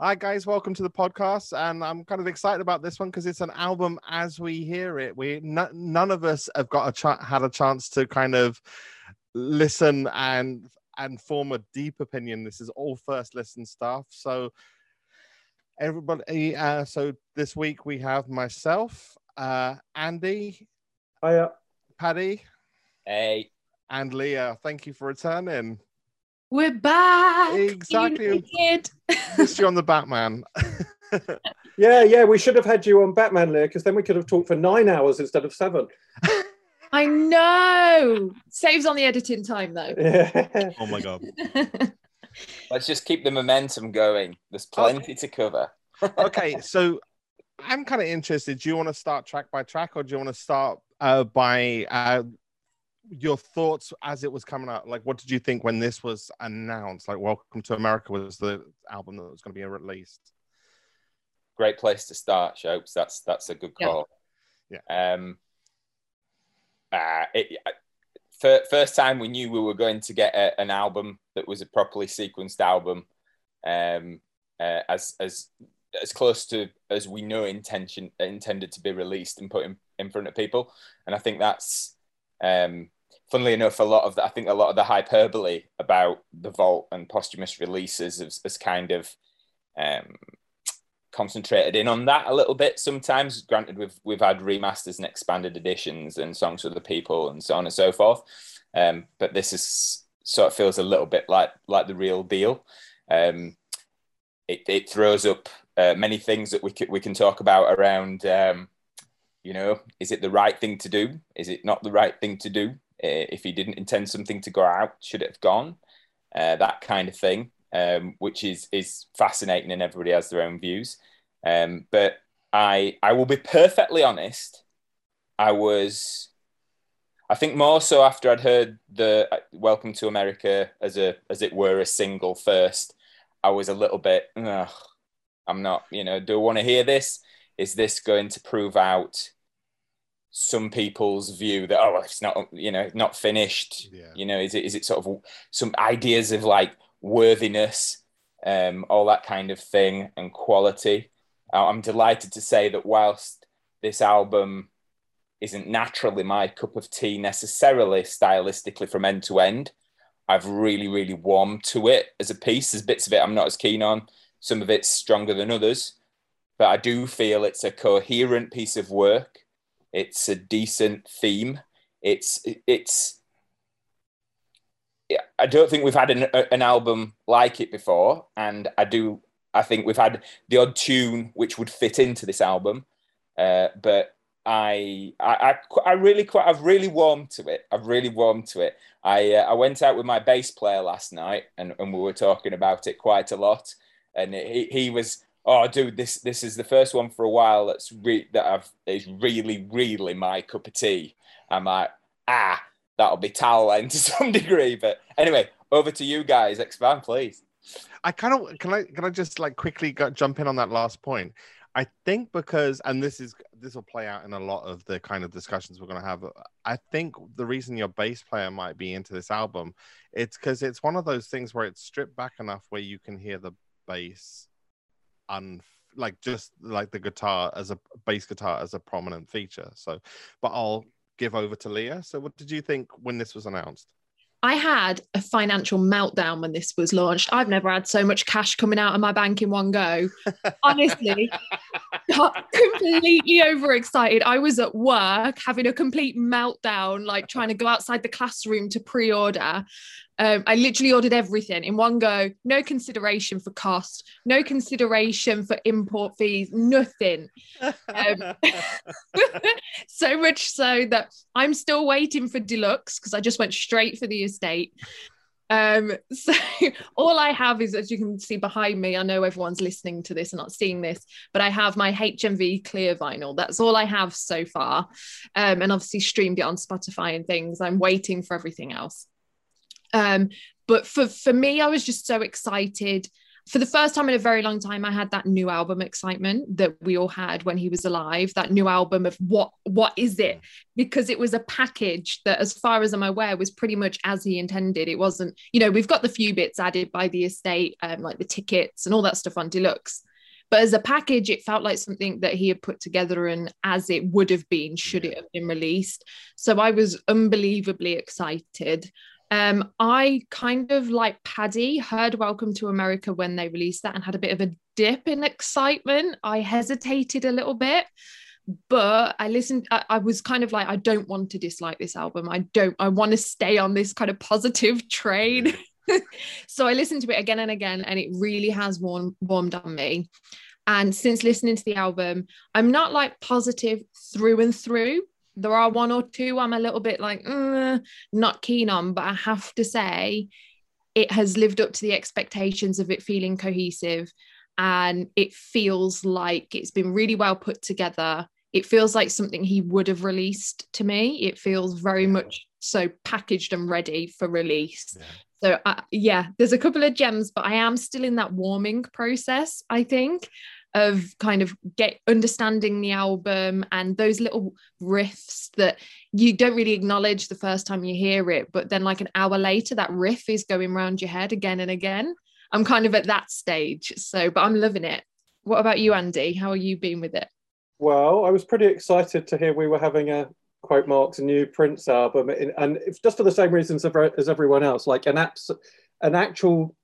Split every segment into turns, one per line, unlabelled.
Hi, guys. Welcome to the podcast. And I'm kind of excited about this one because it's an album as we hear it. We n- none of us have got a ch- had a chance to kind of listen and and form a deep opinion. This is all first listen stuff. So everybody, uh, so this week we have myself, uh, Andy,
Hiya.
Paddy,
Hey,
and Leah. Thank you for returning.
We're back.
Exactly.
You naked.
Missed you on the Batman.
Yeah, yeah, we should have had you on Batman Lear because then we could have talked for nine hours instead of seven.
I know. Saves on the editing time though.
Yeah.
oh my god.
let's just keep the momentum going. There's plenty to cover.
okay, so I'm kind of interested. Do you want to start track by track, or do you want to start uh, by uh, your thoughts as it was coming out? Like, what did you think when this was announced? Like, Welcome to America was the album that was going to be released.
Great place to start, Shopes. That's that's a good call.
Yeah.
Um. Uh, it, fir- first time we knew we were going to get a, an album that was a properly sequenced album, um, uh, as as as close to as we know intention intended to be released and put in, in front of people, and I think that's um, funnily enough, a lot of the, I think a lot of the hyperbole about the Vault and posthumous releases has, has kind of um, concentrated in on that a little bit. Sometimes, granted, we've we've had remasters and expanded editions and songs for the people and so on and so forth. Um, but this is sort of feels a little bit like like the real deal. Um, it, it throws up uh, many things that we can, we can talk about around. Um, you know, is it the right thing to do? Is it not the right thing to do? Uh, if he didn't intend something to go out, should it have gone? Uh, that kind of thing, um, which is is fascinating, and everybody has their own views. Um, but I I will be perfectly honest. I was, I think more so after I'd heard the uh, "Welcome to America" as a as it were a single first. I was a little bit. I'm not. You know, do I want to hear this? Is this going to prove out some people's view that oh, it's not you know not finished?
Yeah.
You know, is it is it sort of some ideas of like worthiness, um, all that kind of thing, and quality? Uh, I'm delighted to say that whilst this album isn't naturally my cup of tea necessarily stylistically from end to end, I've really, really warmed to it as a piece. There's bits of it I'm not as keen on. Some of it's stronger than others, but I do feel it's a coherent piece of work. It's a decent theme. It's it's. I don't think we've had an, an album like it before, and I do. I think we've had the odd tune which would fit into this album, uh, but I, I, I, really quite, I've really warmed to it. I've really warmed to it. I, uh, I went out with my bass player last night, and, and we were talking about it quite a lot. And he, he was, oh, dude, this, this is the first one for a while that's re- that I've is really, really my cup of tea. I'm like, ah, that'll be Talent to some degree. But anyway, over to you guys. Expand, please.
I kind of can I can I just like quickly go, jump in on that last point. I think because and this is this will play out in a lot of the kind of discussions we're going to have. I think the reason your bass player might be into this album, it's because it's one of those things where it's stripped back enough where you can hear the bass, un like just like the guitar as a bass guitar as a prominent feature. So, but I'll give over to Leah. So, what did you think when this was announced?
I had a financial meltdown when this was launched. I've never had so much cash coming out of my bank in one go. Honestly, got completely overexcited. I was at work having a complete meltdown, like trying to go outside the classroom to pre order. Um, I literally ordered everything in one go, no consideration for cost, no consideration for import fees, nothing. Um, so much so that I'm still waiting for deluxe because I just went straight for the estate. Um, so all I have is, as you can see behind me, I know everyone's listening to this and not seeing this, but I have my HMV clear vinyl. That's all I have so far. Um, and obviously streamed it on Spotify and things. I'm waiting for everything else. Um, but for for me, I was just so excited. for the first time in a very long time, I had that new album excitement that we all had when he was alive. That new album of what what is it? Because it was a package that, as far as I'm aware, was pretty much as he intended. It wasn't, you know, we've got the few bits added by the estate, um, like the tickets and all that stuff on deluxe. But as a package, it felt like something that he had put together and as it would have been should it have been released. So I was unbelievably excited. Um, I kind of like Paddy heard Welcome to America when they released that and had a bit of a dip in excitement. I hesitated a little bit, but I listened. I, I was kind of like, I don't want to dislike this album. I don't. I want to stay on this kind of positive train. so I listened to it again and again, and it really has warm, warmed on me. And since listening to the album, I'm not like positive through and through there are one or two I'm a little bit like mm, not keen on, but I have to say it has lived up to the expectations of it feeling cohesive and it feels like it's been really well put together. It feels like something he would have released to me. It feels very much so packaged and ready for release. Yeah. So, uh, yeah, there's a couple of gems, but I am still in that warming process, I think of kind of get understanding the album and those little riffs that you don't really acknowledge the first time you hear it but then like an hour later that riff is going around your head again and again. I'm kind of at that stage so but i'm loving it. What about you andy? How are you been with it?
Well i was pretty excited to hear we were having a quote marks new prince album and just for the same reasons as everyone else like an apps an actual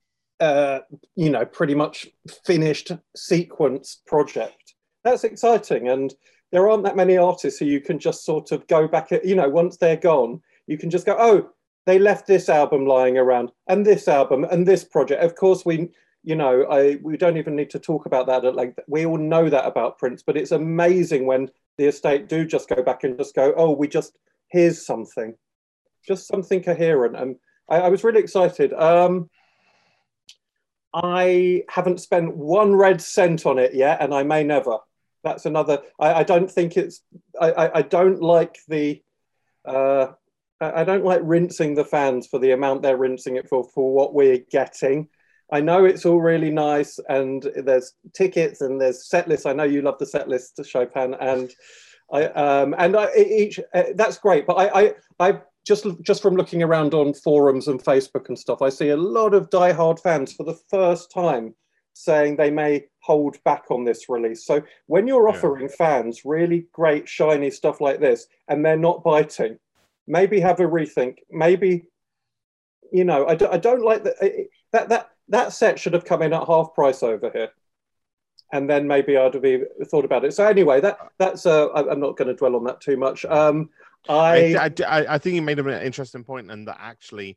uh, you know, pretty much finished sequence project. That's exciting. And there aren't that many artists who you can just sort of go back at, you know, once they're gone, you can just go, oh, they left this album lying around and this album and this project. Of course, we, you know, I we don't even need to talk about that at length. We all know that about Prince, but it's amazing when the estate do just go back and just go, oh, we just here's something, just something coherent. And I, I was really excited. Um, I haven't spent one red cent on it yet, and I may never. That's another. I, I don't think it's. I, I, I don't like the. Uh, I don't like rinsing the fans for the amount they're rinsing it for for what we're getting. I know it's all really nice, and there's tickets and there's set lists. I know you love the set list, Chopin, and I um, and I, each uh, that's great. But I, I I just just from looking around on forums and Facebook and stuff, I see a lot of die-hard fans for the first time saying they may hold back on this release. So when you're offering yeah. fans really great shiny stuff like this and they're not biting, maybe have a rethink. Maybe you know I, do, I don't like that that that that set should have come in at half price over here. And then maybe I'd have thought about it. So anyway, that that's uh, I'm not going to dwell on that too much. Um, I,
I, I, I think you made an interesting point, and that actually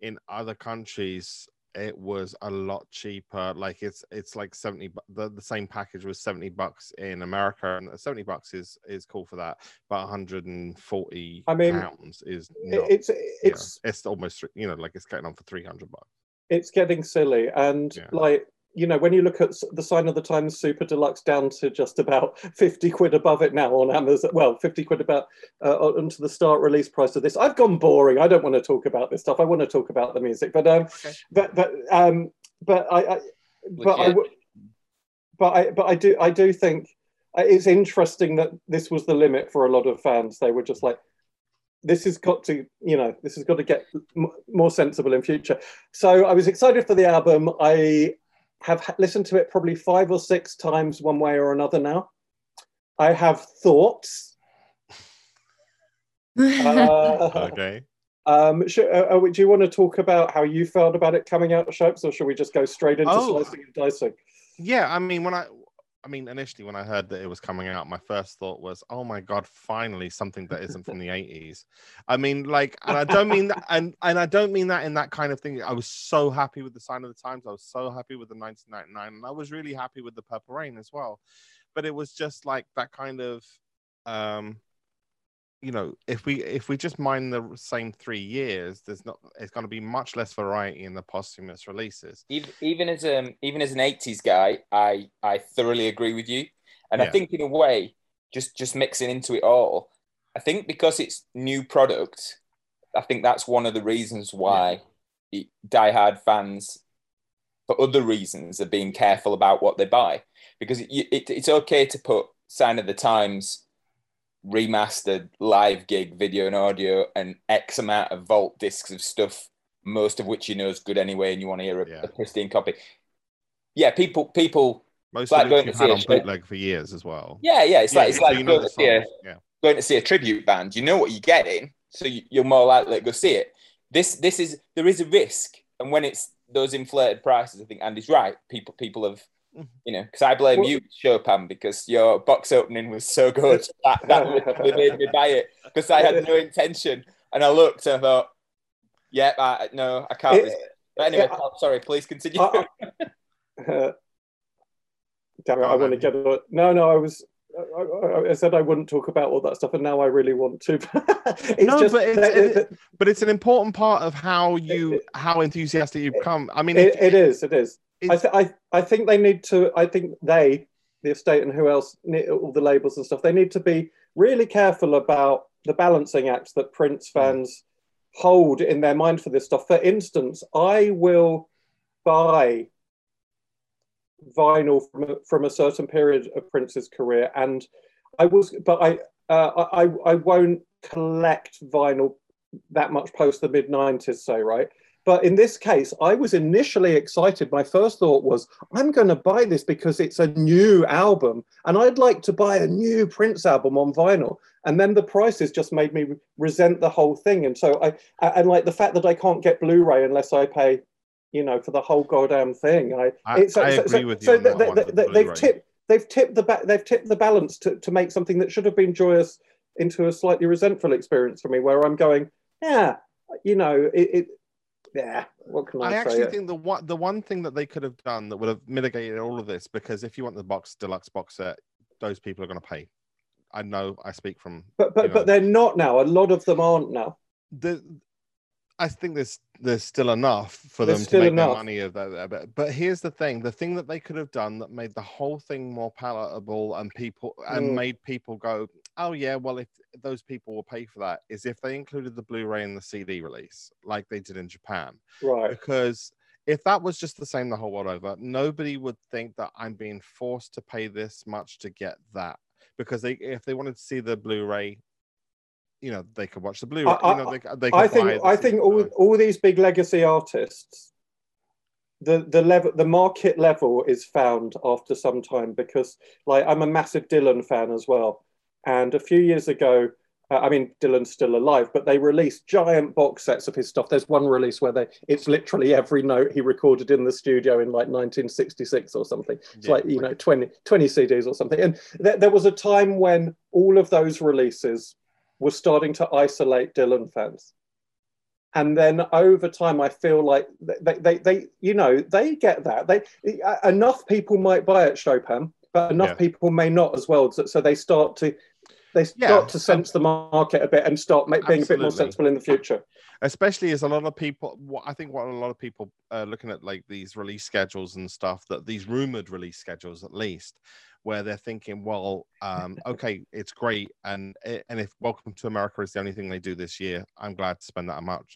in other countries it was a lot cheaper. Like it's it's like seventy. The, the same package was seventy bucks in America, and seventy bucks is is cool for that. But one hundred and forty I mean, pounds is not,
it's it's
it's almost you know like it's getting on for three hundred bucks.
It's getting silly, and yeah. like you know, when you look at the sign of the times super deluxe down to just about 50 quid above it now on Amazon, well, 50 quid about uh, onto the start release price of this. I've gone boring. I don't want to talk about this stuff. I want to talk about the music, but, um, okay. but, but, um, but I, I but I, but I, but I do, I do think uh, it's interesting that this was the limit for a lot of fans. They were just like, this has got to you know this has got to get m- more sensible in future so i was excited for the album i have listened to it probably five or six times, one way or another now. I have thoughts.
uh, okay.
Um, should, uh, uh, do you want to talk about how you felt about it coming out of shops, or should we just go straight into oh, slicing and dicing?
Yeah, I mean, when I I mean, initially when I heard that it was coming out, my first thought was, "Oh my god, finally something that isn't from the '80s." I mean, like, and I don't mean that, and and I don't mean that in that kind of thing. I was so happy with the Sign of the Times. I was so happy with the 1999, and I was really happy with the Purple Rain as well. But it was just like that kind of um you know if we if we just mine the same three years there's not it's going to be much less variety in the posthumous releases
even, even as um even as an 80s guy i i thoroughly agree with you and yeah. i think in a way just just mixing into it all i think because it's new product i think that's one of the reasons why yeah. die hard fans for other reasons are being careful about what they buy because it, it, it's okay to put sign of the times remastered live gig video and audio and x amount of vault discs of stuff most of which you know is good anyway and you want to hear a,
Yeah.
a pristine copy yeah people people
Most
like
of
going to see a
on
eh,
bootleg for years as well.
yeah yeah it's like it's like going to, see a.
Yeah.
going to see a tribute band you know what you're getting so you- you're more likely to go see it this this is there is a risk and when it's those inflated prices i think andy's right people people have. You know because i blame
Well-
you chopin because your box opening was so good that, that made me buy it because i had no intention and i looked and i thought yeah I, no i can't
It-
but anyway
it-
Paul, sorry please continue
I- Uh, damn it, I want to get it. No, no, I was. I, I- I said I wouldn't talk about all that stuff, and now I really want to. it's
No,
just,
but it's-
that-
it- But it's an important part of how you
it-
how enthusiastic you become. I mean,
it, it is. It is. I, th- I, I think they need to. I think they, the estate, and who else, all the labels and stuff. They need to be really careful about the balancing act that Prince
Hmm.
fans hold in their mind for this stuff. For instance, I will buy vinyl from a, from a certain period of Prince's career, and I was, but I, uh, I, I won't collect vinyl that much post the mid '90s, say, right? But in this case, I was initially excited. My first thought was, I'm going to buy this because it's a new album, and I'd like to buy a new Prince album on vinyl. And then the prices just made me resent the whole thing. And so I, and like the fact that I can't get Blu-ray unless I pay, you know, for the whole goddamn thing. I,
I-
it's,
I
so,
agree
so,
with you
So
on that
they,
one
they,
with
they, they've
Blu-ray.
tipped, they've tipped the ba- they've tipped the balance to, to make something that should have been joyous into a slightly resentful experience for me, where I'm going, yeah, you know, it, it yeah. What can I, say?
I
say?
actually think the one the one thing that they could have done that would have mitigated all of this because if you want the box deluxe box set, those people are going to pay. I know I speak from
but but
you know.
but they're not now. A lot of them aren't now.
the. I think there's there's still enough for
There's
them to make
enough.
their money of that. But, but here's the thing: the thing that they could have done that made the whole thing more palatable and people and
Mm.
made people go, "Oh yeah, well if those people will pay for that," is if they included the Blu-ray and the CD release like they did in Japan.
Right.
because if that was just the same the whole world over, nobody would think that I'm being forced to pay this much to get that. Because they, if they wanted to see the Blu-ray, you know, they could watch the Blu-ray.
I-
you know, they, they
I think I think all all these big legacy artists, the the level the market level is found after some time because like I'm a massive Dylan fan as well, and a few years ago. Uh, I mean, Dylan's still alive, but they released giant box sets of his stuff. There's one release where they it's literally every note he recorded in the studio in like 1966 or something. It's
Yeah,
like you know 20 20 CDs or something. And th- there was a time when all of those releases were starting to isolate Dylan fans. And then over time, I feel like they, they, they, you know, they get that. They enough people might buy it, Chopin, but enough
Yeah.
people may not as well. So, so they start to, they start
Yeah,
to sense the market a bit and start make, being a bit more sensible in the future.
Especially as a lot of people what i think what a lot of people uh, looking at like these release schedules and stuff that these rumored release schedules at least where they're thinking well um okay it's great and eh, and if welcome to america is the only thing they do this year i'm glad to spend that amount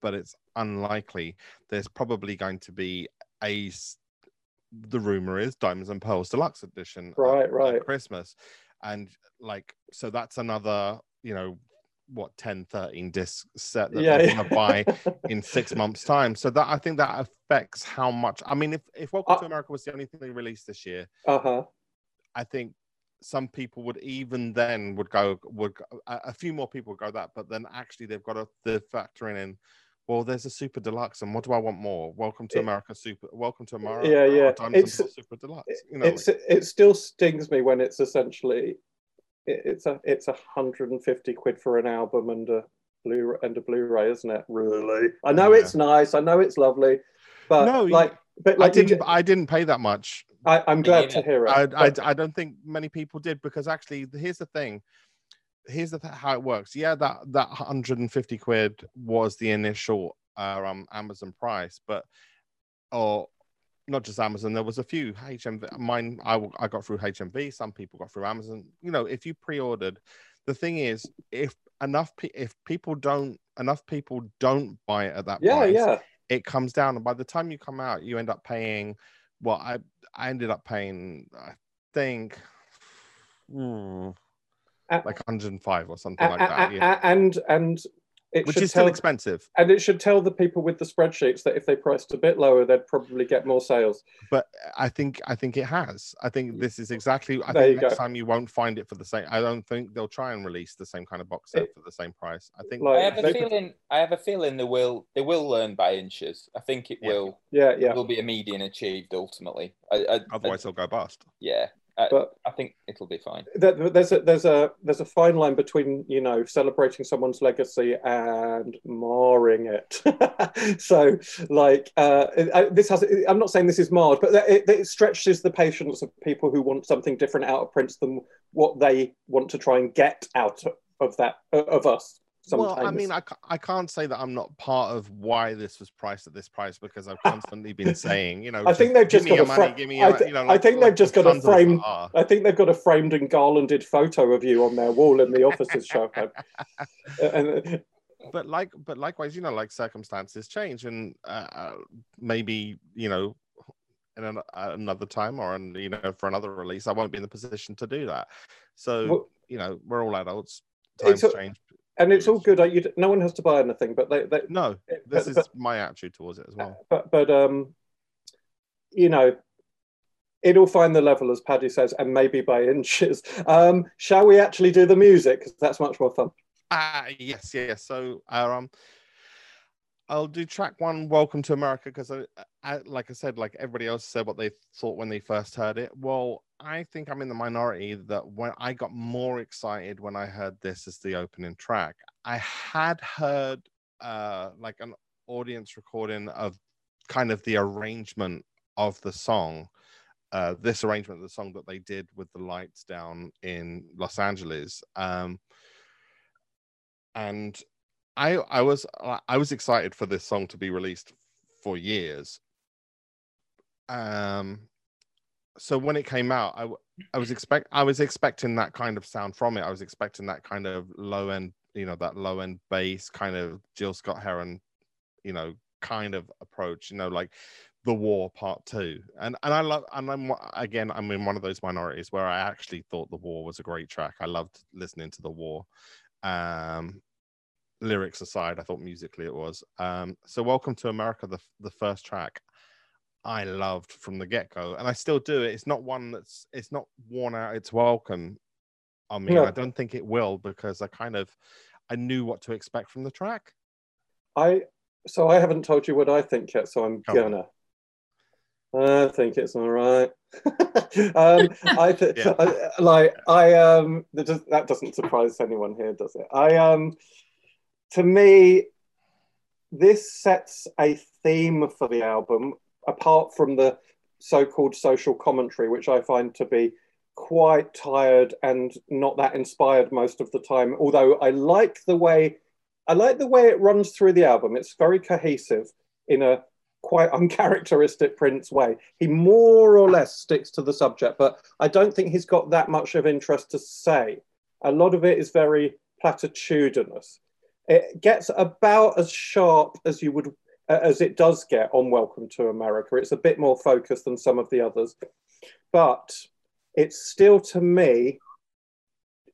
but it's unlikely there's probably going to be a the rumor is diamonds and pearls deluxe edition
Right, right.
christmas and like so that's another you know what 10 13 disc set that
Yeah,
they're
yeah.
going to buy in six months time so that i think that affects how much i mean if, if welcome
Uh,
to america was the only thing they released this year
Uh huh.
i think some people would even then would go would a, a few more people would go that but then actually they've got to the factoring in well there's a super deluxe and what do i want more welcome to
It-
america super welcome to america
Yeah, yeah. It's-
super deluxe you know
it's it still stings me when it's essentially it, it's a it's a hundred and fifty quid for an album and a blue and a Blu-ray, isn't it? Really? I know
Yeah.
it's nice. I know it's lovely, but
No,
like, but
i
like, did
didn't
you-
i didn't pay that much
I, I'm glad to hear it.
I, I, I don't think many people did because actually here's the thing here's the th- how it works yeah that that 150 quid was the initial uh, um amazon price but or not just amazon there was a few hmv mine I, I got through hmv some people got through amazon you know if you pre-ordered the thing is if enough pe- if people don't enough people don't buy it at that
yeah,
price
yeah.
it comes down, and by the time you come out, you end up paying. Well, I I ended up paying, I think, hmm,
Uh,
like 105 or something like that.
A-
Yeah.
and and it
Which
should
is still
tell,
expensive,
and it should tell the people with the spreadsheets that if they priced a bit lower, they'd probably get more sales.
but I think I think it has. I think this is exactly. I
There
think next
go.
time you won't find it for the same. I don't think they'll try and release the same kind of box set
It-
for the same price. I think.
Like-
I have a
they-
feeling. I have a feeling they will. They will learn by inches. I think it
Yeah.
will.
Yeah, yeah.
Will be a median achieved ultimately. I, I,
Otherwise, they'll go bust.
yeah. I,
But-
I think it'll be fine.
There- There's a there's a there's a fine line between you know celebrating someone's legacy and marring it. so like uh, I, this has I'm not saying this is marred, but it, it stretches the patience of people who want something different out of Prince than what they want to try and get out of that of us. Sometimes.
Well, I mean, I, I can't say that I'm not part of why this was priced at this price because I've constantly been saying, you know,
I think they've just got a
money,
fra-
give me
I
your, you know,
I think they've
like
just
the
got a
tons
frame- I think they've got a framed and garlanded photo of you on their wall in the offices shop. And, and-
but like but likewise you know like circumstances change and uh, uh, maybe you know in an, another time or in, you know for another release i won't be in the position to do that so
Well-
you know we're all adults times change
and it's all good. Like, you, no one has to buy anything, but they, they
no
but-
this is
but-
my attitude towards it as well.
But but um you know it'll find the level as paddy says and maybe by inches. Um shall we actually do the music? Because that's much more fun.
Ah yes yes. So um I'll do track one, Welcome to America, because I, I, like I said, like everybody else said what they thought when they first heard it. Well, I think I'm in the minority that when I got more excited when I heard this as the opening track. I had heard uh, like an audience recording of kind of the arrangement of the song, uh, this arrangement of the song that they did with the lights down in Los Angeles. Um, and I I was I was excited for this song to be released for years. Um, so when it came out, I I was expect I was expecting that kind of sound from it. I was expecting that kind of low end, you know, that low end bass kind of Gil Scott Heron, you know, kind of approach. You know, like the war part two and and i love and i'm again i'm in one of those minorities where i actually thought the war was a great track i loved listening to the war um lyrics aside, I thought musically it was. Um, so Welcome to America, the the first track, I loved from the get go, and I still do. It. It's not one that's it's not worn out. It's welcome. I mean,
No.
I don't think it will because I kind of I knew what to expect from the track.
i so i haven't told you what i think yet so i'm
Come
gonna i think it's all right um i th-
Yeah.
I- like i um that doesn't surprise anyone here does it i um to me this sets a theme for the album apart from the so-called social commentary which i find to be quite tired and not that inspired most of the time. Although i like the way i like the way it runs through the album. It's very cohesive in a quite uncharacteristic prince way. He more or less sticks to the subject but i don't think he's got that much of interest to say. A lot of it is very platitudinous it gets about as sharp as you would as it does get on welcome to america. It's a bit more focused than some of the others. But it's still to me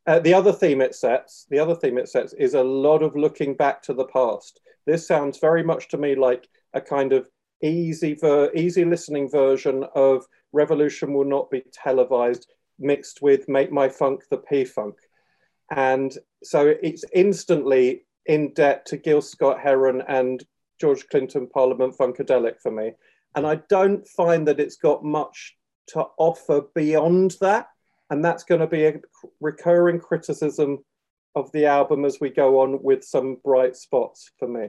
uh, the other theme it sets the other theme it sets is a lot of looking back to the past. This sounds very much to me like a kind of easy ver- easy listening version of revolution will not be televised mixed with make my funk the p funk. And so it's instantly in debt to Gil Scott Heron and George Clinton Parliament Funkadelic for me. And I don't find that it's got much to offer beyond that. And that's going to be a recurring criticism of the album as we go on with some bright spots for me.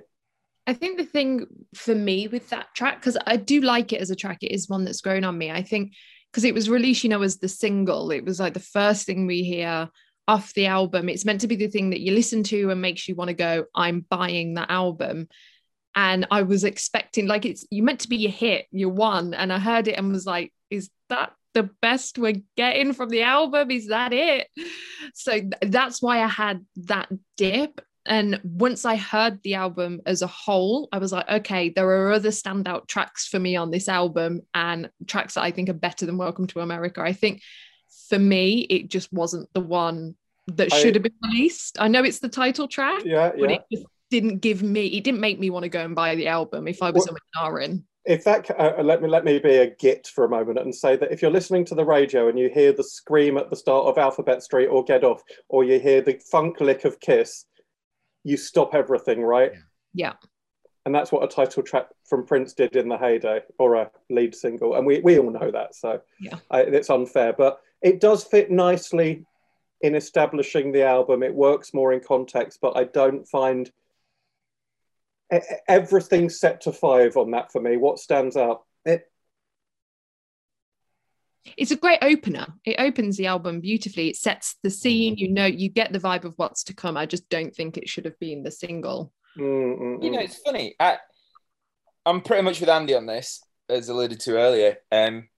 I think the thing for me with that track, because I do like it as a track, it is one that's grown on me. I think because it was released, you know, as the single, it was like the first thing we hear off the album. It's meant to be the thing that you listen to and makes you want to go, I'm buying that album. And I was expecting, like, it's you meant to be your hit, your one. And I heard it and was like, is that the best we're getting from the album? Is that it? So th- that's why I had that dip. And once I heard the album as a whole, I was like, okay, there are other standout tracks for me on this album and tracks that I think are better than Welcome to America. I think for me, it just wasn't the one that
I-
should have been released. I know it's the title track,
Yeah,
but
yeah.
it just didn't give me, it didn't make me want to go and buy the album if I was
Well-
a Minarin.
if that uh, let me let me be a git for a moment and say that if you're listening to the radio and you hear the scream at the start of Alphabet Street or Get Off, or you hear the funk lick of Kiss, you stop everything, right?
Yeah.
And that's what a title track from Prince did in the heyday, or a lead single, and we we all know that, so
Yeah.
I, it's unfair, but it does fit nicely in establishing the album. It works more in context, but I don't find everything set to five on that for me. What stands out? It,
It's a great opener. It opens the album beautifully. It sets the scene. You know, you get the vibe of what's to come. I just don't think it should have been the single.
mm, mm,
You know, it's funny. I, I'm pretty much with Andy on this, as alluded to earlier. Um,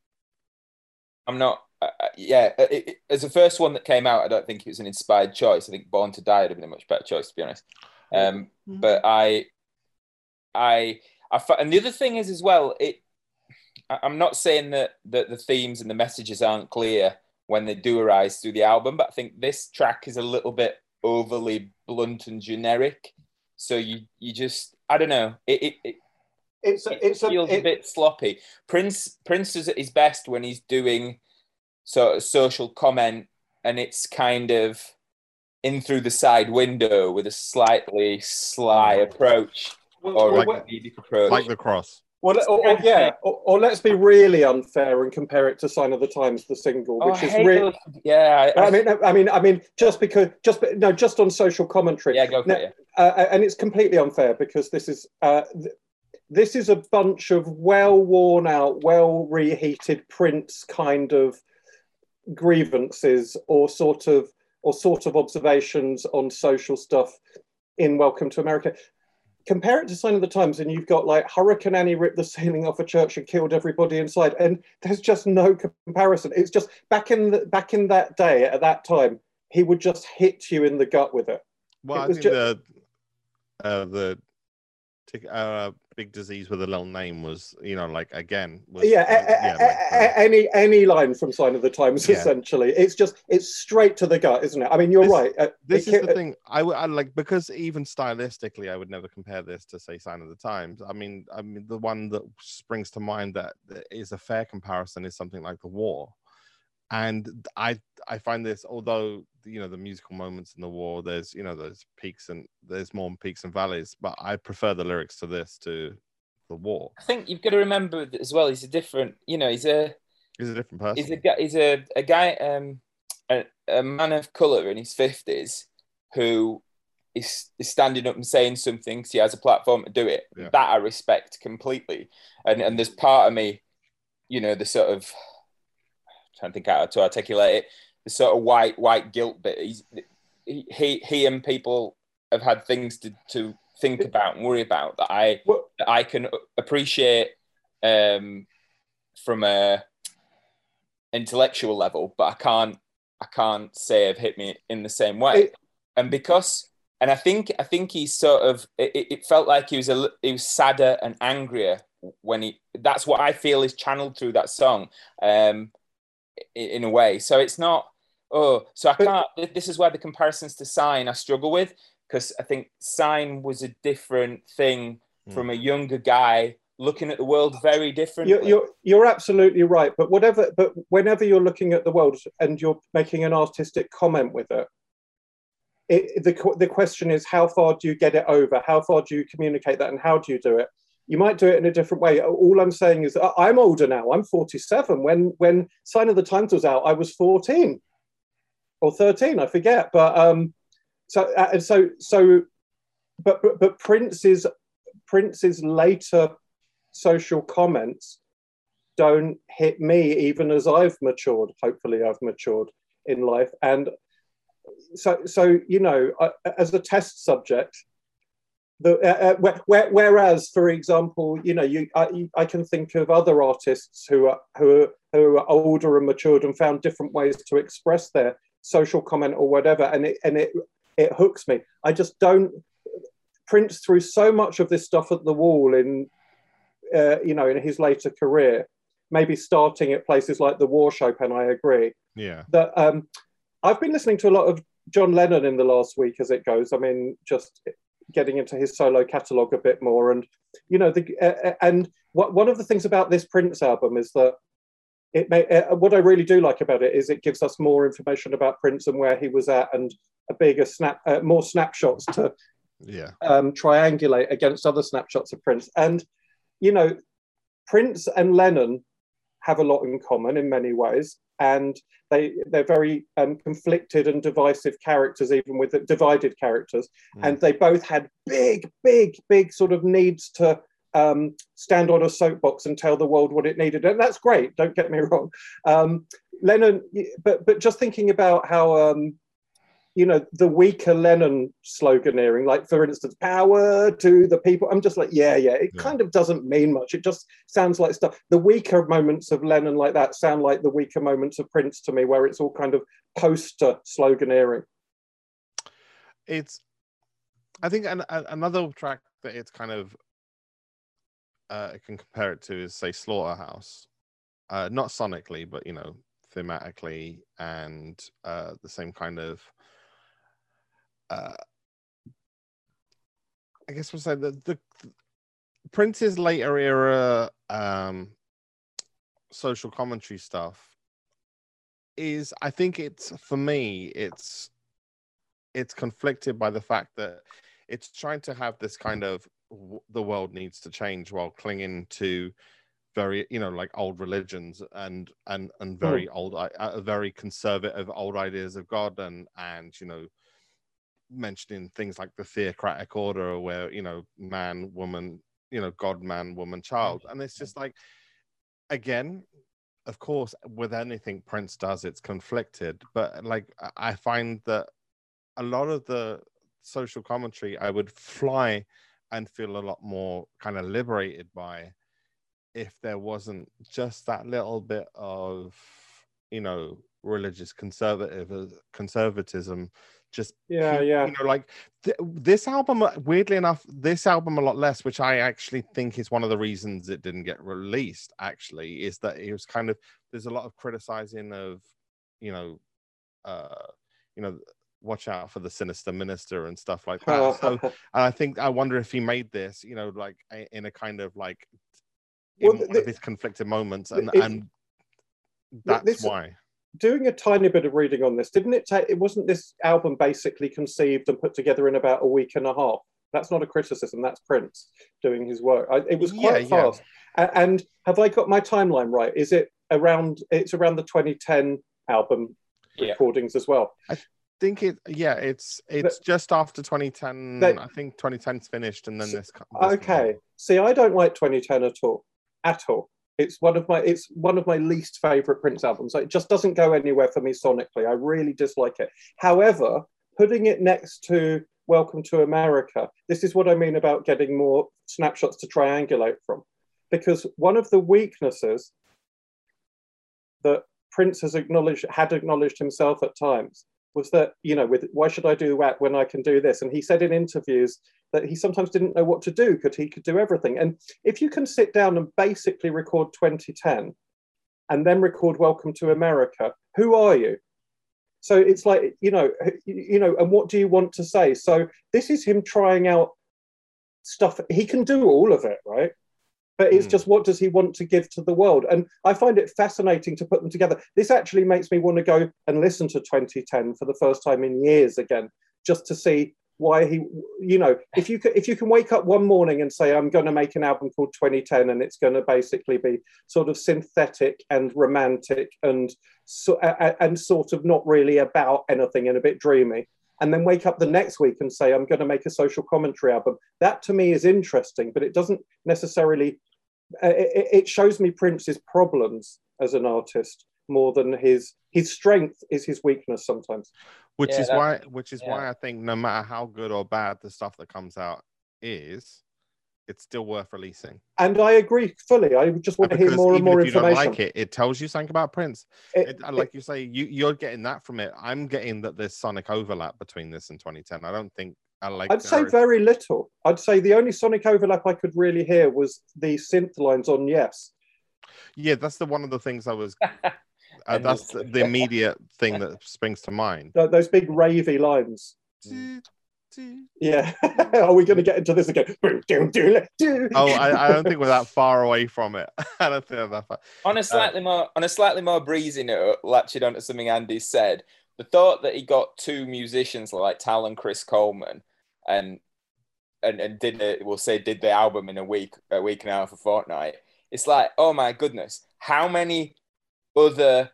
I'm not. Uh, yeah, uh, it, it- as the first one that came out, I don't think it was an inspired choice. I think Born to Die would have been a much better choice, to be honest. Um, but I, I, I, and the other thing is as well. It. I- I'm not saying that that the themes and the messages aren't clear when they do arise through the album, but I think this track is a little bit overly blunt and generic. So you you just I don't know. It it, it,
it's
it
a, it's a,
feels a
it-
bit sloppy. Prince Prince is at his best when he's doing sort of social comment, and it's kind of in through the side window with a slightly sly approach
well,
or
well,
a
well,
comedic approach.
like the cross.
well, or, or- yeah, or, or let's be really unfair and compare it to "Sign of the Times," the single,
Oh,
which
I
is really.
those- yeah, I,
I mean, I mean, I mean, just because, just no, just on social commentary.
yeah, go for
No,
it.
uh, and it's completely unfair because this is uh, th- this is a bunch of well worn out, well reheated Prince kind of grievances or sort of or sort of observations on social stuff in Welcome to America. Compare it to Sign of the Times, and you've got like Hurricane Annie ripped the ceiling off a church and killed everybody inside, and there's just no comparison. It's just back in the, back in that day at that time, he would just hit you in the gut with it.
Well,
It
I think
ju-
the uh, the uh, big disease with a little name was, you know, like again, was,
yeah, uh, a-
yeah, like
a-
uh,
any any line from Sign of the Times,
Yeah.
essentially. It's just it's straight to the gut, isn't it? I mean, you're
This-
right. uh,
this is the uh, thing. I would I like because even stylistically, I would never compare this to say "Sign of the Times." I mean, I mean, the one that springs to mind that is a fair comparison is something like "The War," and I I find this, although you know the musical moments in the war, there's you know there's peaks and there's more peaks and valleys, but I prefer the lyrics to this to the war.
I think you've got to remember as well. He's a different, you know, he's a
He's a different person.
he's a guy, he's a, a guy, um, a, a man of color in his fifties who is, is standing up and saying something. 'cause he has a platform to do it.
Yeah.
That I respect completely. And and there's part of me, you know, the sort of trying to think how to articulate it. The sort of white white guilt bit. He's he he, he and people have had things to to think about and worry about that I that I can appreciate um, from a intellectual level, but I can't I can't say have hit me in the same way.
It-
and because and I think I think he sort of it, it- felt like he was a he was sadder and angrier when he that's what I feel is channeled through that song um in a way. So it's not oh so I can't this is where the comparisons to sign I struggle with because I think sign was a different thing
Mm.
from a younger guy looking at the world very differently.
You're, you're you're absolutely right. But whatever, but whenever you're looking at the world and you're making an artistic comment with it, it the the question is how far do you get it over? How far do you communicate that, and how do you do it? You might do it in a different way. All I'm saying is I'm older now. I'm 47. When when Sign of the Times was out, I was 14 or 13. I forget. But um, so uh, and so so, but but, but Prince's Prince's later social comments don't hit me even as I've matured. Hopefully, I've matured in life, and so so you know, as a test subject. The, uh, uh, where, where, whereas, for example, you know, you I, I can think of other artists who are who are, who are older and matured and found different ways to express their social comment or whatever, and it and it it hooks me. I just don't. Prince threw so much of this stuff at the wall in, uh, you know, in his later career. Maybe starting at places like the Warshope, and I agree
Yeah.
that um, I've been listening to a lot of John Lennon in the last week as it goes. I mean, just getting into his solo catalog a bit more, and you know, the uh, and what, one of the things about this Prince album is that it may. Uh, what I really do like about it is it gives us more information about Prince and where he was at, and a bigger snap, uh, more snapshots to
Yeah.
um, triangulate against other snapshots of Prince. And, you know, Prince and Lennon have a lot in common in many ways. And they, they're very um, conflicted and divisive characters, even with the divided characters.
Mm.
And they both had big, big, big sort of needs to um, stand on a soapbox and tell the world what it needed. And that's great, don't get me wrong. Um, Lennon, but, but just thinking about how, um, you know, the weaker Lennon sloganeering, like for instance, power to the people. I'm just like, yeah, yeah, it
Yeah.
kind of doesn't mean much. It just sounds like stuff. The weaker moments of Lennon like that sound like the weaker moments of Prince to me, where it's all kind of poster sloganeering.
it's i think an, a- another track that it's kind of uh I can compare it to is say slaughterhouse uh not sonically but you know thematically and uh the same kind of uh i guess we'll say the the prince's later era um social commentary stuff is i think it's for me it's it's conflicted by the fact that it's trying to have this kind of w- the world needs to change while clinging to very you know like old religions and and and very old uh, very conservative old ideas of god and and you know mentioning things like the theocratic order where you know man woman you know god man woman child. Mm-hmm. And it's just like again of course with anything prince does it's conflicted. But like I- i find that a lot of the social commentary I would fly and feel a lot more kind of liberated by if there wasn't just that little bit of you know religious conservative uh, conservatism just
Yeah,
pu-
yeah.
you know like th- this album uh, weirdly enough this album a lot less which i actually think is one of the reasons it didn't get released actually is that it was kind of there's a lot of criticizing of you know uh you know watch out for the sinister minister and stuff like that so and i think i wonder if he made this you know like in a kind of like in
Well,
one
the-
of his conflicted moments and and that's
this-
why
doing a tiny bit of reading on this, didn't it take? It wasn't this album basically conceived and put together in about a week and a half. That's not a criticism. That's Prince doing his work. I, it was quite
yeah.
fast. A- And have I got my timeline right? Is it around? It's around the 2010 album
Yeah.
recordings as well.
I think it yeah it's it's just after 2010
That-
i think 2010's finished and then
So-
this, this
Okay.
out.
See, I don't like 2010 at all. At all. It's one of my it's one of my least favorite Prince albums. It just doesn't go anywhere for me sonically. I really dislike it. However, putting it next to Welcome to America, this is what I mean about getting more snapshots to triangulate from. Because one of the weaknesses that Prince has acknowledged had acknowledged himself at times was that, you know, with why should I do that when I can do this? And he said in interviews that he sometimes didn't know what to do because he could do everything. And if you can sit down and basically record 2010 and then record Welcome to America, who are you? So it's like, you know, you know, and what do you want to say? So this is him trying out stuff. He can do all of it, right? But it's
Hmm.
just what does he want to give to the world? And I find it fascinating to put them together. This actually makes me want to go and listen to 2010 for the first time in years again, just to see why he you know if you if you can wake up one morning and say i'm going to make an album called 2010 and it's going to basically be sort of synthetic and romantic and so and sort of not really about anything and a bit dreamy and then wake up the next week and say i'm going to make a social commentary album. That to me is interesting but it doesn't necessarily uh, it, it shows me prince's problems as an artist more than his his strength is his weakness sometimes
which
Yeah,
is
that-
why which is why i think no matter how good or bad the stuff that comes out is it's still worth releasing.
And I agree fully. I just want to hear
Because
more and more
if you don't
information.
like it, it tells you something about Prince.
It-
It, and like you say, you you're getting that from it. I'm getting that there's sonic overlap between this and 2010. I don't think I like.
I'd say
there is-
very little. I'd say the only sonic overlap I could really hear was the synth lines on Yes.
Yeah, that's the one of the things I was. Uh,
And
that's
the-
the, the immediate thing that springs to mind.
Those big ravey lines. Yeah. Are we going to get into this again?
Oh, I, I don't think we're that far away from it. I don't think we're that far.
On a slightly more on a slightly more breezy note, latching onto something Andy said, the thought that he got two musicians like Tal and Chris Coleman and and, and did it, we'll say did the album in a week, a week and a half, a fortnight. It's like, oh my goodness, how many other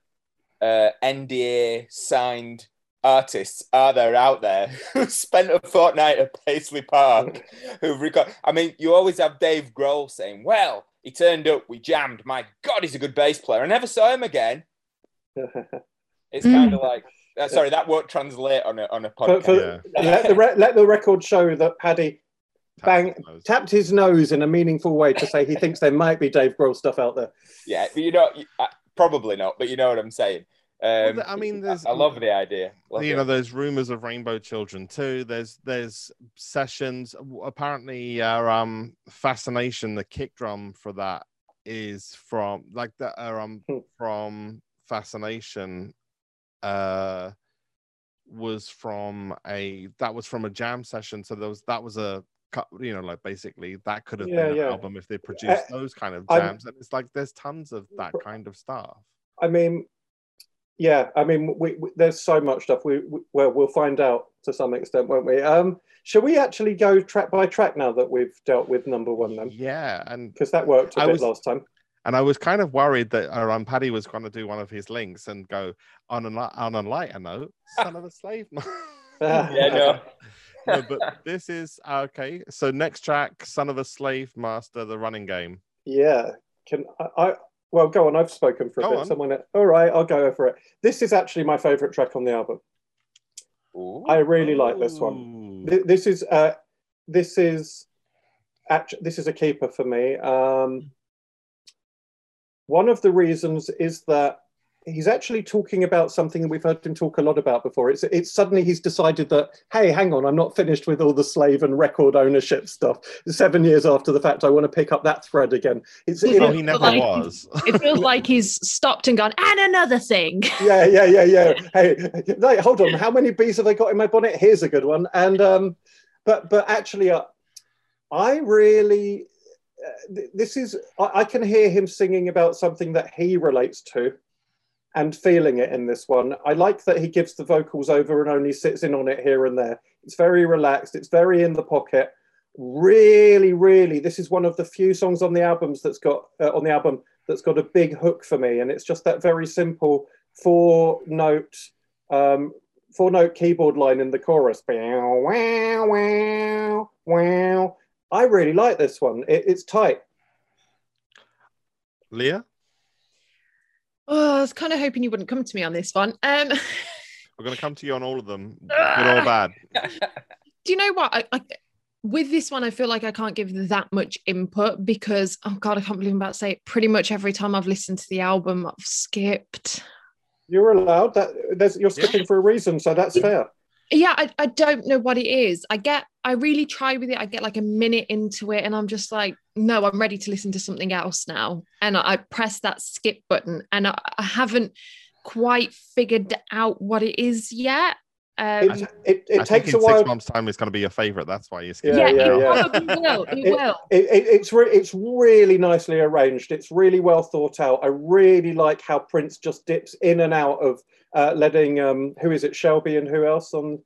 uh, NDA signed artists are there out there who spent a fortnight at Paisley Park who've record? I mean, you always have Dave Grohl saying, "Well, he turned up, we jammed. My God, he's a good bass player. I never saw him again." It's
Mm.
kind of like, uh, sorry, that won't translate on a on a podcast.
for-
Yeah.
let, the re- let the record show that Paddy Bang-
Tap
tapped his nose in a meaningful way to say he thinks there might be Dave Grohl stuff out there.
Yeah, but you know, you- probably not, but you know what I'm saying. Um,
Well, I mean, there's-
I love the idea. Love
you
the
know there's rumors of rainbow children too there's there's sessions apparently uh, um fascination the kick drum for that is from like the uh, um
Hmm.
from fascination uh was from a that was from a jam session so there was that was a cut you know like basically that could have
Yeah,
been an
yeah.
album if they produced those kind of
I'm-
jams and it's like there's tons of that kind of stuff
I mean, yeah, I mean, we, we, there's so much stuff. We, we well, we'll find out to some extent, won't we? Um, shall we actually go track by track now that we've dealt with number one then?
yeah and
Because that worked a
I
bit
was-
last time.
And I was kind of worried that uh, um, Paddy was going to do one of his links and go on a li- on a lighter note, son of a slave.
Yeah, no.
no, but this is uh, okay. So next track, son of a slave master, the running game.
Yeah. Can I, I? Well, go on. I've spoken for a
Go
bit.
on.
Someone. All right, I'll go for it. This is actually my favourite track on the album.
Ooh.
I really like this one.
Ooh.
This is uh, this is actually this is a keeper for me. Um, one of the reasons is that he's actually talking about something that we've heard him talk a lot about before. It's it's suddenly he's decided that hey, hang on, I'm not finished with all the slave and record ownership stuff. Seven years after the fact, I want to pick up that thread again. It's
Yeah.
Oh, he never
Like-
was.
It feels like he's stopped and gone, and another thing.
yeah, yeah, yeah, yeah. Hey, no, hold on. How many bees have I got in my bonnet? Here's a good one. And um, but but actually, uh, I really uh, th- this is I, I can hear him singing about something that he relates to and feeling it in this one. I like that he gives the vocals over and only sits in on it here and there. It's very relaxed. It's very in the pocket. Really, really, this is one of the few songs on the albums that's got uh, on the album that's got a big hook for me, and it's just that very simple four note um, four note keyboard line in the chorus. Wow, wow, wow. I really like this one. It, it's tight.
Leah,
Oh, I was kind of hoping you wouldn't come to me on this one. Um,
we're going to come to you on all of them, good or bad.
do you know what? I, I, with this one, I feel like I can't give that much input because, oh God, I can't believe I'm about to say it. Pretty much every time I've listened to the album, I've skipped.
You're allowed that. There's, you're
Yeah.
skipping for a reason, so that's fair.
Yeah, I, I don't know what it is. I get, I really try with it. I get like a minute into it and I'm just like, no, I'm ready to listen to something else now. And I, I press that skip button and I, I haven't quite figured out what it is yet. Um,
It, it, it
I
takes
think
a while.
six months' time, it's going to be your favorite. That's why you're skipping.
Yeah,
yeah,
it
it
yeah.
probably will. It,
It-
will.
It, it, it's re- it's really nicely arranged. It's really well thought out. I really like how Prince just dips in and out of uh, letting um, who is it Shelby and who else on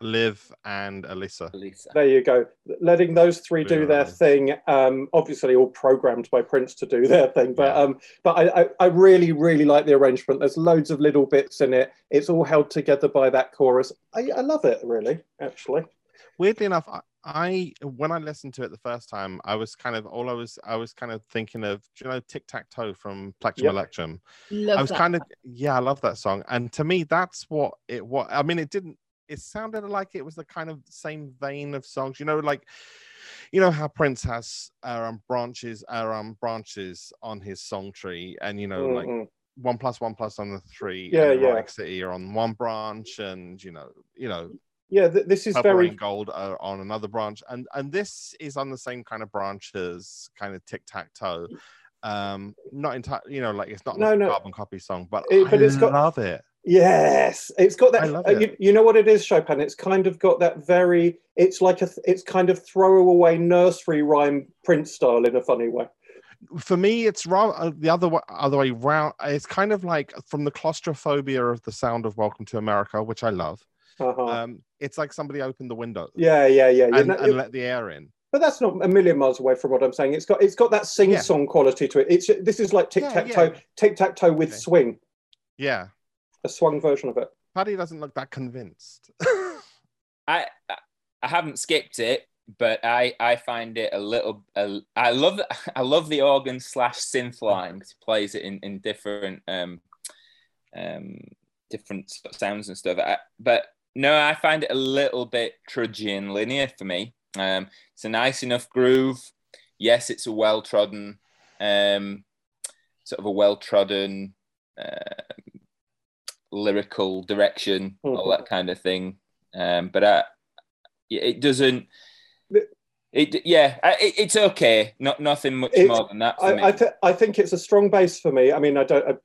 Liv and Alyssa.
Lisa.
There you go. Letting those three do their
Really?
thing. Um, obviously, all programmed by Prince to do their thing. But
Yeah.
um, but I, I, I really really like the arrangement. There's loads of little bits in it. It's all held together by that chorus. I, I love it really. Actually,
weirdly enough I, I when i listened to it the first time i was kind of all i was i was kind of thinking of do you know tic-tac-toe from plectrum
Yep.
electrum
Love
i was
that.
kind of yeah i love that song and to me that's what it what i mean it didn't it sounded like it was the kind of same vein of songs you know like you know how Prince has um, branches, um, branches on his song tree, and you know, like
Mhm.
one plus one plus on the three.
Yeah,
and
yeah.
City are on one branch, and you know, you know,
yeah, th- this is very
Gold are on another branch, and and this is on the same kind of branch as kind of tic tac toe. Um, not entirely, you know, like it's not
No,
like a carbon copy song, but,
It- but
I
it's got-
love it.
Yes, it's got that.
I love
uh,
it.
You, you know what it is, Chopin. It's kind of got that very. It's like a. It's kind of throwaway nursery rhyme print style in a funny way.
For me, it's rather uh, the other way, other way round. It's kind of like from the claustrophobia of the sound of Welcome to America, which I love.
Uh-huh.
Um, it's like somebody opened the window
yeah, yeah, yeah.
And,
know-
and let the air in.
but that's not a million miles away from what I'm saying. It's got. It's got that sing-song quality to it. It's. This is like tic tac toe,
yeah.
Tic tac toe with
Okay.
swing.
Yeah,
A swung version of it.
Paddy doesn't look that convinced.
I I haven't skipped it, but I I find it a little. A, I love I love the organ slash synth line because he plays it in in different um um different sounds and stuff. I, but no, I find it a little bit trudgy and linear for me. Um, it's a nice enough groove. Yes, it's a well trodden, um, sort of a well trodden. Uh, lyrical direction, all that kind of thing. Um, but I, it doesn't. It yeah, it, it's okay. Not nothing much
It's-
more than that for me.
I, I, th- I think it's a strong base for me. I mean, I don't a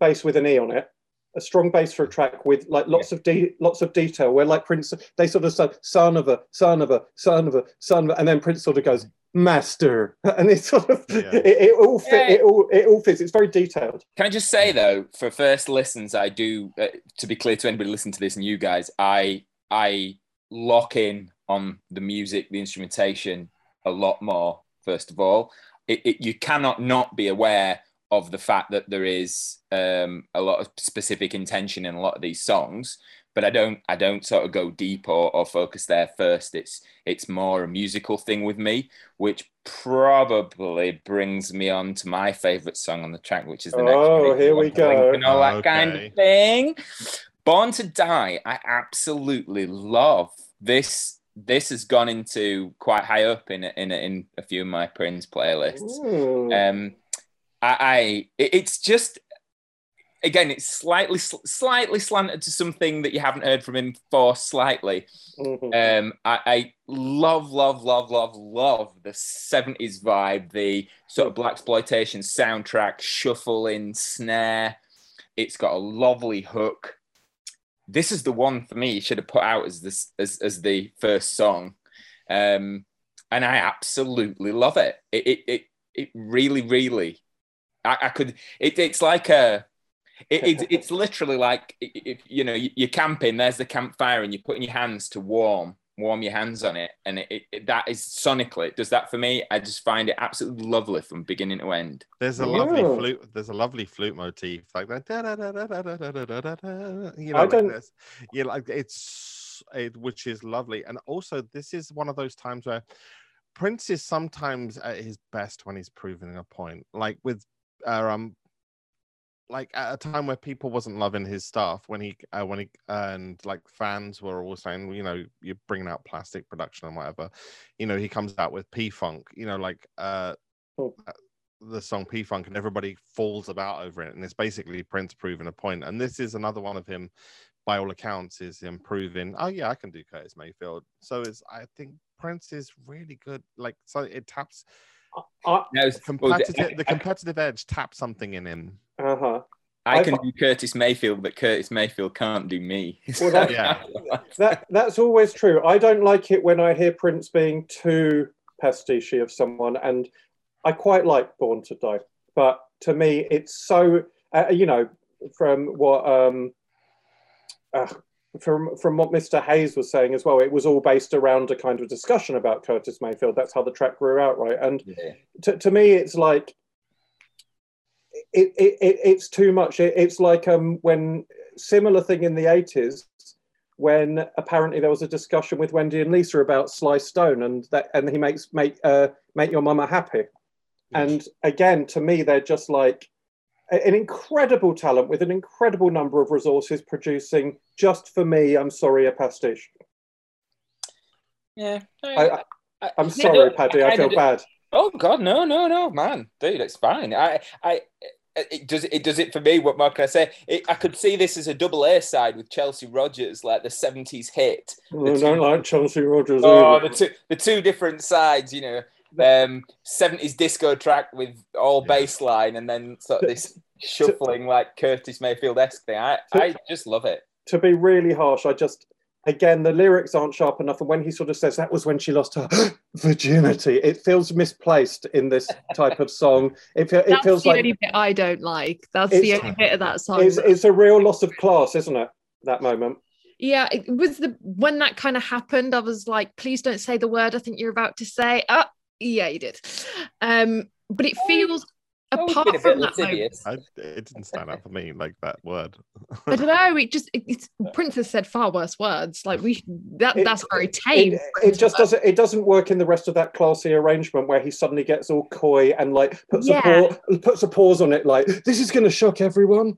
bass with an e on it. A strong base for a track with like lots of de- lots of detail. Where like Prince, they sort of say son of a son of a son of a son of a, and then Prince sort of goes master, and it sort of
Yeah.
it, it all fit.
Yeah.
It all it all fits. It's very detailed.
Can I just say though, for first listens, I do. Uh, to be clear to anybody listening to this and you guys, I I lock in on the music, the instrumentation a lot more. First of all, it, it, you cannot not be aware of the fact that there is um, a lot of specific intention in a lot of these songs. But I don't, I don't sort of go deep or, or focus there first. It's, it's more a musical thing with me, which probably brings me on to my favorite song on the track, which is the next.
Oh,
one,
here we
go, And all that
Okay.
kind of thing. Born to Die, I absolutely love this. This has gone into quite high up in in in a few of my Prince playlists.
Hmm.
Um, I, I it's just again, it's slightly slightly slanted to something that you haven't heard from him for slightly.
Mhm.
Um, I, I love, love, love, love, love the 70s vibe, the sort of black exploitation soundtrack, shuffle in snare. It's got a lovely hook. This is the one for me. You should have put out as this as, as the first song. Um, and I absolutely love it. It it it, it really, really I, I could it, it's like a it, it, it's literally like i- i- if you know you- you're camping. There's the campfire, and you're putting your hands to warm, warm your hands on it, and it, it, that is sonically it does that for me. I just find it absolutely lovely from beginning to end.
There's a lovely flute. There's a lovely flute motif like that. da- da- da- da- da- da- da- da- da- da- da, You know,
I
like
don't-
this. Yeah, like it's it, which is lovely. And also, this is one of those times where Prince is sometimes at his best when he's proving a point. Like with uh, um, like at a time where people wasn't loving his stuff when he uh, when he and like fans were all saying you know you're bringing out plastic production and whatever you know he comes out with p-funk you know like uh
Oh.
uh, the song p-funk and everybody falls about over it and it's basically prince proving a point and this is another one of him by all accounts is him proving oh yeah i can do curtis mayfield so it's i think prince is really good like so it taps
I,
Now, well,
competitive the competitive edge taps something in him
uh-huh.
I can
I-
do Curtis Mayfield, but Curtis Mayfield can't do me.
Well, that-
Yeah.
that that's always true. I don't like it when I hear Prince being too pastiche of someone, and I quite like Born to Die. But to me, it's so uh, you know from what um, uh, from from what Mr. Hayes was saying as well. It was all based around a kind of discussion about Curtis Mayfield. That's how the track grew out, right? And
Yeah.
to, to me it's like it, it, it it's too much it, it's like um when similar thing in the 80s when apparently there was a discussion with wendy and lisa about sly stone and that and he makes make uh make your mama happy and again to me they're just like an incredible talent with an incredible number of resources producing just for me i'm sorry a pastiche
Yeah.
I, I-
I,
I'm sorry,
no,
Paddy. I
I
feel
kinda-
bad.
Oh God, no, no, no, man, dude, it's fine. I, I, it does it does it for me. What more can I say? It, I could see this as a double A side with Chelsea Rogers, like the '70s hit.
I don't like Chelsea Rogers.
Oh,
either.
the two the two different sides, you know. Um, 70s disco track with all
Yeah.
bass line, and then sort of this shuffling like Curtis Mayfield esque thing. I, I just love it.
to be really harsh, I just again the lyrics aren't sharp enough, and when he sort of says that was when she lost her virginity, it feels misplaced in this type of song. It, fe- it
That's
feels
the
like
only bit I don't like. That's the only bit of that song.
it's, it's a real loss of class, isn't it? That moment.
yeah, it was the when that kind of happened, I was like, please don't say the word I think you're about to say. Oh, yeah, you did. Um, but it feels
Always
Oh,
apart a
from that moment,
lascivious.
I, it didn't stand out for me like that word.
I don't know. It just it, it's Princess said far worse words. Like we that
It-
that's very tame.
It, it just doesn't. It doesn't work in the rest of that classy arrangement where he suddenly gets all coy and like puts
Yeah.
a pause, puts a pause on it. Like this is going to shock everyone.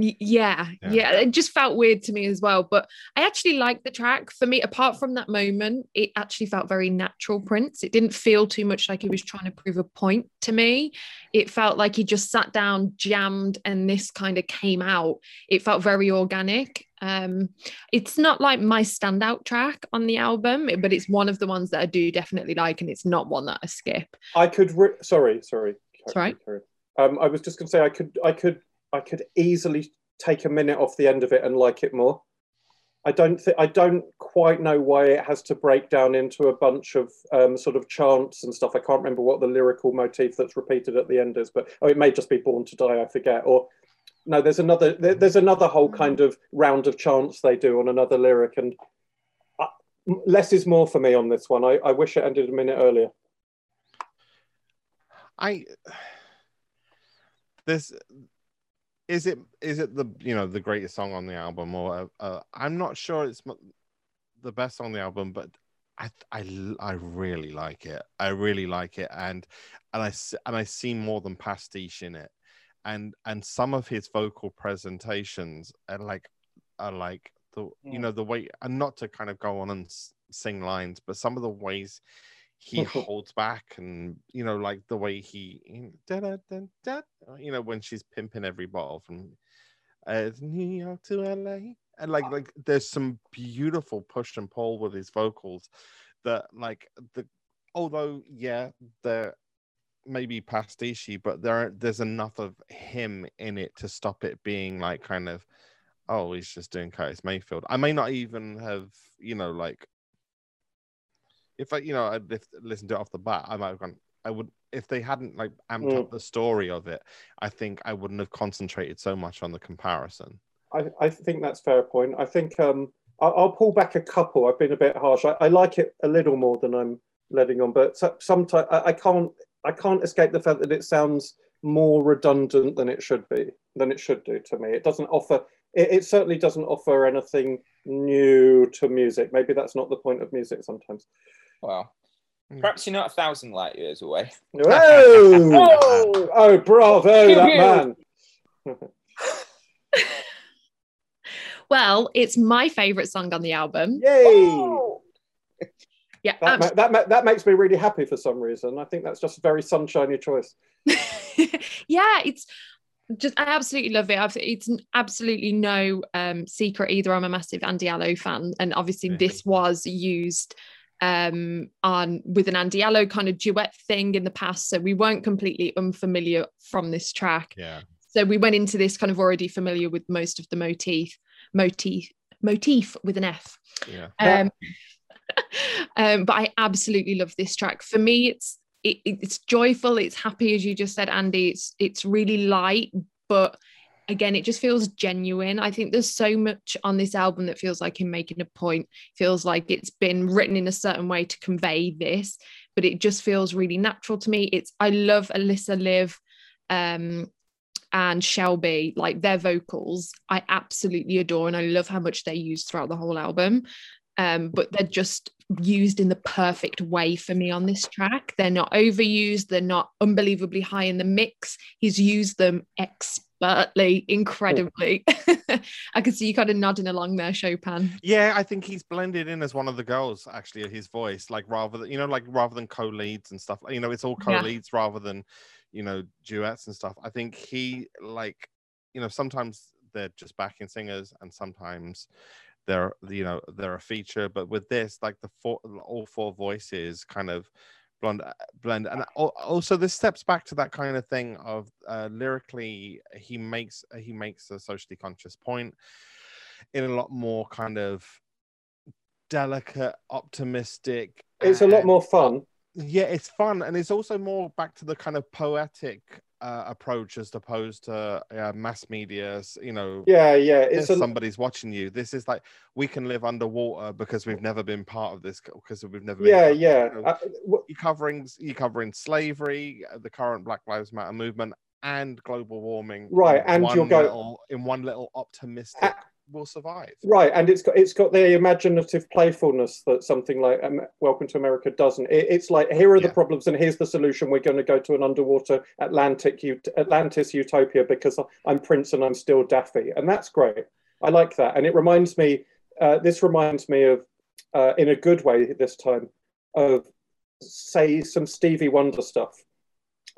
Yeah,
Yeah.
yeah, It just felt weird to me as well. But I actually liked the track. For me, apart from that moment, it actually felt very natural Prince. It didn't feel too much like he was trying to prove a point to me. It felt like he just sat down, jammed, and this kind of came out. It felt very organic. Um, it's not like my standout track on the album, but it's one of the ones that I do definitely like, and it's not one that I skip.
I could. Re- sorry, sorry.
All right.
Sorry. Um, I was just going to say I could. I could. I could easily take a minute off the end of it and like it more. I don't think. I don't quite know why it has to break down into a bunch of um, sort of chants and stuff. I can't remember what the lyrical motif that's repeated at the end is, but oh, it may just be "Born to Die." I forget. Or no, there's another. There, there's another whole kind of round of chants they do on another lyric, and uh, less is more for me on this one. I, I wish it ended a minute earlier.
I this is it is it the you know the greatest song on the album or uh, I'm not sure it's the best song on the album but I, I I really like it I really like it and and I and I see more than pastiche in it and and some of his vocal presentations are like are like the you
Mm.
know the way and not to kind of go on and sing lines but some of the ways he holds back and you know like the way he da, da, da, da, you know when she's pimping every bottle from uh, New York to LA and like like there's some beautiful push and pull with his vocals that like the although yeah they're maybe pastiche but there there's enough of him in it to stop it being like kind of oh he's just doing Curtis Mayfield. I may not even have you know like if I, you know, I'd lif- listened to it off the bat, I might have gone. I would if they hadn't like amped
Mm.
up the story of it. I think I wouldn't have concentrated so much on the comparison.
I, I think that's fair point. I think um, I'll, I'll pull back a couple. I've been a bit harsh. I, I like it a little more than I'm letting on, but sometimes I, I can't I can't escape the fact that it sounds more redundant than it should be than it should do to me. It doesn't offer. It, it certainly doesn't offer anything new to music. Maybe that's not the point of music sometimes.
Well, perhaps you're not a thousand light years away.
Oh, oh, bravo,
Pew,
that
pew.
man.
Well, it's my favorite song on the album.
Yay!
Yeah,
That,
abs-
ma- that, ma- that makes me really happy for some reason. I think that's just a very sunshiny choice.
yeah, it's just I absolutely love it. I've, it's absolutely no um, secret either. I'm a massive Andy Allo fan, and obviously
Really?
this was used um on with an Andy Allo kind of duet thing in the past, so we weren't completely unfamiliar from this track.
Yeah,
So we went into this kind of already familiar with most of the motif, motif, motif with an F.
yeah.
Um, um, but I absolutely love this track. For me, it's it, it's joyful, it's happy, as you just said, Andy. It's it's really light, but again, it just feels genuine. I think there's so much on this album that feels like him making a point. Feels like it's been written in a certain way to convey this, but it just feels really natural to me. It's I love Alyssa Liv. Um, and Shelby, like their vocals, I absolutely adore, and I love how much they're used throughout the whole album um, but they're just used in the perfect way for me on this track. They're not overused, they're not unbelievably high in the mix. He's used them overtly, incredibly. I can see you kind of nodding along there, Chopin.
Yeah, I think he's blended in as one of the girls actually his voice, like rather than you know, like rather than co-leads and stuff. You know, it's all co-leads rather than you know duets and stuff. I think he like you know sometimes they're just backing singers and sometimes they're you know they're a feature. But with this, like the four all four voices kind of blend blend and also this steps back to that kind of thing of uh, lyrically he makes he makes a socially conscious point in a lot more kind of delicate optimistic
It's a lot more fun.
yeah it's fun and it's also more back to the kind of poetic uh, approach as opposed to uh, mass media you know
Yeah, yeah. It's a
somebody's watching you this is like we can live underwater because we've never been part of this because we've never been
yeah,
part-
yeah.
you know,
w-
you're covering you're covering slavery, uh, the current Black Lives Matter movement, and global warming.
Right, and you'll go-
little, in one little optimistic. Will survive.
Right, and it's got it's got the imaginative playfulness that something like um, Welcome to America doesn't. It, it's like here are the problems, and here's the solution. We're going to go to an underwater Atlantic ut- Atlantis utopia because I'm Prince and I'm still Daffy, and that's great. I like that, and it reminds me. Uh, this reminds me of, uh, in a good way, this time of say some Stevie Wonder stuff.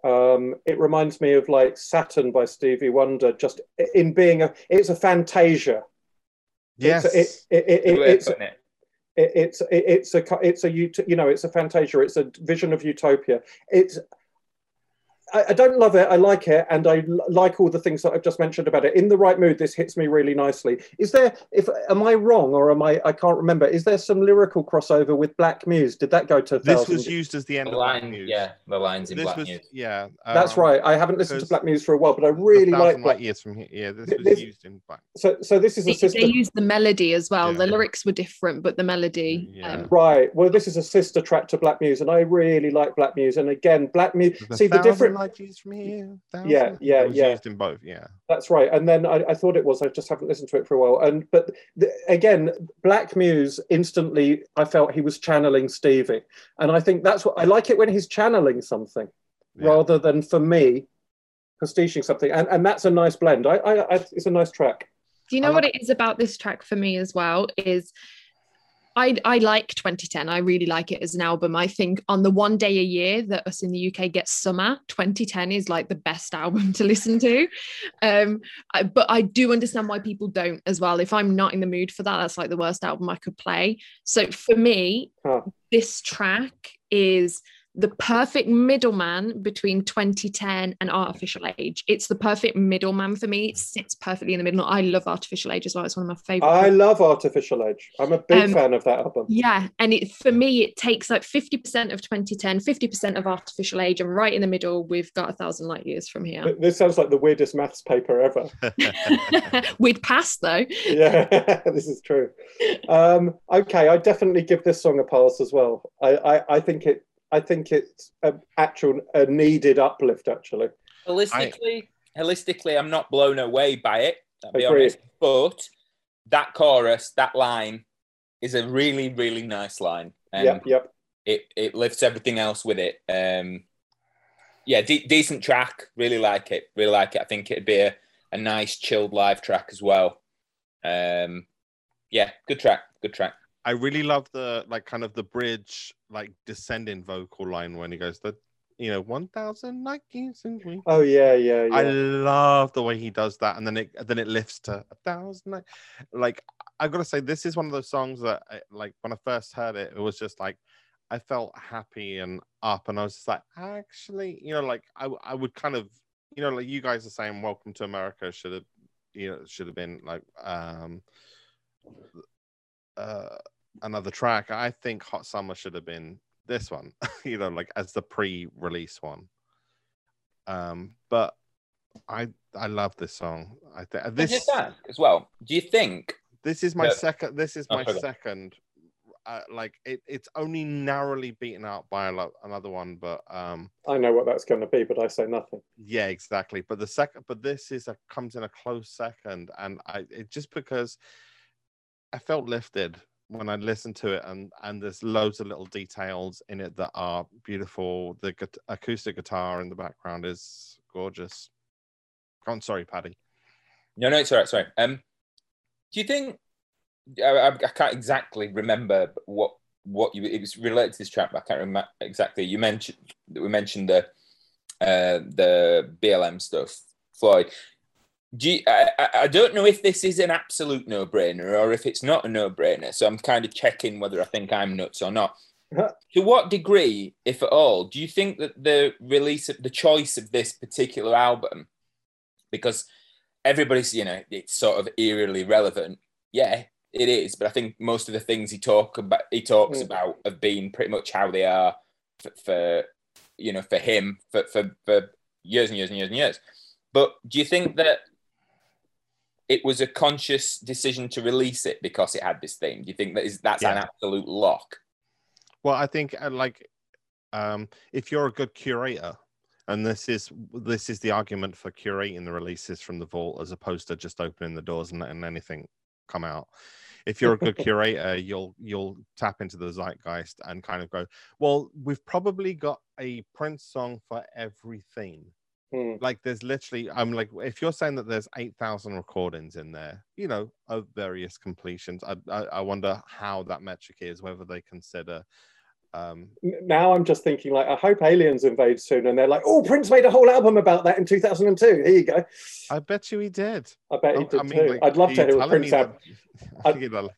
Um, it reminds me of like Saturn by Stevie Wonder, just in being a. It's a fantasia.
Yes,
It's, it, it, it,
Good way of
it's,
putting it.
it, it's it's a it's a you know it's a fantasia. It's a vision of utopia. It's I, I don't love it i like it and I like all the things that i've just mentioned about it in the right mood this hits me really nicely is there if am i wrong or am i i can't remember is there some lyrical crossover with black muse did that go to
this
thousand
was used as the end
The
of Black
line, yeah, the lines in
this
Black
was
Muse.
yeah.
that's
um,
right i haven't listened to black muse for a while but i really
Thousand
like
Light
black
years from here. Yeah, this
Th-
was
this-
used in Black.
so so this is a sister
they used the melody as well. The lyrics were different, but the melody.
Yeah.
Um,
Right. Well, this is a sister track to Black Muse, and I really like Black Muse. And again, Black Muse.
The
See the
Thousand
different.
Light years from here. thousand-
Yeah, yeah,
It was
yeah.
Used in both. Yeah.
That's right. And then I, I thought it was. I just haven't listened to it for a while. And but the, again, Black Muse instantly, I felt he was channeling Stevie, and I think that's what I like it when he's channeling something
yeah.
rather than for me pastiching something. And and that's a nice blend. I, I, I it's a nice track.
Do you
I
know what it is about this track for me as well? Is I I like 2010. I really like it as an album. I think on the one day a year that us in the UK get summer, 2010 is like the best album to listen to. Um, I, but I do understand why people don't as well. If I'm not in the mood for that, that's like the worst album I could play. So for me,
Huh.
this track is the perfect middleman between 2010 and artificial age. It's the perfect middleman for me. It sits perfectly in the middle. I love artificial age as well. It's one of my favorite.
I love Artificial Age. I'm a big
Um,
fan of that album.
yeah, and it for me it takes like 50% of 2010, 50% of artificial age, and right in the middle we've got a thousand light years from here.
This sounds like the weirdest maths paper ever.
We'd pass though.
yeah, this is true. Um, okay, I definitely give this song a pass as well. I, I, I think it. I think it's an actual a needed uplift. Actually,
Holistically, holistically, I'm not blown away by it. I'll be
Agreed.
honest. But that chorus, that line, is a really, really nice line. Um,
yep, yep.
it it lifts everything else with it. Um, yeah, de- decent track. Really like it. Really like it. I think it'd be a, a nice chilled live track as well. Um, yeah, good track. Good track.
I really love the like kind of the bridge, like descending vocal line when he goes the you know one thousand years and we
Oh yeah, yeah, yeah.
I love the way he does that, and then it then it lifts to a thousand. Like, like I gotta say, this is one of those songs that, I, like, when I first heard it, it was just like I felt happy and up, and I was just like, actually, you know, like I, I would kind of, you know, like you guys are saying, "Welcome to America" should have, you know, should have been like, um, uh, another track. I think "Hot Summer" should have been this one, you know, like as the pre-release one. Um, but I I love this song. I think this
just ask as well. Do you think?
this is my
Yeah.
second. This is
Oh,
my
okay.
second. Uh, like it, it's only narrowly beaten out by a lo- another one, but um,
I know what that's going to be, but I say nothing.
yeah, exactly. But the second, but this is a comes in a close second, and I it just because I felt lifted when I listened to it, and and there's loads of little details in it that are beautiful. The gu- acoustic guitar in the background is gorgeous. I'm sorry, Paddy.
No, no, it's all right. Sorry. Um, do you think? I, I, can't exactly remember what what you. It was related to this track, but I can't remember exactly. You mentioned that we mentioned the uh, the BLM stuff, Floyd. Do you, I, I don't know if this is an absolute no brainer or if it's not a no brainer. So I'm kind of checking whether I think I'm nuts or not. to what degree, if at all, do you think that the release of the choice of this particular album, because everybody's, you know, it's sort of eerily relevant. Yeah, it is. But I think most of the things he talk about, he talks
Mm.
about have been pretty much how they are for, for you know, for him for, for, for years and years and years and years. But do you think that it was a conscious decision to release it because it had this theme? Do you think that is that's an absolute lock?
Well, I think uh, like um, if you're a good curator, and this is this is the argument for curating the releases from the vault as opposed to just opening the doors and letting anything come out. If you're a good curator, you'll you'll tap into the zeitgeist and kind of go, well, we've probably got a Prince song for every theme.
Hmm.
Like there's literally, I'm like, if you're saying that there's eight thousand recordings in there, you know, of various completions, I, I I wonder how that metric is, whether they consider um
Now I'm just thinking, like, I hope aliens invade soon, and they're like, "Oh, Prince made a whole album about that in 2002." Here you go.
I bet you he did.
I bet he did
I mean,
too.
like,
I'd love to hear Prince album.
that- I think it'll-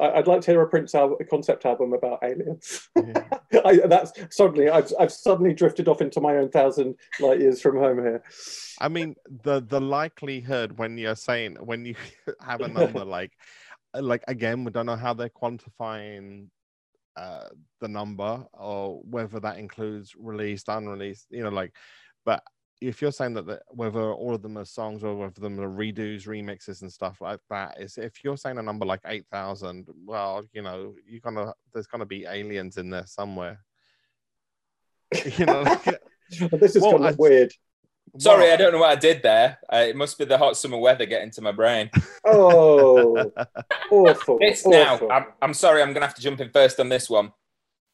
I- I'd like to hear a Prince album, a concept album about aliens.
yeah.
I, that's suddenly I've, I've suddenly drifted off into my own thousand light years from home here.
I mean, the the likelihood when you're saying when you have a number like like again, we don't know how they're quantifying uh the number or whether that includes released, unreleased, you know, like but if you're saying that the, whether all of them are songs or whether them are redos, remixes, and stuff like that, is if you're saying a number like eight thousand, well, you know, you're gonna there's gonna be aliens in there somewhere. You know, like,
this is
Well,
kind
I-
of weird.
Sorry,
well,
I don't know what I did there. Uh, it must be the hot summer weather getting to my brain.
Oh, awful.
This now. I'm, I'm sorry, I'm going to have to jump in first on this one.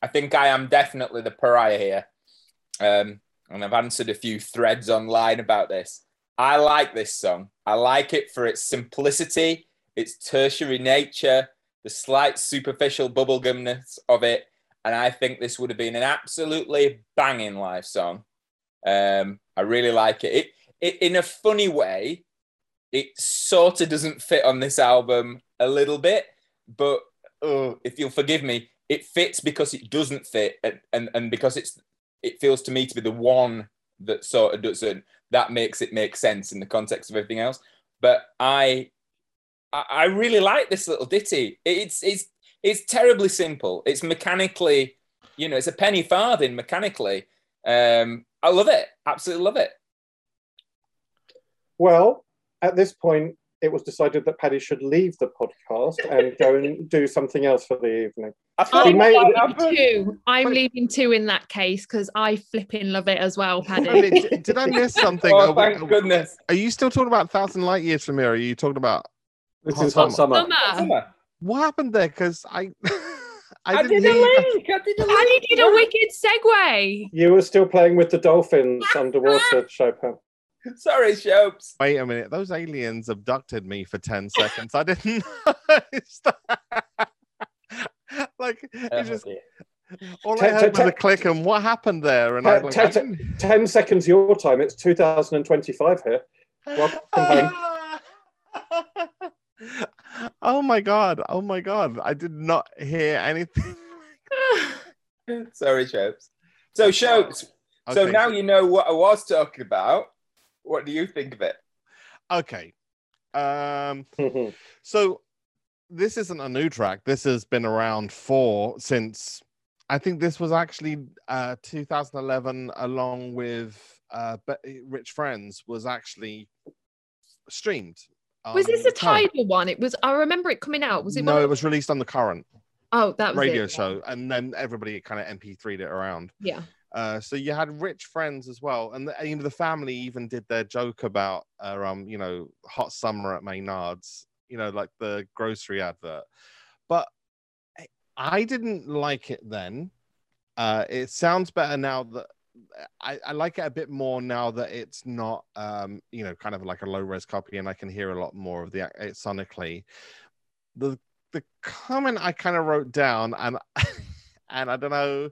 I think I am definitely the pariah here. Um, and I've answered a few threads online about this. I like this song. I like it for its simplicity, its tertiary nature, the slight superficial bubblegumness of it. And I think this would have been an absolutely banging live song. Um, I really like it. it. It in a funny way, it sort of doesn't fit on this album a little bit, but oh, if you'll forgive me, it fits because it doesn't fit, and, and and because it's it feels to me to be the one that sort of doesn't. That makes it make sense in the context of everything else. But I I really like this little ditty. It's it's it's terribly simple. It's mechanically, you know, it's a penny farthing mechanically. Um, I love it. Absolutely love it.
Well, at this point, it was decided that Paddy should leave the podcast and go and do something else for the evening.
I
He
thought
made-
about that.
Two. I'm leaving two in that case because I flipping love it as well,
I
Paddy.
mean, d- did I miss something?
Oh,
Are
thank
are-
goodness.
Are you still talking about Thousand Light Years from here? Are you talking about
This
Hot
is hot
summer.
summer.
Summer.
Summer.
what happened there? Because I, I,
I,
didn't
did a link. I did a
Paddy
link.
did a wicked segue.
You were still playing with the dolphins underwater, Chopin.
Sorry, Shopes.
Wait a minute, those aliens abducted me for ten seconds. I didn't notice that. like
Oh,
it just
dear.
all I heard
te-
was a click and what happened there, and
Te-
I, like,
te-
I
te-
didn't-
10 seconds your time. It's 2025 here. Welcome home.
oh my god! Oh my god! I did not hear anything.
Sorry, Shopes. So, Shopes. So now you know what I was talking about. What do you think of it?
Okay. Um. So this isn't a new track. This has been around for since I think this was actually uh 2011 along with uh Be- Rich Friends was actually streamed.
Was this a
Current.
tidal one? It was. I remember it coming out. Was it?
no,
one
it was released on the current
Oh, that was
radio
it.
show, and then everybody kind of MP3'd it around.
Yeah.
Uh, so you had rich friends as well, and the, you know, the family even did their joke about, uh, um, you know, hot summer at Maynard's, you know, like the grocery advert. But I- didn't like it then. Uh, it sounds better now that I, I like it a bit more now that it's not um you know kind of like a low res copy and I can hear a lot more of the it sonically. The the comment I kind of wrote down and and I don't know.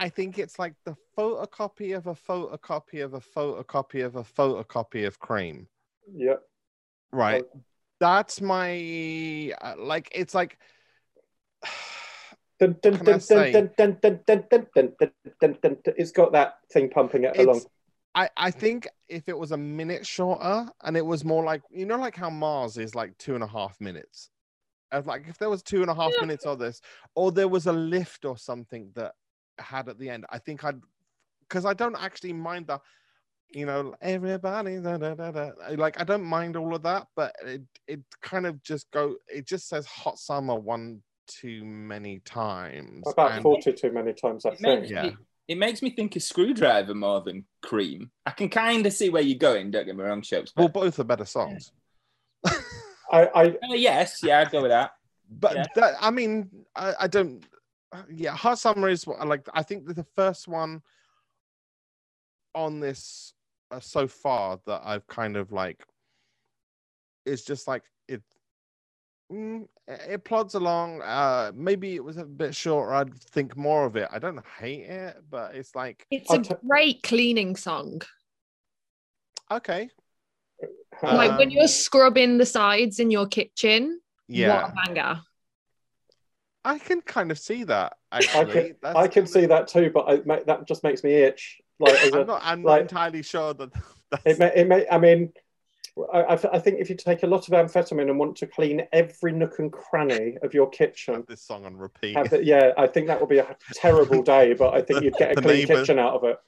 I think it's like the photocopy of a photocopy of a photocopy of a photocopy of cream.
Yep.
Right. That's my like. It's like.
It's got that thing pumping it along.
I, I think if it was a minute shorter and it was more like you know like how Mars is like two and a half minutes. Like if there was two and a half minutes of this, or there was a lift or something that had at the end, I think I'd because I don't actually mind the you know everybody da, da, da, da. like I don't mind all of that, but it it kind of just go it just says hot summer one too many times.
About
and-
40 too many times, I
It makes,
think.
Yeah.
it, it makes me think of screwdriver more than cream. I can kind of see where you're going. Don't get me wrong, Shopes.
well, both are better songs.
I, I,
uh, yes, yeah, I'd go with that.
but
Yeah.
that I mean, I, I don't. Yeah, Hot Summer is like. I think the first one on this uh, so far that I've kind of like is just like it. Mm, it plods along. Uh, maybe it was a bit shorter. I'd think more of it. I don't hate it, but it's like
It's a great cleaning song.
okay,
like when
Um,
you're scrubbing the sides in your kitchen,
yeah,
what a banger.
I can kind of see that.
I can, I can see
of-
that too, but I, that just makes me itch. Like, as a,
I'm not. I'm
like-
not entirely sure that. That's,
it may, it may, I mean, I, I think if you take a lot of amphetamine and want to clean every nook and cranny of your kitchen,
have this song on repeat.
it, yeah, I think that would be a terrible day, but I think you'd get a clean
neighbours.
kitchen out of it.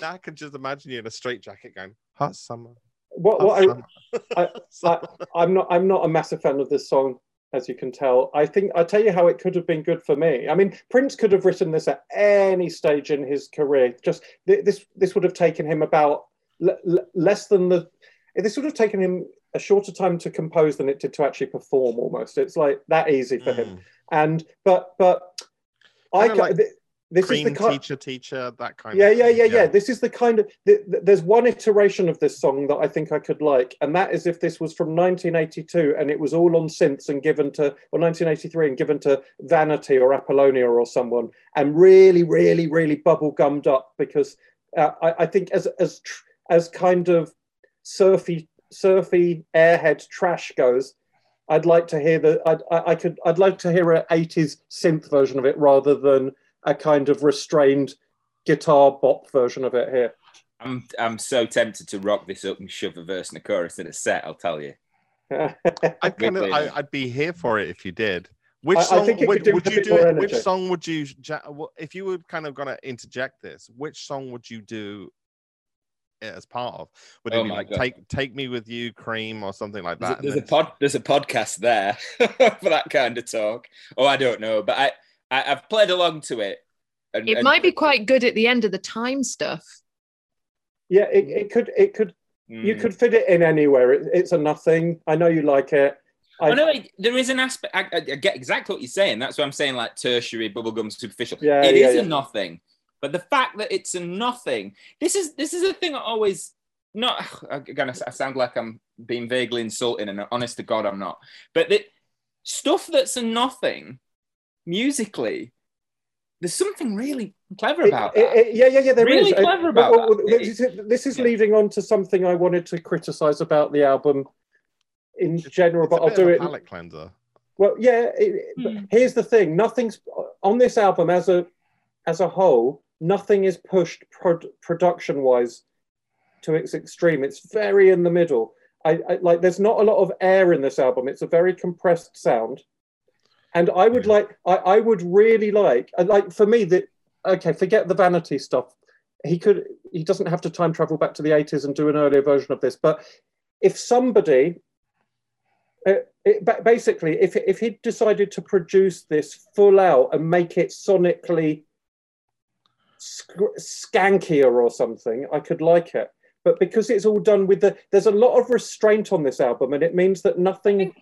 Now I can just imagine you in a straight jacket going, hot summer.
What,
hot
what I,
summer,
I-
summer."
I'm not I'm not a massive fan of this song, as you can tell. I think I'll tell you how it could have been good for me. I mean, Prince could have written this at any stage in his career. Just th- this this would have taken him about l- l- less than the. This would have taken him a shorter time to compose than it did to actually perform. Almost, it's like that easy for him.
Mm.
And but but I
Kinda
ca-
like
th- this is the kind.
teacher, teacher, that kind
Yeah,
of
yeah,
thing,
yeah, yeah. This is the kind of th- th- there's one iteration of this song that I think I could like, and that is if this was from 1982 and it was all on synths and given to, or 1983 and given to Vanity or Apollonia or someone, and really, really, really bubble gummed up because uh, I, I think as as tr- as kind of surfy surfy airhead trash goes. I'd like to hear the. I'd, I I could. I'd like to hear a '80s synth version of it rather than a kind of restrained guitar bop version of it here.
I'm I'm so tempted to rock this up and shove a verse and a chorus in a set. I'll tell you.
I kind of,
Wicked.
I, I'd be here for it if you did. Which
I- I
song
think
would, would you do? It, which song would you, if you were kind of gonna interject this? Which song would you do it as part of? Would it
Oh
be
my
like
God.
take take me with you, Cream, or something like
There's a,
that?
there's
And
a pod there's a podcast there for that kind of talk. Oh, I don't know, but I, I I've played along to it. And,
It
and-
might be quite good at the end of the time stuff.
yeah, it, it could. It could. You
Mm.
could fit it in anywhere. It, it's a nothing. I know you like it. I,
Oh, no, it- there is an aspect. I, I, I get exactly what you're saying. That's why I'm saying. Like tertiary, bubblegum, superficial.
Yeah,
It is
yeah,
a
yeah.
nothing. But the fact that it's a nothing. This is this is a thing I always not. Again, I sound like I'm being vaguely insulting, and honest to God, I'm not. But the stuff that's a nothing, musically, there's something really clever about
it-
that.
it- yeah, yeah, yeah. There
Really
is. Uh,
clever about
well, well,
that.
This, is, this is
Yeah.
leading on to something I wanted to criticize about the album in
It's-
general,
it's
but
a
I'll
bit
do
of
it.
palate cleanser.
Well, yeah. It,
Hmm.
here's the thing: nothing's on this album as a as a whole. Nothing is pushed prod, production wise to its extreme. It's very in the middle. I, I like. There's not a lot of air in this album. It's a very compressed sound, and I would
Yeah.
like. I, I would really like. Like for me that. Okay, forget the vanity stuff. He could. He doesn't have to time travel back to the 80s and do an earlier version of this. But if somebody uh, it, basically, if if he decided to produce this full out and make it sonically sc- skankier or something, I could like it. But because it's all done with the, there's a lot of restraint on this album, and it means that nothing,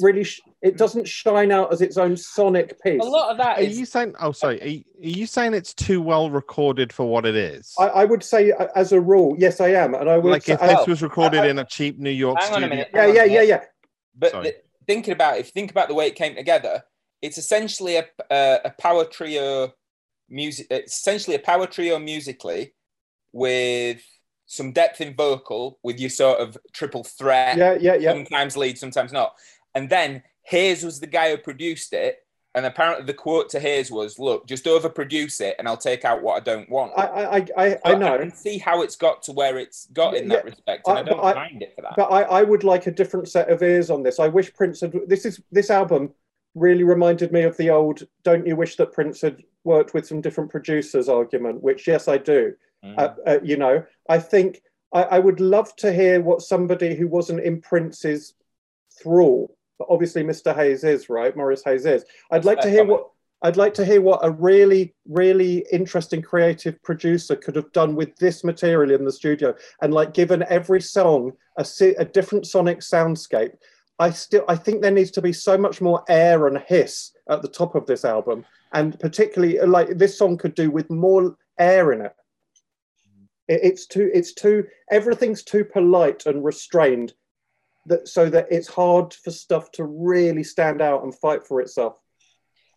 really sh- it hmm. doesn't shine out as its own sonic piece.
A lot of that
Are
is
you saying? Oh, sorry. Are you, are you saying it's too well recorded for what it is?
I, I would say, uh, as a rule, yes, I am, and I would.
like
say,
if
I-
this oh, was recorded
I-
in a cheap New York
Hang on a
studio.
minute.
yeah, yeah, yeah, yeah.
But
Sorry.
th- thinking about if you think about the way it came together, it's essentially a a, uh, a power trio music. Essentially a power trio musically with some depth in vocal, with your sort of triple threat.
Yeah, yeah, yeah.
Sometimes lead, sometimes not. And then Hayes was the guy who produced it. And apparently the quote to Hayes was, "Look, just overproduce it, and I'll take out what I don't want."
I, I, I, I know.
can see how it's got to where it's got in that
Yeah,
respect, and
I-
I, don't
I-
mind it for that.
but I, I would like a different set of ears on this. I wish Prince had. This is this album really reminded me of the old "Don't you wish that Prince had worked with some different producers?" argument. Which yes, I do.
Mm.
Uh, uh, you know, I think I, I would love to hear what somebody who wasn't in Prince's thrall, but obviously Mr. Hayes is right. Morris Hayes is. I'd like to hear what. I'd like to hear what a really, really interesting creative producer could have done with this material in the studio, and like given every song a, a different sonic soundscape. I still, I think there needs to be so much more air and hiss at the top of this album, and particularly uh, like this song could do with more air in it. It- It's too, it's too, everything's too polite and restrained, that so that it's hard for stuff to really stand out and fight for itself.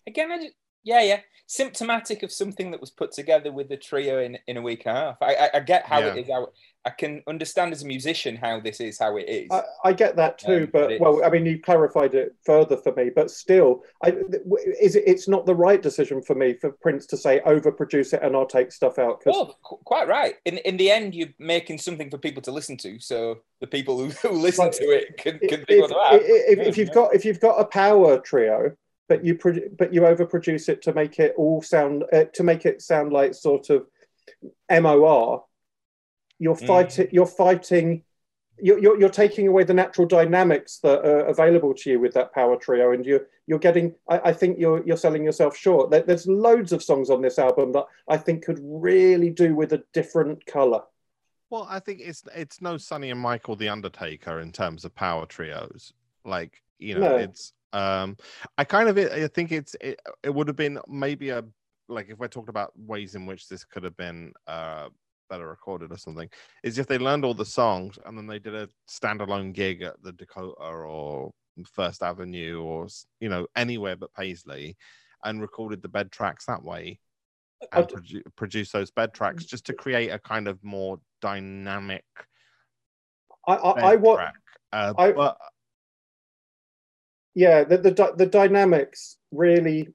Again, I yeah, yeah, symptomatic of something that was put together with the trio in, in a week and a half. I, I, I get how
Yeah.
it is. How, I can understand as a musician how this is how it is.
I, I get that too,
Um, but
but well, I mean, you clarified it further for me, but still, I, is it? It's not the right decision for me for Prince to say overproduce it and I'll take stuff out because
oh, qu- quite right. In in the end, you're making something for people to listen to, so the people who, who listen
Like,
to it can, can
if,
think
if, if, if you've got if you've got a power trio, but you pro- but you overproduce it to make it all sound uh, to make it sound like sort of MOR, you're
Mm.
fighting you're fighting you're, you're, you're taking away the natural dynamics that are available to you with that power trio and you're you're getting I, I think you're you're selling yourself short there, there's loads of songs on this album that i think could really do with a different color
Well, I think it's it's no Sonny and Michael the Undertaker in terms of power trios. Like you know,
No.
it's um, I kind of I think it's it, it would have been maybe a like if we're talking about ways in which this could have been uh better recorded or something is if they learned all the songs and then they did a standalone gig at the Dakota or First Avenue or you know anywhere but Paisley and recorded the bed tracks that way and produ- produce those bed tracks just to create a kind of more dynamic
i i, I
track. Uh,
I-
but
yeah the, the the dynamics really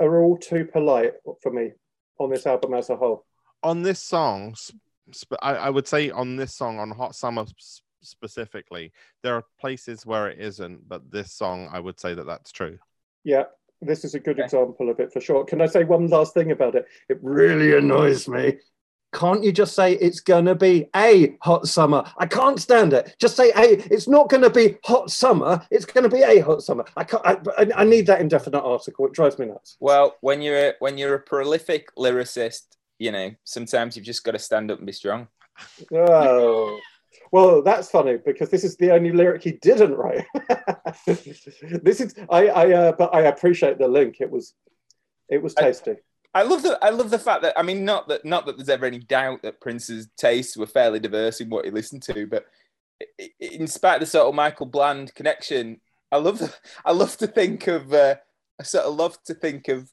are all too polite for me on this album as a whole
on this song, sp- sp- I, I would say on this song, on Hot Summer s- specifically, there are places where it isn't, but this song, I would say that that's true.
Yeah, this is a good
Okay.
example of it for sure. Can I say one last thing about it? It really annoys me. Can't you just say it's gonna be a hot summer? I can't stand it. Just say a. It's not gonna be hot summer. It's gonna be a hot summer. I can't. I, I- I need that indefinite article. It drives me nuts.
Well, when you're a, when you're a prolific lyricist, you know sometimes you've just got to stand up and be strong.
Oh, well, that's funny because this is the only lyric he didn't write. this is. I. I. Uh, but I appreciate the link. It was. It was tasty.
I love the I love the fact that I mean not that not that there's ever any doubt that Prince's tastes were fairly diverse in what he listened to, but in spite of the sort of Michael Bland connection, I love the, I love to think of uh, I sort of love to think of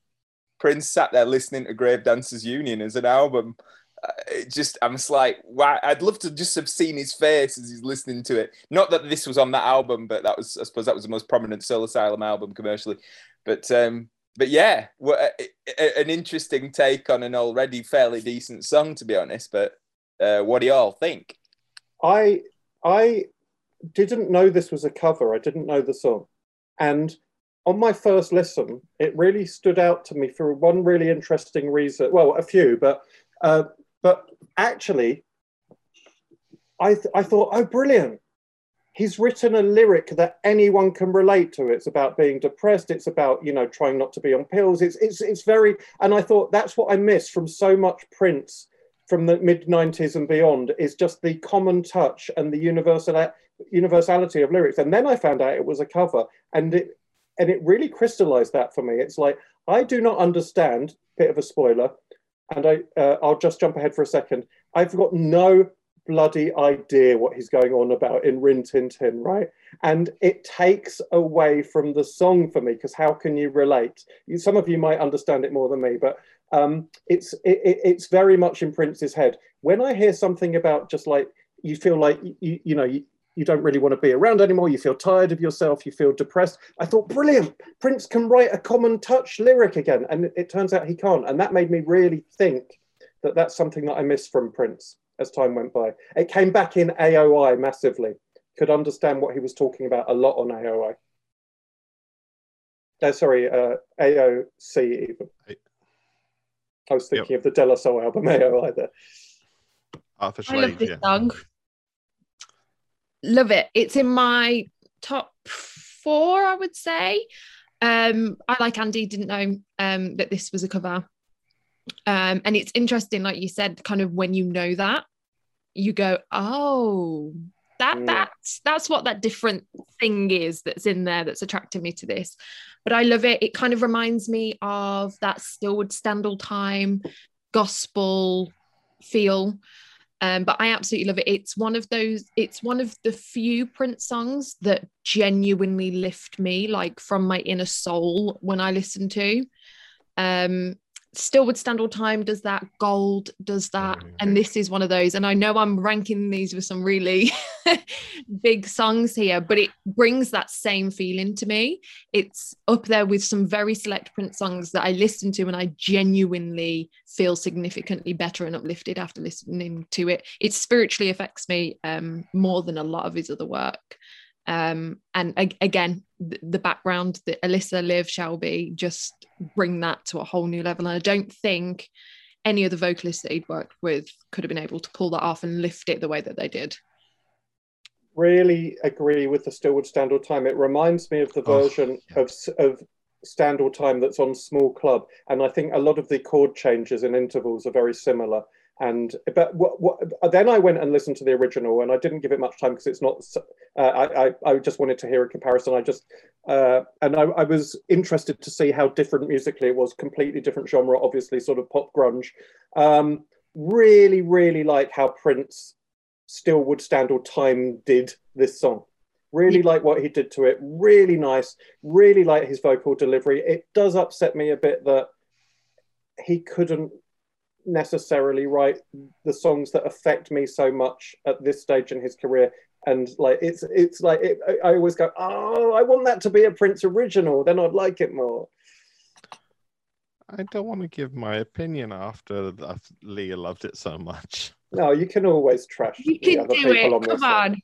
Prince sat there listening to Grave Dancers Union as an album. Uh, it just I'm just like wow I'd love to just have seen his face as he's listening to it. Not that this was on that album, but that was I suppose that was the most prominent Soul Asylum album commercially. But um, but yeah, an interesting take on an already fairly decent song, to be honest. But uh, what do y'all think?
I I didn't know this was a cover. I didn't know the song, and on my first listen, it really stood out to me for one really interesting reason. Well, a few, but uh, but actually, I th- I thought, oh, brilliant. He's written a lyric that anyone can relate to. It's about being depressed. It's about you know trying not to be on pills. It's it's it's very. And I thought that's what I miss from so much Prince from the mid 90s and beyond is just the common touch and the universal universality of lyrics. And then I found out it was a cover, and it and it really crystallized that for me. It's like I do not understand. Bit of a spoiler, and I uh, I'll just jump ahead for a second. I've got no bloody idea what he's going on about in Rin Tin Tin, right? And it takes away from the song for me because how can you relate? Some of you might understand it more than me, but um, it's it, it's very much in Prince's head. When I hear something about just like you feel like you you know you, you don't really want to be around anymore, you feel tired of yourself, you feel depressed. I thought, brilliant, Prince can write a common touch lyric again. And it, it turns out he can't. And that made me really think that that's something that I miss from Prince as time went by. It came back in AOI massively. Could understand what he was talking about a lot on AOI. Uh, sorry, uh, AOC even. I was thinking yep. of the De La Soul album AOI there.
Arthur
I love this yeah. song. Love it. It's in my top four, I would say. Um, I like Andy didn't know um, that this was a cover. Um, and it's interesting, like you said, kind of when you know that, you go, oh, that mm. that's that's what that different thing is that's in there that's attracting me to this. But I love it. It kind of reminds me of that Still Would Stand All Time gospel feel. Um, but I absolutely love it. It's one of those, it's one of the few Prince songs that genuinely lift me like from my inner soul when I listen to. Um, Still Would Stand All Time does that, Gold does that, and this is one of those. And I know I'm ranking these with some really big songs here, but it brings that same feeling to me. It's up there with some very select Prince songs that I listen to and I genuinely feel significantly better and uplifted after listening to it. It spiritually affects me um, more than a lot of his other work. Um, and ag- again, the, the background that Elisa, Liv, Shelby just bring that to a whole new level. And I don't think any of the vocalists that he'd worked with could have been able to pull that off and lift it the way that they did.
Really agree with the Still Would Stand All Time. It reminds me of the oh, version yeah. of, of Stand All Time that's on Small Club. And I think a lot of the chord changes and intervals are very similar and but what, what, then I went and listened to the original, and I didn't give it much time because it's not. Uh, I, I, I just wanted to hear a comparison. I just uh, and I, I, was interested to see how different musically it was. Completely different genre, obviously, sort of pop grunge. Um, really, really like how Prince still would stand all time did this song. Really yeah. like what he did to it. Really nice. Really like his vocal delivery. It does upset me a bit that he couldn't necessarily write the songs that affect me so much at this stage in his career. And like it's it's like it, i always go oh i want that to be a prince original. Then i'd like it more.
I don't want to give my opinion after leah loved it so much.
No you can always trash
you can do it. on come on.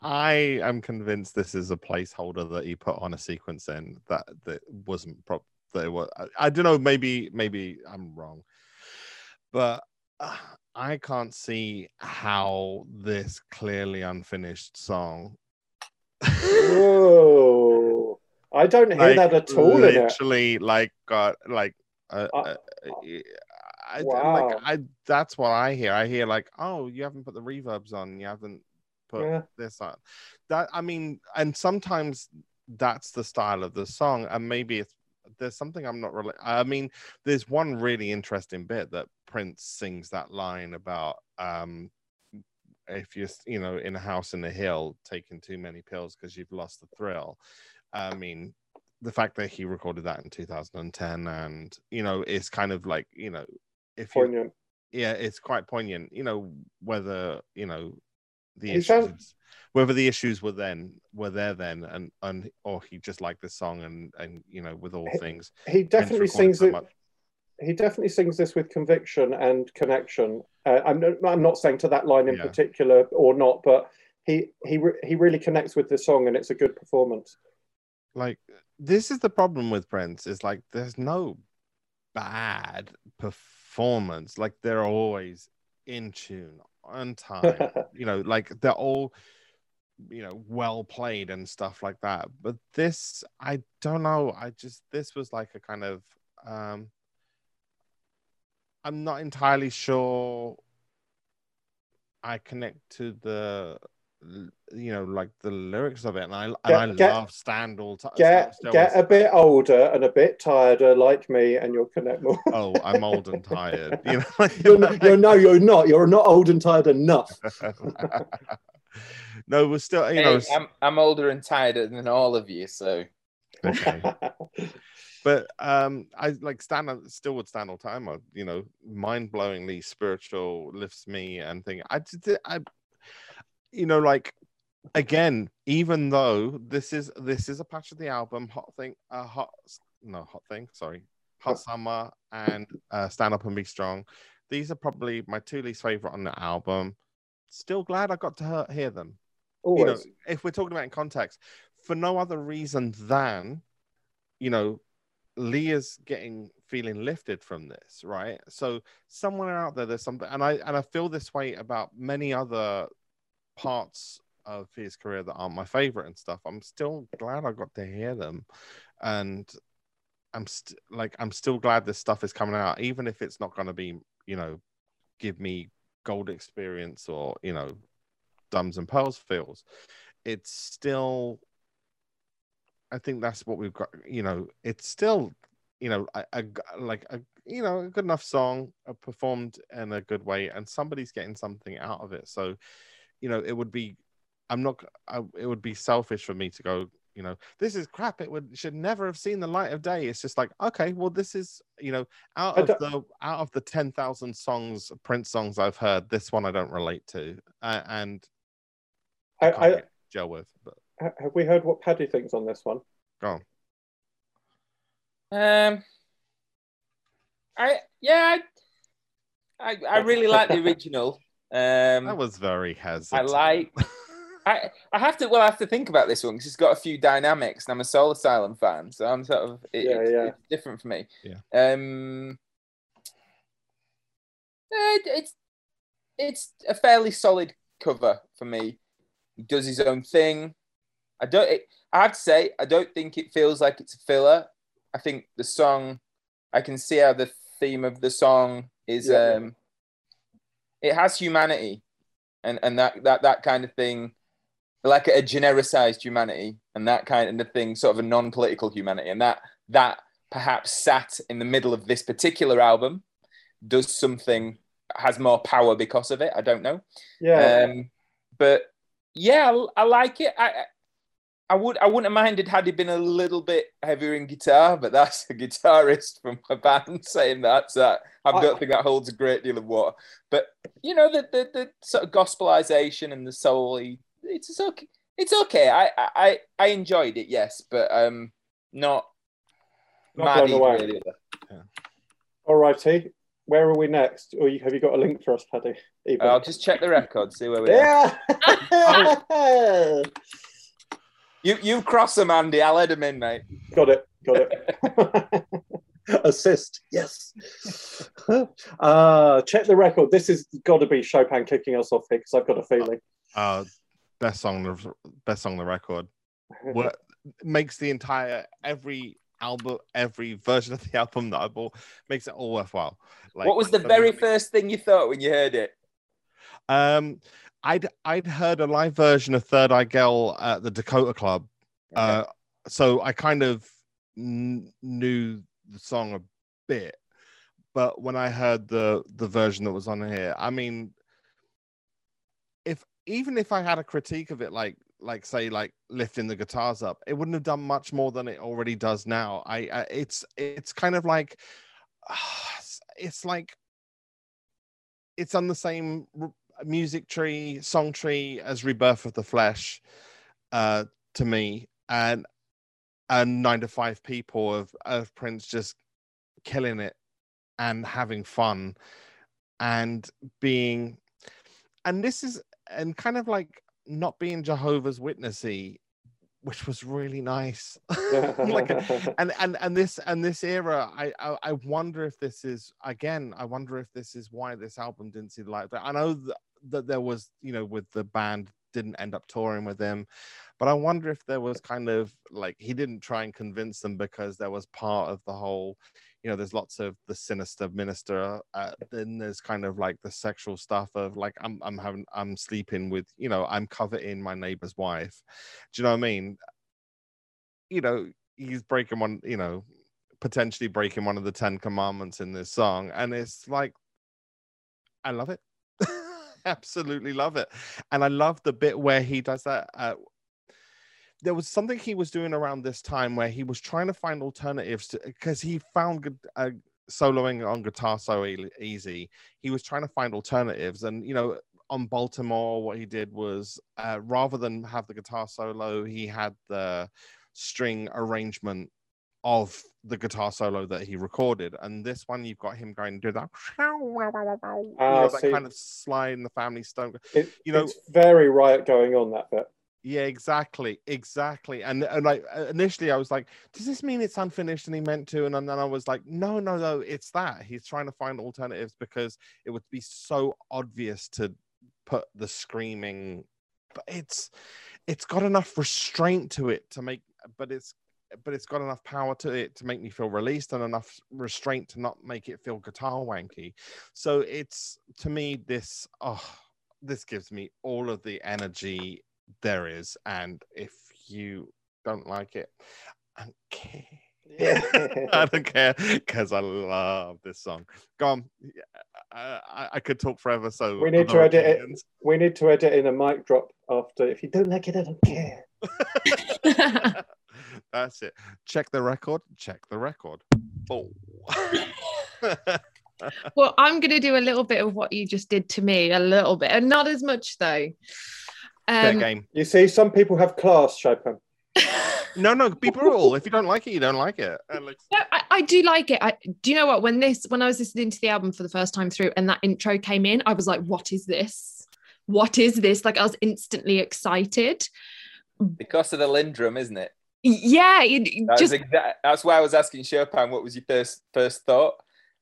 I am convinced this is a placeholder that he put on a sequence in that that wasn't prop that it was. I, I don't know. Maybe maybe I'm wrong, but uh, I can't see how this clearly unfinished song.
Whoa! I don't hear like, that at all.
Literally, like got like. Uh, uh, uh, I, wow. like I that's what I hear. I hear like, oh, you haven't put the reverbs on, you haven't put yeah. this on. That I mean, and sometimes that's the style of the song, and maybe it's there's something I'm not really. I mean, there's one really interesting bit that Prince sings that line about um, if you're, you know, in a house in the hill taking too many pills because you've lost the thrill. I mean, the fact that he recorded that in 2010 and you know it's kind of like you know if you yeah it's quite poignant you know whether you know the issues whether the issues were then were there then and and or he just liked the song and and you know with all things
he definitely sings it he definitely sings this with conviction and connection. Uh, I'm, I'm not saying to that line in yeah. particular or not but he he he really connects with the song and it's a good performance.
Like this is the problem with prince is like there's no bad performance. Like they're always in tune on time. You know like they're all you know well played and stuff like that. But this i don't know. I just this was like a kind of um i'm not entirely sure i connect to the you know, like the lyrics of it, and I and
Get-
I
get-
love Stand all time.
Get get a bit older and a bit tireder, like me, and you'll connect more.
oh, I'm old and tired. You know,
You're, not, you're no, you're not. You're not old and tired enough.
no, we're still, you
Hey,
know, s-
I'm, I'm older and tired than all of you, so
okay. but um i like stand still would stand all time I, you know mind-blowingly spiritual lifts me and thing i did i you know like again even though this is this is a patch of the album hot thing uh hot no hot thing sorry hot summer and uh stand up and be strong these are probably my two least favorite on the album. Still glad i got to he- hear them. You know if we're talking about in context for no other reason than you know leah's getting feeling lifted from this right? So somewhere out there there's something and i and i feel this way about many other parts of his career that aren't my favorite and stuff i'm still glad i got to hear them and i'm st- like i'm still glad this stuff is coming out even if it's not going to be you know give me gold experience or you know Diamonds and Pearls feels. It's still, I think that's what we've got. You know, it's still, you know, a, a like a you know a good enough song, uh, performed in a good way, and somebody's getting something out of it. So, you know, it would be, I'm not, I, it would be selfish for me to go. You know, this is crap. It would should never have seen the light of day. It's just like, okay, well, this is, you know, out of the out of the ten thousand songs, Prince songs I've heard, this one I don't relate to, uh, and
I,
can't
I,
gel with. But
have we heard what Paddy thinks on this one?
go on.
Um, I yeah, I I, I really like the original. Um,
That was very
hazardous.
I
like. I I have to well I have to think about this one because it's got a few dynamics, and I'm a Soul Asylum fan, so I'm sort of it,
Yeah,
it's,
yeah.
it's different for me.
Yeah.
Um. eh, it's it's a fairly solid cover for me. He does his own thing. I don't. It, I have to say, I don't think it feels like it's a filler. I think the song, I can see how the theme of the song is.
Yeah.
Um, it has humanity, and and that that that kind of thing, like a genericized humanity, and that kind of thing, sort of a non-political humanity, and that that perhaps sat in the middle of this particular album does something has more power because of it. I don't know.
Yeah.
Um, but yeah, I, I like it. I I- I would I wouldn't have minded had he been a little bit heavier in guitar, but that's a guitarist from a band saying that. So I
I-
don't think that holds a great deal of water. But you know the the, the sort of gospelization and the soul, it's it's okay. It's okay. I I I enjoyed it, yes, but um, not
Not
mad
blown away.
really.
All righty. Where are we next? Or have you got a link for us, Paddy? Even?
I'll just check the record, see where we are.
yeah.
You you cross them, Andy. I'll let them in, mate.
got it. Got it. Assist. Yes. uh, check the record. This has got to be Chopin kicking us off here because I've got a feeling.
Uh, best song, the- best song on the record. What makes the entire every album, every version of the album that I bought makes it all worthwhile. Like,
what was the very first thing you thought when you heard it?
Um, I'd I'd heard a live version of Third Eye Girl at the Dakota Club, uh, so I kind of kn- knew the song a bit. But when I heard the the version that was on here, I mean, if even if I had a critique of it, like like say like lifting the guitars up, it wouldn't have done much more than it already does now. I, I it's it's kind of like it's like it's on the same music tree, song tree as Rebirth of the Flesh, uh, to me, and and nine to five people of of Prince just killing it and having fun and being and this is and kind of like not being Jehovah's Witnessy, which was really nice. like and and and this and this era I, I i wonder if this is again i wonder if this is why this album didn't see the light day. i know that, that there was you know with the band didn't end up touring with him. But i wonder if there was kind of like he didn't try and convince them because there was part of the whole you know there's lots of the sinister minister uh, then there's kind of like the sexual stuff of like i'm i'm having i'm sleeping with you know i'm coveting my neighbor's wife. Do you know what i mean? You know he's breaking one you know potentially breaking one of the 10 commandments in this song. And it's like i love it absolutely love it and i love the bit where he does that uh, there was something he was doing around this time where he was trying to find alternatives because he found uh, soloing on guitar so easy. He was trying to find alternatives, and you know, on Baltimore, what he did was uh, rather than have the guitar solo, he had the string arrangement of the guitar solo that he recorded. And this one, you've got him going to do that, you ah, know, that kind of Sly and the Family Stone.
It,
you know,
it's very riot going on that bit.
Yeah, exactly, exactly. And and like uh, initially, I was like, "Does this mean it's unfinished?" And he meant to, and then I was like, "No, no, no, it's that he's trying to find alternatives because it would be so obvious to put the screaming, but it's it's got enough restraint to it to make, but it's but it's got enough power to it to make me feel released and enough restraint to not make it feel guitar wanky. So it's to me this oh this gives me all of the energy there is, and if you don't like it, I don't care.
Yeah.
I don't care because I love this song. Go on. I, I could talk forever. So
we need to edit opinions. it. We need to edit in a mic drop after. If you don't like it, I don't care.
That's it. Check the record. Check the record. Oh.
well, I'm going to do a little bit of what you just did to me, a little bit, and not as much though.
Um, game.
You see, some people have class, Chopin.
no, no, be brutal. if you don't like it, you don't like it.
Alex. No, I, I, do like it. I, do you know what? When this, when I was listening to the album for the first time through, and that intro came in, I was like, "What is this? What is this?" Like I was instantly excited
because of the LinnDrum, isn't it?
Yeah, it,
that
just
that's why I was asking Chopin. What was your first first thought?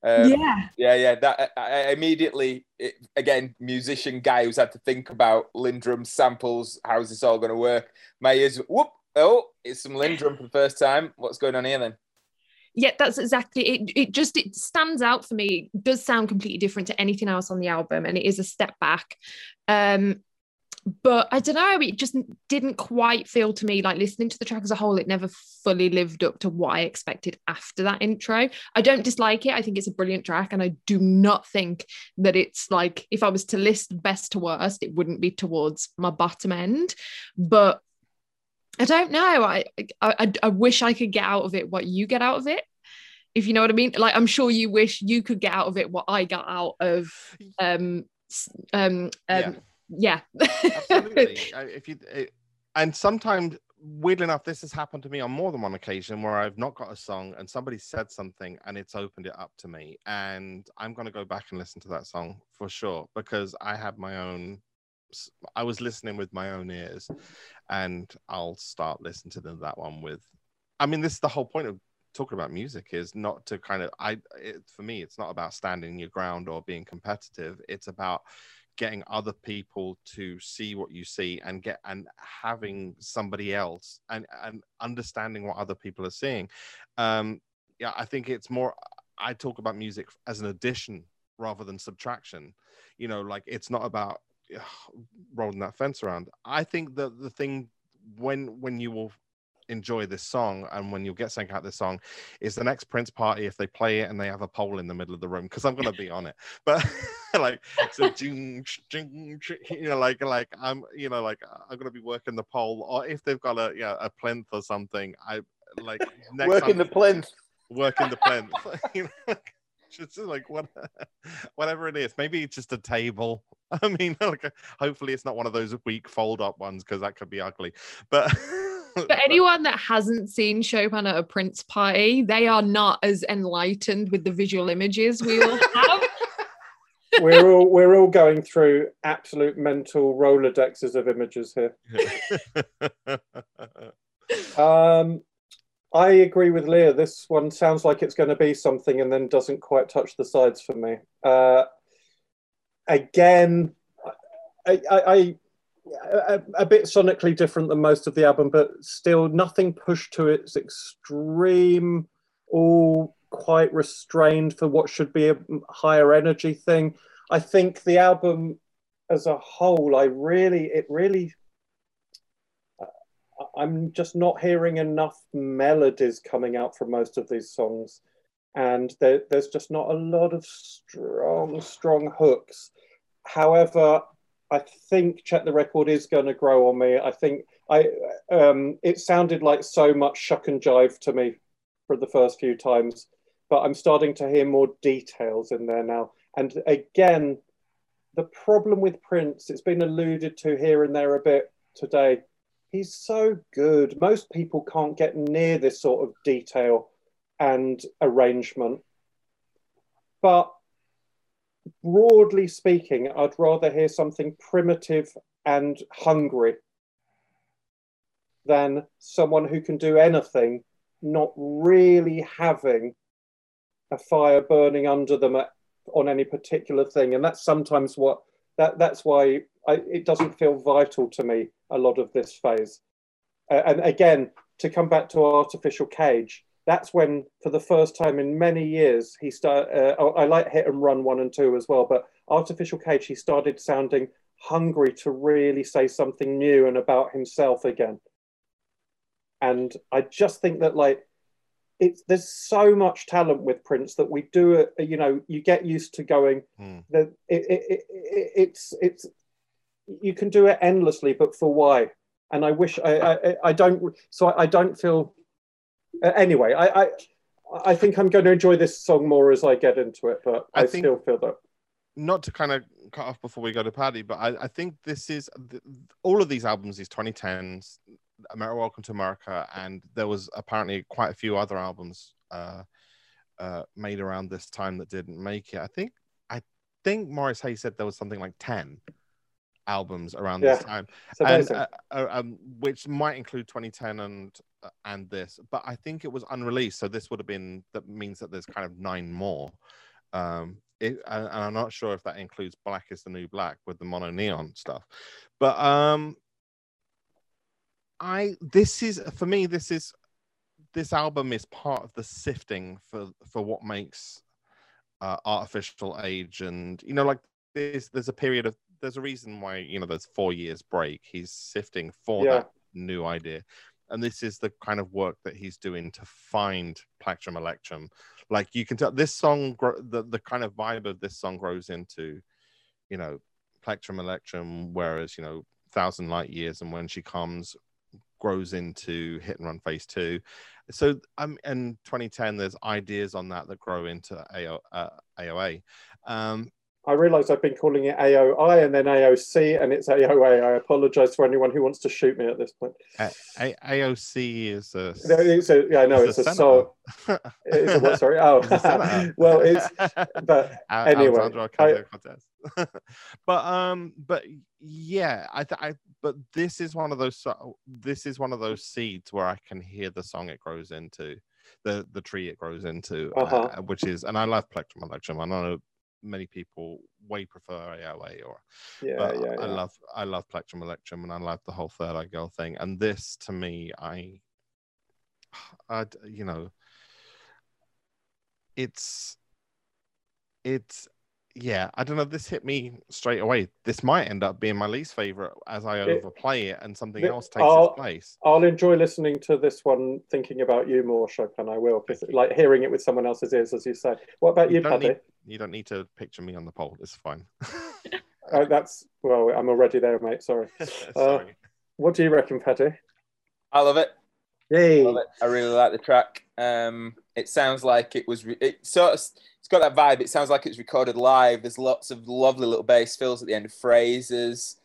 Um, yeah,
yeah, yeah. That I, I immediately, it, again, musician guy who's had to think about LinnDrum samples. How's this all going to work? My ears, whoop! Oh, it's some LinnDrum for the first time. What's going on here then?
Yeah, that's exactly it. It just it stands out for me. It does sound completely different to anything else on the album, and it is a step back. Um, but I don't know, it just didn't quite feel to me like listening to the track as a whole, it never fully lived up to what I expected after that intro. I don't dislike it. I think it's a brilliant track. And I do not think that it's like, if I was to list best to worst, it wouldn't be towards my bottom end. But I don't know. I, I, I wish I could get out of it what you get out of it if you know what I mean. Like I'm sure you wish you could get out of it what I got out of um um, um yeah yeah.
Absolutely. If you it, and sometimes weirdly enough this has happened to me on more than one occasion where i've not got a song and somebody said something and it's opened it up to me. And i'm going to go back and listen to that song for sure because i had my own i was listening with my own ears and i'll start listening to that one with i mean this is the whole point of talking about music is not to kind of i it, for me it's not about standing your ground or being competitive. It's about getting other people to see what you see and get and having somebody else and and understanding what other people are seeing. Um yeah i think it's more i talk about music as an addition rather than subtraction. You know like it's not about ugh, rolling that fence around. I think that the thing when when you will enjoy this song and when you'll get something out of this song is the next Prince party if they play it and they have a pole in the middle of the room because I'm gonna be on it. But like so jing, jing, you know, like like I'm you know like I'm gonna be working the pole or if they've got a yeah a plinth or something, I like
working the plinth.
Working the plinth. you know, just like what whatever it is. Maybe it's just a table. I mean, like hopefully it's not one of those weak fold up ones because that could be ugly. But
For anyone that hasn't seen Chopin at a Prince party, they are not as enlightened with the visual images we all have.
we're all we're all going through absolute mental rolodexes of images here. um, I agree with Leah. This one sounds like it's going to be something, and then doesn't quite touch the sides for me. Uh, again, I, I, a, a, bit sonically different than most of the album, but still nothing pushed to its extreme. All quite restrained for what should be a higher energy thing. I think the album as a whole, I really, it really, I'm just not hearing enough melodies coming out from most of these songs. And there, there's just not a lot of strong, strong hooks. However, I think Check the Record is going to grow on me. I think I um, it sounded like so much shuck and jive to me for the first few times, but I'm starting to hear more details in there now. And again, the problem with Prince, it's been alluded to here and there a bit today. He's so good. Most people can't get near this sort of detail and arrangement. But broadly speaking, I'd rather hear something primitive and hungry than someone who can do anything, not really having a fire burning under them at, on any particular thing. And that's sometimes what that that's why I, it doesn't feel vital to me a lot of this phase. Uh, and again, to come back to artificial cage, that's when, for the first time in many years, he started. Uh, oh, I like Hit and Run one and two as well, but Artificial Cage, he started sounding hungry to really say something new and about himself again. And I just think that like it's there's so much talent with Prince that we do it. You know, you get used to going
Hmm.
that it, it, it, it, it's it's you can do it endlessly, but for why? And I wish I I, I don't so I, I don't feel uh, anyway. I, I I think I'm going to enjoy this song more as I get into it, but
I
I,
think-
still feel that
not to kind of cut off before we go to Paddy, but I, I think this is th- all of these albums, these 2010s, America Welcome to America, and there was apparently quite a few other albums uh, uh, made around this time that didn't make it. I think I think Morris Hayes said there was something like 10 albums around this time. And uh, uh, um, which might include 2010 and uh, and this but i think it was unreleased so this would have been that means that there's kind of nine more. Um it, and, and i'm not sure if that includes black is the new black with the MonoNeon stuff. But um i this is for me this is this album is part of the sifting for for what makes uh, Art Official Age and you know like there's there's a period of there's a reason why you know there's four years break. He's sifting for
Yeah.
that new idea. And this is the kind of work that he's doing to find plectrum electrum. Like you can tell this song the, the kind of vibe of this song grows into you know plectrum electrum whereas you know thousand light years and when she comes grows into hit and run phase two. So um in 2010 there's ideas on that that grow into AO, uh, aoa um
I realise I've been calling it AOI and then AOC and it's AOA. I apologise for anyone who wants to shoot me at this point.
A- A- aoc is a
It's a, yeah, I know it's, a, song.
senator.
It's a what? Sorry. Oh, well, it's but anyway,
Ocasio-Cortez. but um, but yeah, I, th- I but this is one of those this is one of those seeds where I can hear the song it grows into, the the tree it grows into, uh,
Uh-huh.
which is and I love Plectrum Electrum. I know many people way prefer AOA or
yeah,
but
yeah,
I love I love Plectrum Electrum and I love the whole Third Eye Girl thing. And this to me, I, I you know, it's it's yeah, I don't know. This hit me straight away. This might end up being my least favorite as I
It-
overplay it and something
the-
else takes
I'll-
its place.
I'll enjoy listening to this one, thinking about you more, Chopin. I will, like hearing it with someone else's ears, as you say. What about you,
You
Paddy?
need- You don't need to picture me on the pole. It's fine.
Uh, that's well, I'm already there, mate. Sorry.
Sorry.
What do you reckon, Paddy?
I love it.
Yay!
Love it. I really like the track. Um, it sounds like it was. Re- it sort of. It's got that vibe. It sounds like it's recorded live. There's lots of lovely little bass fills at the end of phrases.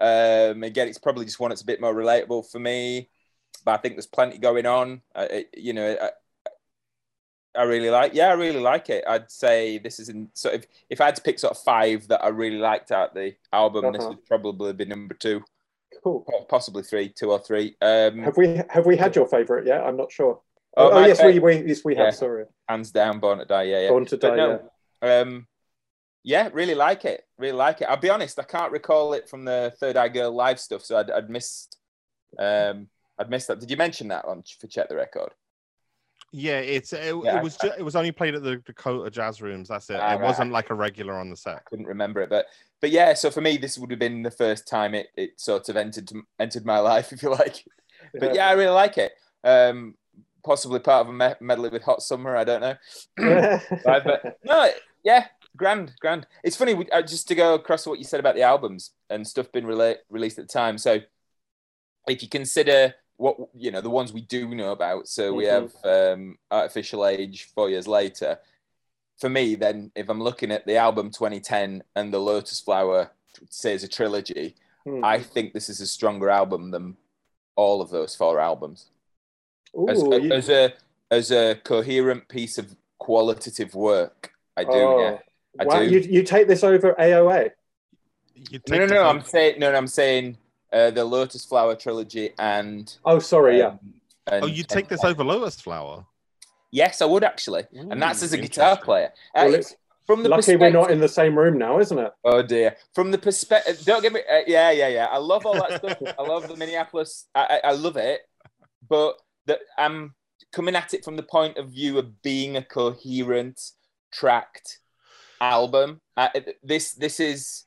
Um, again, it's probably just one that's a bit more relatable for me. But I think there's plenty going on. Uh, it, you know, I, really like. Yeah, I really like it. I'd say this is in sort of. If I had to pick sort of five that I really liked out the album, this
Uh-huh.
would probably be number two,
Cool.
possibly three, two or three. Um,
Have we have we had your favourite yet? I'm not sure.
Oh,
Oh, yes, we, we yes we have.
Yeah.
Sorry,
hands down, Born to Die. Yeah, yeah.
Born to Die.
no,
yeah.
Um, yeah, really like it. Really like it. I'll be honest, I can't recall it from the Third Eye Girl live stuff, so I'd, I'd missed. Um, I'd missed that. Did you mention that on for check the record?
Yeah, it's it,
Yeah,
it was
I-
ju- it was only played at the Dakota Jazz Rooms. That's it.
Ah,
it
right.
wasn't like a regular on the set.
I couldn't remember it, but but yeah. So for me, this would have been the first time it, it sort of entered entered my life, if you like. But yeah, I really like it. Um, possibly part of a me- medley with Hot Summer. I don't know. Right, but no, yeah, grand, grand. It's funny we, uh, just to go across what you said about the albums and stuff being rela- released at the time. So, if you consider what you know, the ones we do know about, so we
Mhm.
have um, Art Official Age, four years later. For me, then, if I'm looking at the album 2010 and the Lotus Flower, say as a trilogy,
Hmm.
I think this is a stronger album than all of those four albums as,
Ooh, you-
as a as a coherent piece of qualitative work. I do.
oh,
Yeah. I
wow,
do.
You, you take this over AOA.
No, no, no. I'm saying no. no I'm saying uh, the Lotus Flower trilogy and.
Oh, sorry, yeah.
um, and-
Oh, you take this
and-
over Lotus Flower.
Yes, I would actually, and that's as a guitar player. Uh,
Well,
it's from the
Lucky we're not in the same room now, isn't it?
Oh dear. From the perspective, don't get me. Uh, yeah, yeah, yeah. I love all that stuff. I love the Minneapolis. I, I, I love it, but that I'm coming at it from the point of view of being a coherent, tracked album. Uh, this this is,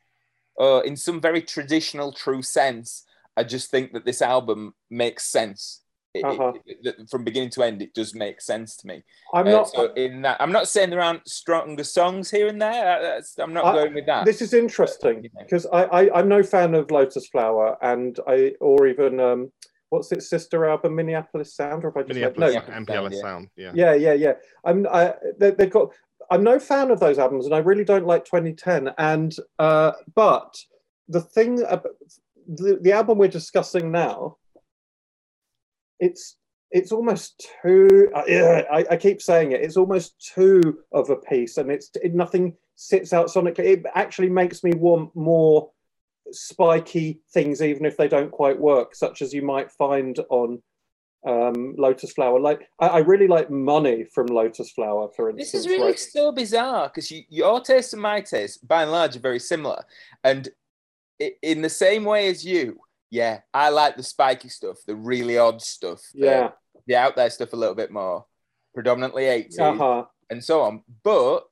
uh, in some very traditional, true sense. I just think that this album makes sense. It- it-
Uh-huh.
it- from beginning to end, it does make sense to me.
I'm
Uh,
not.
so in that, I'm not saying there aren't stronger songs here and there. Uh, That's, I'm not
I-
going with that.
This is interesting
You know.
because I, I I'm no fan of Lotus Flower and I or even um what's its sister album Minneapolis Sound or if I just
Minneapolis
no
Sound, yeah.
sound. Yeah.
yeah yeah yeah I'm I they, they've got I'm no fan of those albums and I really don't like 2010 and uh but the thing the, the album we're discussing now it's it's almost too uh, I, I keep saying it it's almost too of a piece and it's it, nothing sits out sonically. It actually makes me want more spiky things even if they don't quite work such as you might find on um, Lotus Flower. Like I, I really like Money from Lotus Flower, for
This
instance.
is really
right?
so bizarre because you, your taste and my taste, by and large, are very similar. And in the same way as you, yeah, I like the spiky stuff, the really odd stuff, the-
Yeah.
the, out there stuff a little bit more, predominantly 80s
Uh-huh.
and so on. But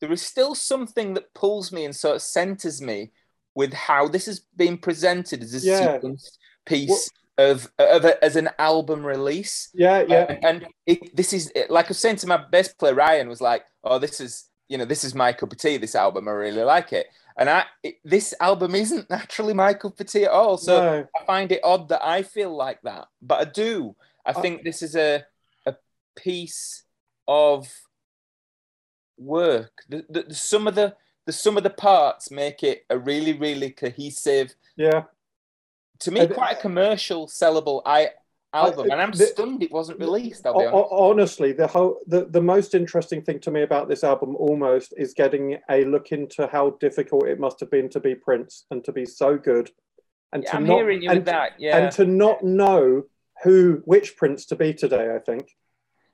there is still something that pulls me and sort of centers me with how this has been presented as a
Yeah.
sequence piece of, of a, as an album release.
Yeah, yeah.
Uh, and it, this is like I was saying to my bass player Ryan was like, "Oh, this is you know this is my cup of tea. This album, I really like it." And I it, this album isn't naturally my cup of tea at all. So
no.
I find it odd that I feel like that, but I do. I
I-
think this is a a piece of work. The, the, the some of the the some of the parts make it a really really cohesive.
Yeah.
To me, quite a commercial, sellable I album, and I'm stunned it wasn't released. I'll be honest.
honestly, the whole the, the most interesting thing to me about this album almost is getting a look into how difficult it must have been to be Prince and to be so good, and
Yeah,
to
I'm
not
hearing you
and,
that. Yeah,
and to not know who which Prince to be today. I think.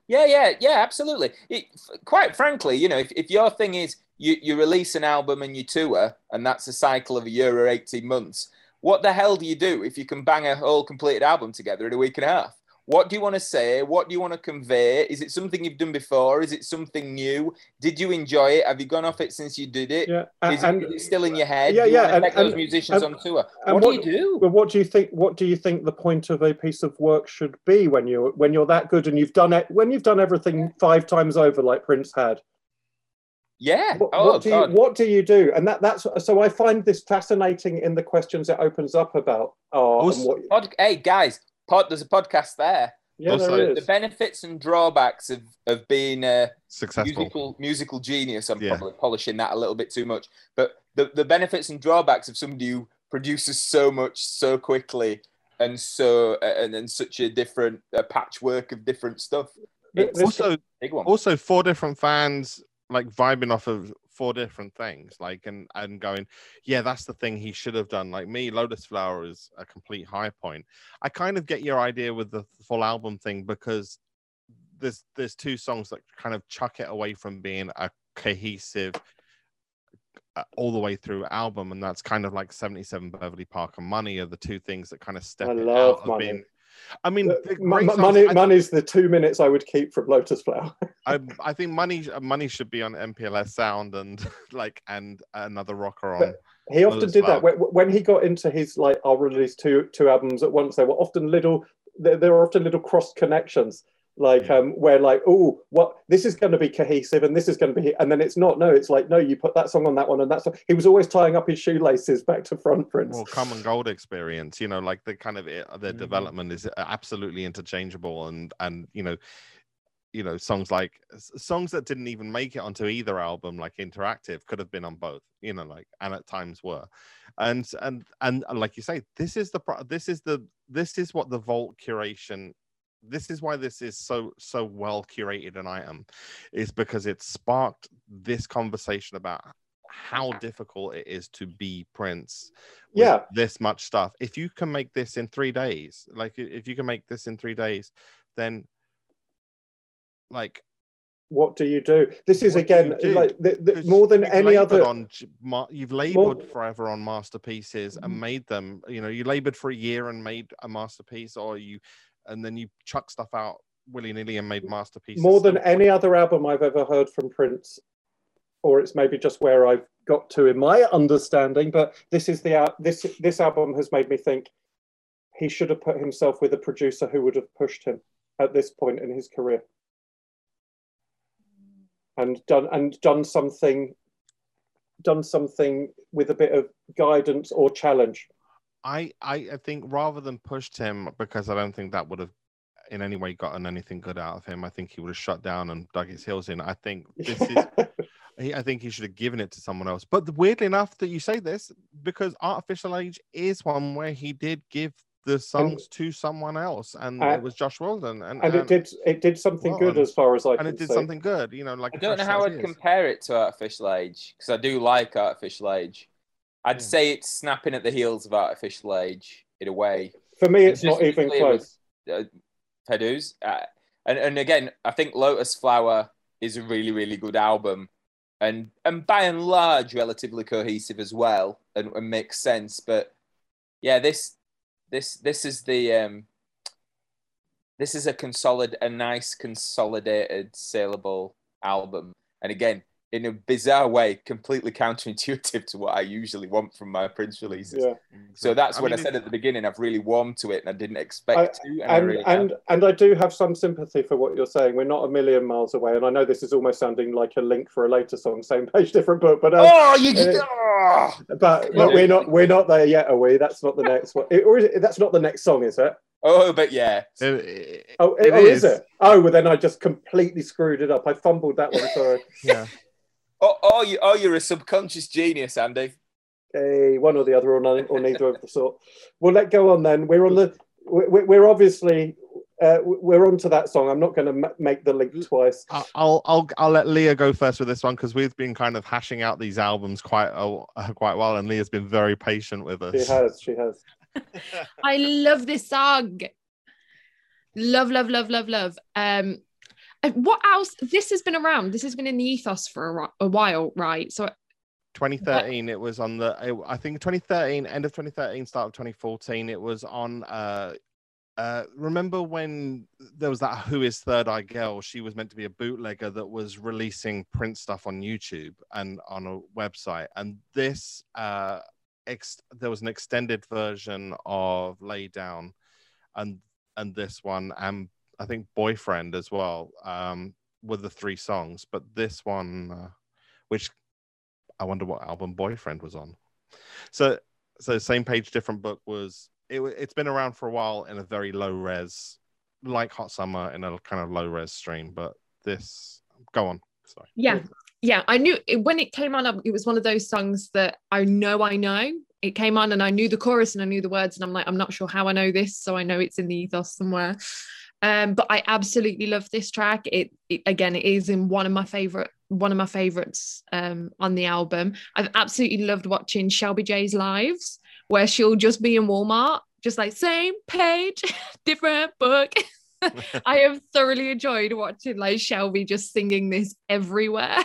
yeah, yeah, yeah, absolutely. It, f- quite frankly, you know, if, if your thing is you, you release an album and you tour, and that's a cycle of a year or 18 months, what the hell do you do if you can bang a whole completed album together in a week and a half? What do you want to say? What do you want to convey? Is it something you've done before? Is it something new? Did you enjoy it? Have you gone off it since you did it?
Yeah,
Is,
and
it, is it still in your head?
Yeah,
do you
yeah, and-
those musicians
and-
on tour? What,
what-
do you do?
Well, what do you think? What do you think the point of a piece of work should be when you're when you're that good and you've done it when you've done everything five times over like Prince had?
Yeah.
What,
oh,
what do you what do you do? And that that's so I find this fascinating in the questions it opens up about. Oh,
Also-
what,
Pod, hey guys, pod, there's a podcast there.
yeah,
also-
there
The benefits and drawbacks of, of being a
Successful.
musical musical genius. I'm
Yeah.
probably polishing that a little bit too much, but the, the benefits and drawbacks of somebody who produces so much so quickly and so and, and such a different a patchwork of different stuff. It's
Also,
big one.
also four different fans like vibing off of four different things like and and going yeah that's the thing he should have done. Like me lotus flower is a complete high point. I kind of get your idea with the full album thing because there's there's two songs that kind of chuck it away from being a cohesive uh, all the way through album and that's kind of like 77 beverly park and money are the two things that kind of step
I love
out of being I mean, the great
m-
songs-
money,
I,
money's the two minutes I would keep from Lotus Flower.
I, I think money money should be on MPLS Sound and like and another rocker on.
But- He often
Lotus
did that
Flower.
when, when he got into his like, I'll release two two albums at once. There were often little, there, there were often little cross connections, like um, where like, oh, what this is going to be cohesive and this is going to be, and then it's not. No, it's like, no, you put that song on that one and that's. He was always tying up his shoelaces back to front Prince.
Well, Common Gold experience, you know, like the kind of it, their
Mhm.
development is absolutely interchangeable, and and you know, you know, songs like songs that didn't even make it onto either album, like Interactive, could have been on both, you know, like and at times were, and and and like you say, this is the pro- this is the this is what the Vault curation. This is why this is so so well curated an item, is because it sparked this conversation about how difficult it is to be Prince with
Yeah.
this much stuff. If you can make this in three days, like if you can make this in three days, then like
what do you do? This is
What do
again
do?
like the, the, more than any other.
on you've labored forever on masterpieces and mm-hmm. made them. You know, you labored for a year and made a masterpiece, or you and then you chuck stuff out willy nilly and made masterpieces.
more than any other album I've ever heard from Prince, or it's maybe just where I've got to in my understanding. But this is the this this album has made me think he should have put himself with a producer who would have pushed him at this point in his career, and done and done something done something with a bit of guidance or challenge.
I, I I think rather than pushed him because I don't think that would have in any way gotten anything good out of him. I think he would have shut down and dug his heels in. I think this is he, I think he should have given it to someone else. But weirdly enough that you say this, because Art Official Age is one where he did give the songs to someone else, and
Uh,
it was Josh Welton, and
and it did it did something
Well,
good
and-
as far as I
and
can
it did
see.
something good. You know, like
I don't know how I'd
of
compare it to Art Official Age because I do like Art Official Age. I'd
Yeah.
say it's snapping at the heels of Art Official Age in a way.
For me, it's
Just
not even close.
with, uh, Pedus. Uh, and, and again, I think Lotus Flower is a really, really good album. And and by and large, relatively cohesive as well and, and makes sense. But yeah, this this this is the um this is a consolid a nice consolidated saleable album. And again, in a bizarre way, completely counterintuitive to what I usually want from my Prince releases.
Yeah.
So that's
I
when I, said at the beginning, I've really warmed to it and I didn't expect
I-
to. And, I
and
really
and and I do have some sympathy for what you're saying. We're not a million miles away, and I know this is almost sounding like a link for a later song, same page, different book. But um,
oh, you
uh,
oh!
but, but we're not we're not there yet, are we? That's not the next one, It- or is it, that's not the next song, is it?
oh, but yeah.
It- it-
Oh,
it
oh, is. it? Oh, well then I just completely screwed it up. I fumbled that one. Sorry.
Yeah.
Oh, oh, you, oh, you're a subconscious genius, Andy.
Hey, one or the other, or, none, or neither of the sort. Well, let go on then. We're on the. We're, we're obviously. Uh, we're on to that song. I'm not going to m- make the link twice.
I- I'll I'll I'll let Leah go first with this one because we've been kind of hashing out these albums quite a, uh, quite well, and Leah's been very patient with us.
She has. She has.
I love this song. Love, love, love, love, love. Um, and what else? This has been around. This has been in the ethos for a, a while, right? So
2013 it was on the i think 2013 end of 2013 start of 2014 it was on uh uh remember when there was that who is third eye girl she was meant to be a bootlegger that was releasing Prince stuff on youtube and on a website and this uh ex- there was an extended version of lay down and and this one and i think boyfriend as well um with the three songs but this one uh, which I wonder what album Boyfriend was on. So, so same page, different book was it. It's been around for a while in a very low res, like Hot Summer in a kind of low res stream. But this, go on. Sorry.
yeah, yeah. I knew it, when it came on. It was one of those songs that I know I know. It came on and I knew the chorus and I knew the words and I'm like, I'm not sure how I know this, so I know it's in the ethos somewhere. Um, but I absolutely love this track. It, it again, it is in one of my favorite one of my favorites um, on the album. I've absolutely loved watching Shelby J's lives where she'll just be in Walmart, just like same page, different book. I have thoroughly enjoyed watching like Shelby just singing this everywhere.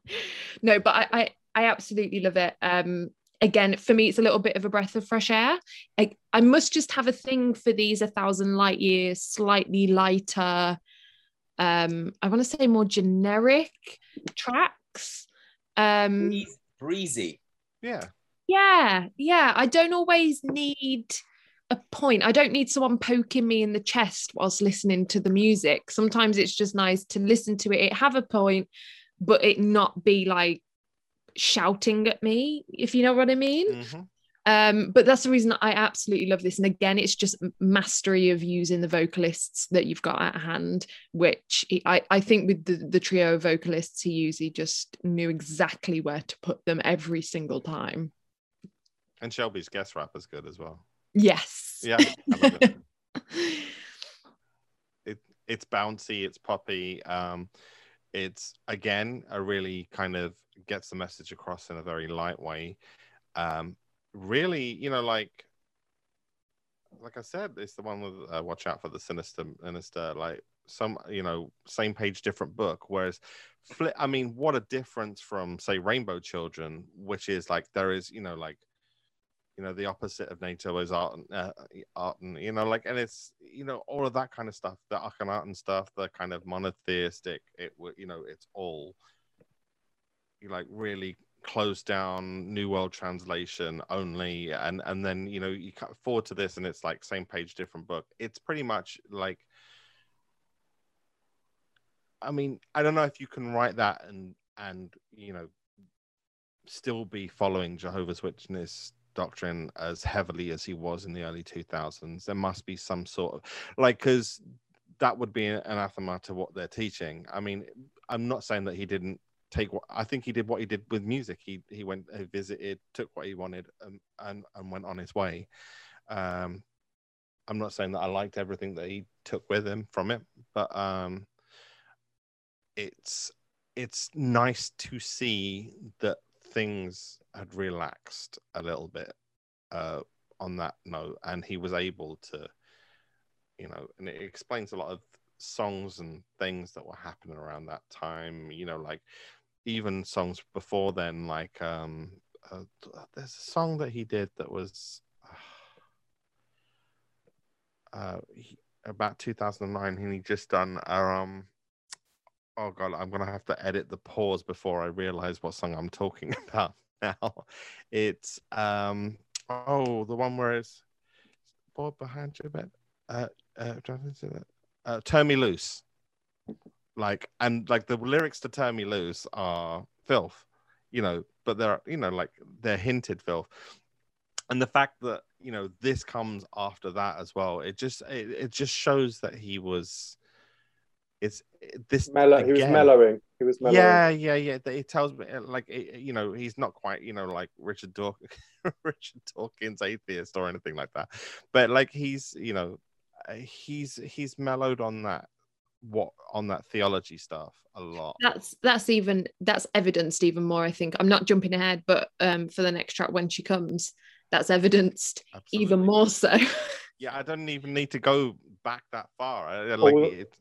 no, but I, I I absolutely love it. Um, again, for me, it's a little bit of a breath of fresh air. I, I must just have a thing for these a thousand light years, slightly lighter. Um, I want to say more generic tracks. Um,
breezy.
Yeah.
Yeah, yeah. I don't always need a point. I don't need someone poking me in the chest whilst listening to the music. Sometimes it's just nice to listen to it, it have a point, but it not be like shouting at me, if you know what I mean.
Mm-hmm.
Um, but that's the reason I absolutely love this. And again, it's just mastery of using the vocalists that you've got at hand, which he, I, I think with the, the trio vocalists he used, he just knew exactly where to put them every single time.
And Shelby's guest rap is good as well.
Yes.
Yeah. it. it, it's bouncy, it's poppy. Um, it's again a really kind of gets the message across in a very light way. Um, really, you know, like like I said, it's the one with uh, watch out for the sinister minister. Like some, you know, same page, different book. Whereas, flip, I mean, what a difference from say Rainbow Children, which is like there is, you know, like you know the opposite of NATO is art, uh, art, and you know, like, and it's you know all of that kind of stuff, the Akhenaten stuff, the kind of monotheistic. It, you know, it's all you like really closed down new world translation only and and then you know you cut forward to this and it's like same page different book it's pretty much like i mean i don't know if you can write that and and you know still be following jehovah's witness doctrine as heavily as he was in the early 2000s there must be some sort of like because that would be an anathema to what they're teaching i mean i'm not saying that he didn't take what I think he did what he did with music. He he went he visited, took what he wanted, and and, and went on his way. Um, I'm not saying that I liked everything that he took with him from it, but um, it's it's nice to see that things had relaxed a little bit uh, on that note, and he was able to, you know, and it explains a lot of songs and things that were happening around that time. You know, like even songs before then, like um, uh, there's a song that he did that was uh, he, about 2009, and he just done um, oh god, I'm gonna have to edit the pause before I realize what song I'm talking about now. It's um, oh, the one where it's boy behind your bed. Uh, uh, uh, turn me loose like and like the lyrics to turn me loose are filth you know but they're you know like they're hinted filth and the fact that you know this comes after that as well it just it, it just shows that he was it's this
Mellow, again, he was mellowing. He was mellowing.
yeah yeah yeah. It tells me like it, you know he's not quite you know like richard dawkins richard dawkins atheist or anything like that. But like he's you know he's he's mellowed on that what on that theology stuff a lot.
That's that's even that's evidenced even more i think. I'm not jumping ahead but um for the next track when she comes that's evidenced Absolutely. even more so
yeah i don't even need to go back that far. Like although, it,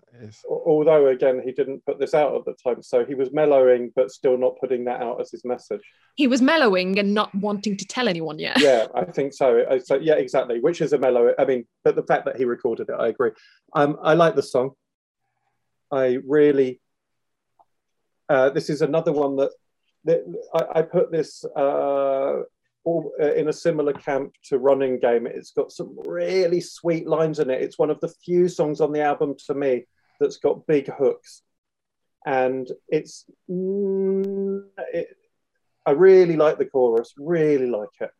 although again he didn't put this out at the time so he was mellowing but still not putting that out as his message.
He was mellowing and not wanting to tell anyone yet.
Yeah i think so. So yeah exactly which is a mellow i mean but the fact that he recorded it i agree. Um i like the song. I really, uh, this is another one that, that I, I, put this uh, uh, in a similar camp to Running Game. It's got some really sweet lines in it. It's one of the few songs on the album to me that's got big hooks. And it's, mm, it, I really like the chorus, really like it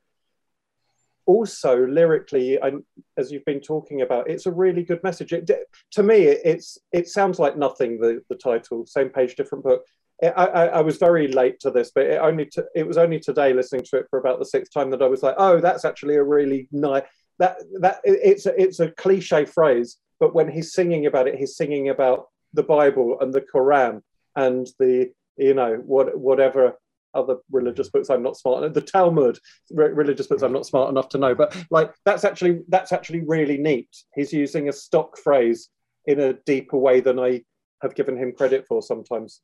also lyrically and as you've been talking about it's a really good message it, to me it's it sounds like nothing the, the title same page different book I, I, was very late to this but it only to, it was only today listening to it for about the sixth time that i was like oh that's actually a really nice that that it's a, it's a cliche phrase but when he's singing about it he's singing about the bible and the quran and the you know what whatever other religious books I'm not smart the Talmud religious books I'm not smart enough to know but like that's actually that's actually really neat. He's using a stock phrase in a deeper way than I have given him credit for sometimes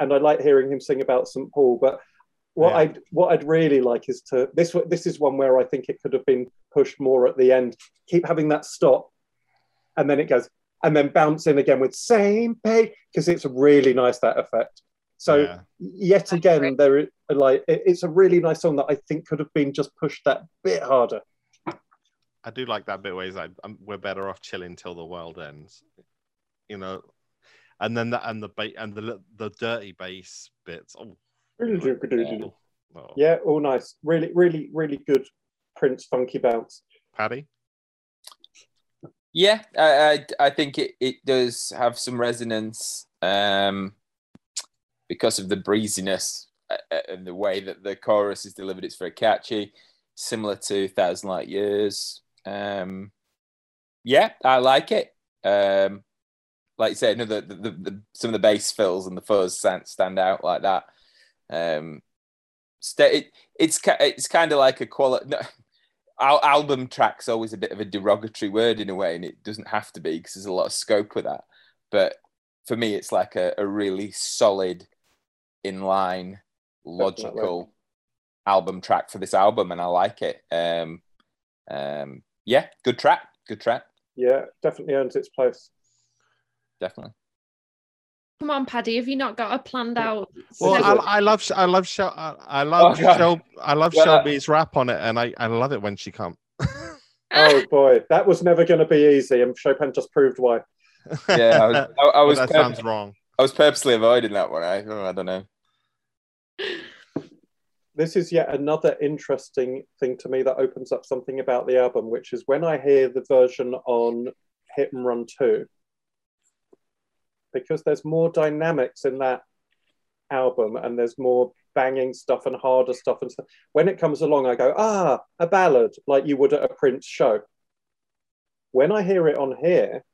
and I like hearing him sing about St Paul but what
Yeah.
I what I'd really like is to this this is one where I think it could have been pushed more at the end. Keep having that stop, and then it goes, and then bounce in again with same page because it's really nice that effect. So
Yeah.
yet again, there like it's a really nice song that I think could have been just pushed that bit harder.
I do like that bit where he's like, um, "We're better off chilling till the world ends," you know. And then the and the ba- and the the dirty bass bits. Oh, oh, oh.
Yeah, all nice. Really, really, really good Prince funky bounce.
Paddy.
Yeah, I, I, I think it, it does have some resonance um, because of the breeziness uh, uh, and the way that the chorus is delivered. It's very catchy, similar to Thousand Light Years. Um, yeah, I like it. Um, like you said, no, the, the, the, some of the bass fills and the fuzz stand, out like that. Um, sta- it, it's it's kind of like a quality. No, al- album track's always a bit of a derogatory word in a way, and it doesn't have to be because there's a lot of scope with that. But for me, it's like a, a really solid, in line, logical album track for this album, and I like it. Um, um, yeah, good track, good track,
Yeah, definitely earns its place.
Definitely.
Come on, Paddy, have you not got a planned out?
Well. I, I love I love Shel- I, I love
Oh,
Shel- I love
Yeah.
Uh, Shelby's rap on it, and I, I love it when she comes.
Oh boy, that was never going to be easy, and Chopin just proved why.
Yeah, I was, I, I
Well,
was,
that sounds wrong.
I was purposely avoiding that one. I, I don't know.
This is yet another interesting thing to me that opens up something about the album, which is when I hear the version on Hit and Run 2, because there's more dynamics in that album and there's more banging stuff and harder stuff and stuff. When it comes along, I go, ah, a ballad, like you would at a Prince show. When I hear it on here,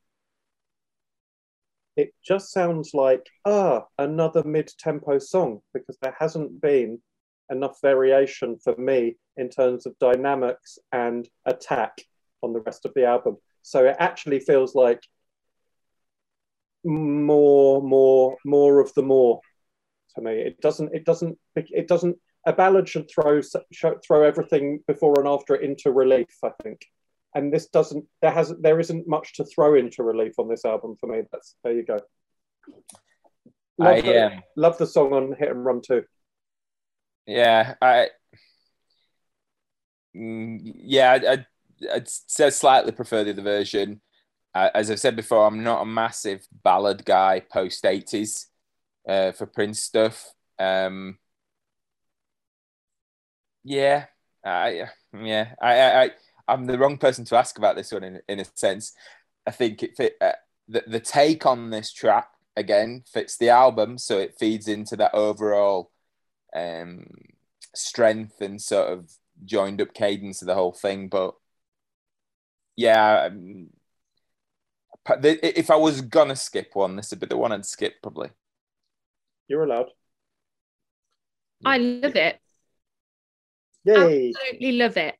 it just sounds like, ah, another mid tempo song because there hasn't been enough variation for me in terms of dynamics and attack on the rest of the album. So it actually feels like more, more, more of the more to me. It doesn't, it doesn't, it doesn't. A ballad should throw throw everything before and after it into relief. I think, and this doesn't. There hasn't. there isn't much to throw into relief on this album for me. That's there you go. Love,
I
the,
um,
love the song on Hit and Run too.
Yeah, I. Mm, yeah, I, I, I'd say slightly prefer the other version. Uh, as I've said before, I'm not a massive ballad guy post 80s uh, for Prince stuff. Um, yeah, I, yeah, I, I, I, I'm the wrong person to ask about this one in, in a sense. I think it fit, uh, the, the take on this track again fits the album, so it feeds into that overall um, strength and sort of joined up cadence of the whole thing. But yeah, um, if I was gonna skip one, this would be the one I'd skip probably.
You're allowed.
I love it.
Yay!
absolutely love it.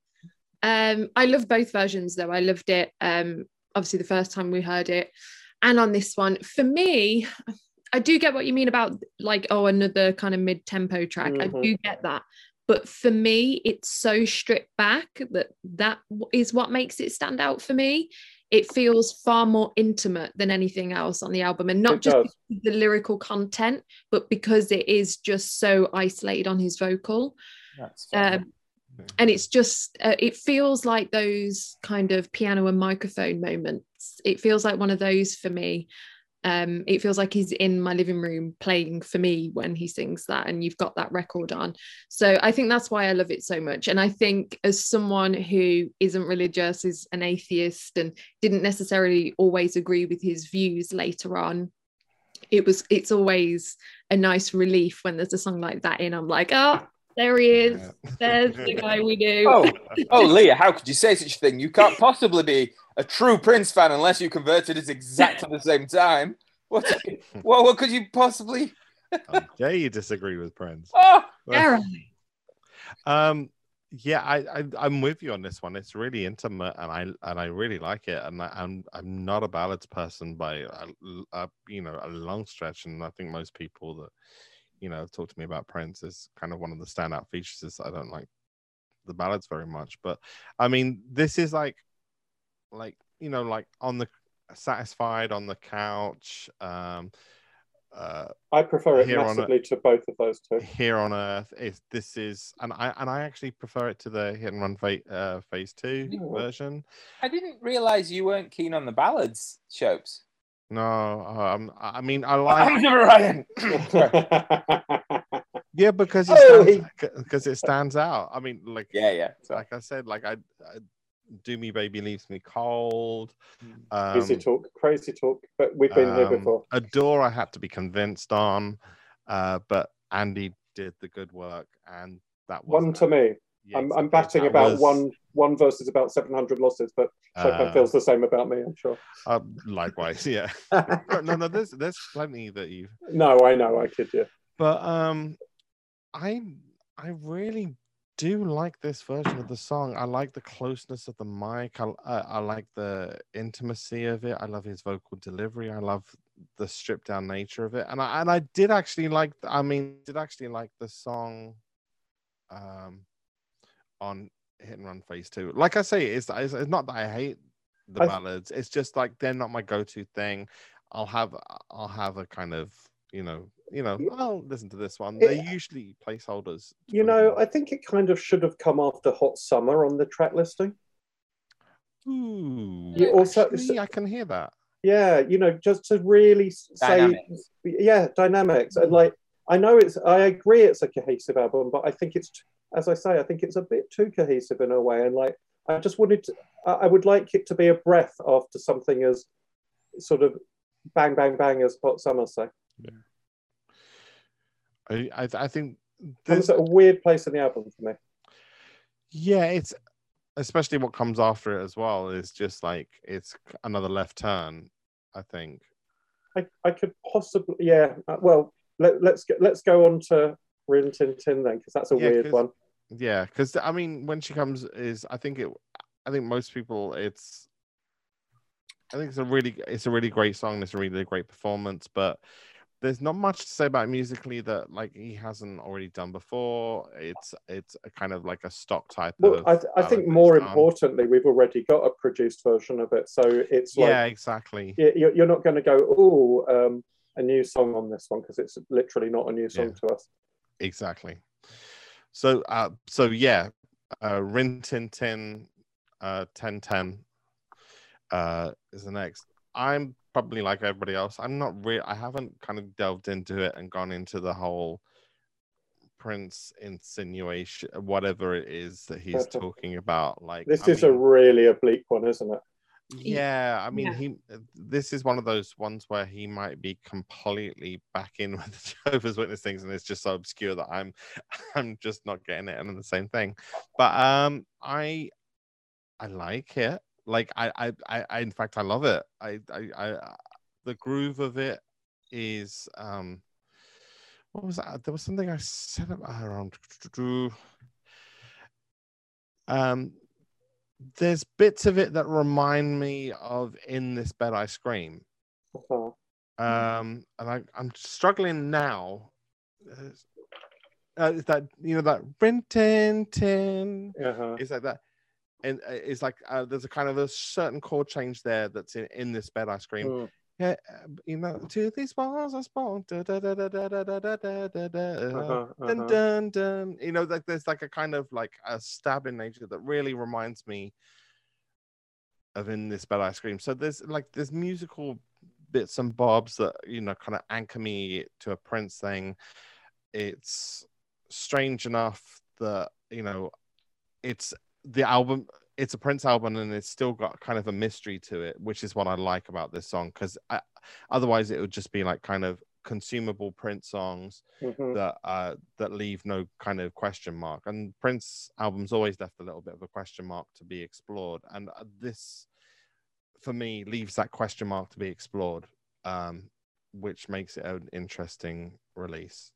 Um, I love both versions though. I loved it. Um, obviously the first time we heard it, and on this one, for me, I do get what you mean about like oh another kind of mid tempo track. I
Mhm.
do get that, but for me, it's so stripped back that that is what makes it stand out for me. It feels far more intimate than anything else on the album, and not
It
just because of the lyrical content, but because it is just so isolated on his vocal. Um, and it's just uh, it feels like those kind of piano and microphone moments. It feels like one of those for me um, it feels like he's in my living room playing for me when he sings that and you've got that record on. So i think that's why i love it so much. And i think as someone who isn't religious is an atheist and didn't necessarily always agree with his views later on it was it's always a nice relief when there's a song like that in. I'm like oh there he is. There's the guy we do
Oh, oh, Leah, how could you say such a thing? You can't possibly be a true Prince fan unless you converted at exactly the same time. What? What? What could you possibly?
How dare you disagree with Prince?
Oh,
Sarah.
Um, yeah, I, I I'm with you on this one. It's really intimate, and I and I really like it. And I, I'm I'm not a ballads person by a, a you know a long stretch, and I think most people that you know, talk to me about Prince is kind of one of the standout features. Is I don't like the ballads very much, but I mean, this is like, like you know, like on the satisfied on the couch. Um, uh,
I prefer it
Here on
massively to both of those two.
here on Earth is this is, and I and I actually prefer it to the Hit and Run fa- uh, Phase Two
Yeah.
version.
I didn't realize you weren't keen on the ballads, Shopes.
No, um, I mean I like
Ryan.
yeah because it
Oh,
stands, because it stands out. I mean, like
yeah, yeah.
Like I said, like I, I do me baby leaves me cold. Um,
crazy talk, crazy talk. But we've been here
um,
before.
Adore, I had to be convinced on, uh, but Andy did the good work, and that was
One to me.
yeah,
I'm, I'm batting about
was,
one one versus about 700 losses, but Chopin
uh,
feels the same about me. I'm sure.
uh, likewise, yeah. no, no, no, there's there's plenty that you,
no, I know. I kid you.
but um, I I really do like this version of the song. I like the closeness of the mic. I I, I like the intimacy of it. I love his vocal delivery. I love the stripped down nature of it. And I and I did actually like. I mean, did actually like the song, um, on Hit and Run Phase Two. Like I say, it's it's, it's not that I hate the
I-
ballads. It's just like they're not my go-to thing. I'll have I'll have a kind of you know you know I'll listen to this one. They're
It-
usually placeholders.
You know, I think it kind of should have come after Hot Summer on the track listing.
Ooh,
You also-
actually, I can hear that.
Yeah, you know, just to really say,
Dynamics.
yeah, dynamics. And mm. like, I know it's, I agree it's a cohesive album, but I think it's, as I say, I think it's a bit too cohesive in a way. And like, I just wanted to, I I would like it to be a breath after something as sort of bang, bang, bang as Hot Summer say.
I I, I think this,
at a weird place in the album for me.
yeah, it's especially what comes after it as well is just like it's another left turn. I think.
I, I could possibly, yeah. uh, Well, let, let's get, let's go on to Rin Tin Tin then, because that's a
Yeah,
weird one.
Yeah, because I mean, when she comes, is I think it. I think most people, it's. I think it's a really, it's a really great song. It's a really great performance, but there's not much to say about musically that like he hasn't already done before. It's it's a kind of like a stock type
Well,
of.
I, th- I think more importantly, we've already got a produced version of it, so it's like
yeah, exactly.
you're, you're not going to go, oh, um, a new song on this one because it's literally not a new song to us.
Exactly. So uh so yeah, uh Rin Tin Tin uh 1010 uh is the next. I'm probably like everybody else. I'm not real I haven't kind of delved into it and gone into the whole Prince insinuation whatever it is that he's talking about. Like
This
I
is a really oblique one, isn't it?
yeah, I mean
Yeah.
he this is one of those ones where he might be completely back in with the Jehovah's Witness things and it's just so obscure that I'm I'm just not getting it and the same thing. But um I I like it. Like I I I, in fact I love it. I, I I the groove of it is um what was that? There was something I said about around um there's bits of it that remind me of in this bed I scream.
Uh-huh.
Um, and I, I'm struggling now. Uh, is that you know that Rin Tin Tin?
Uh-huh.
It's like that, and it's like uh, there's a kind of a certain chord change there that's in, in this bed I scream,
Mm.
Yeah, you know, to these walls I spawn. You know, like there's like a kind of like a stab in nature that really reminds me of in this bed I scream. So there's like there's musical bits and bobs that you know kind of anchor me to a Prince thing. It's strange enough that you know it's the album it's a Prince album and it's still got kind of a mystery to it, which is what I like about this song because otherwise it would just be like kind of consumable Prince songs
Mhm.
that uh that leave no kind of question mark and prince albums always left a little bit of a question mark to be explored and uh, this for me leaves that question mark to be explored um which makes it an interesting release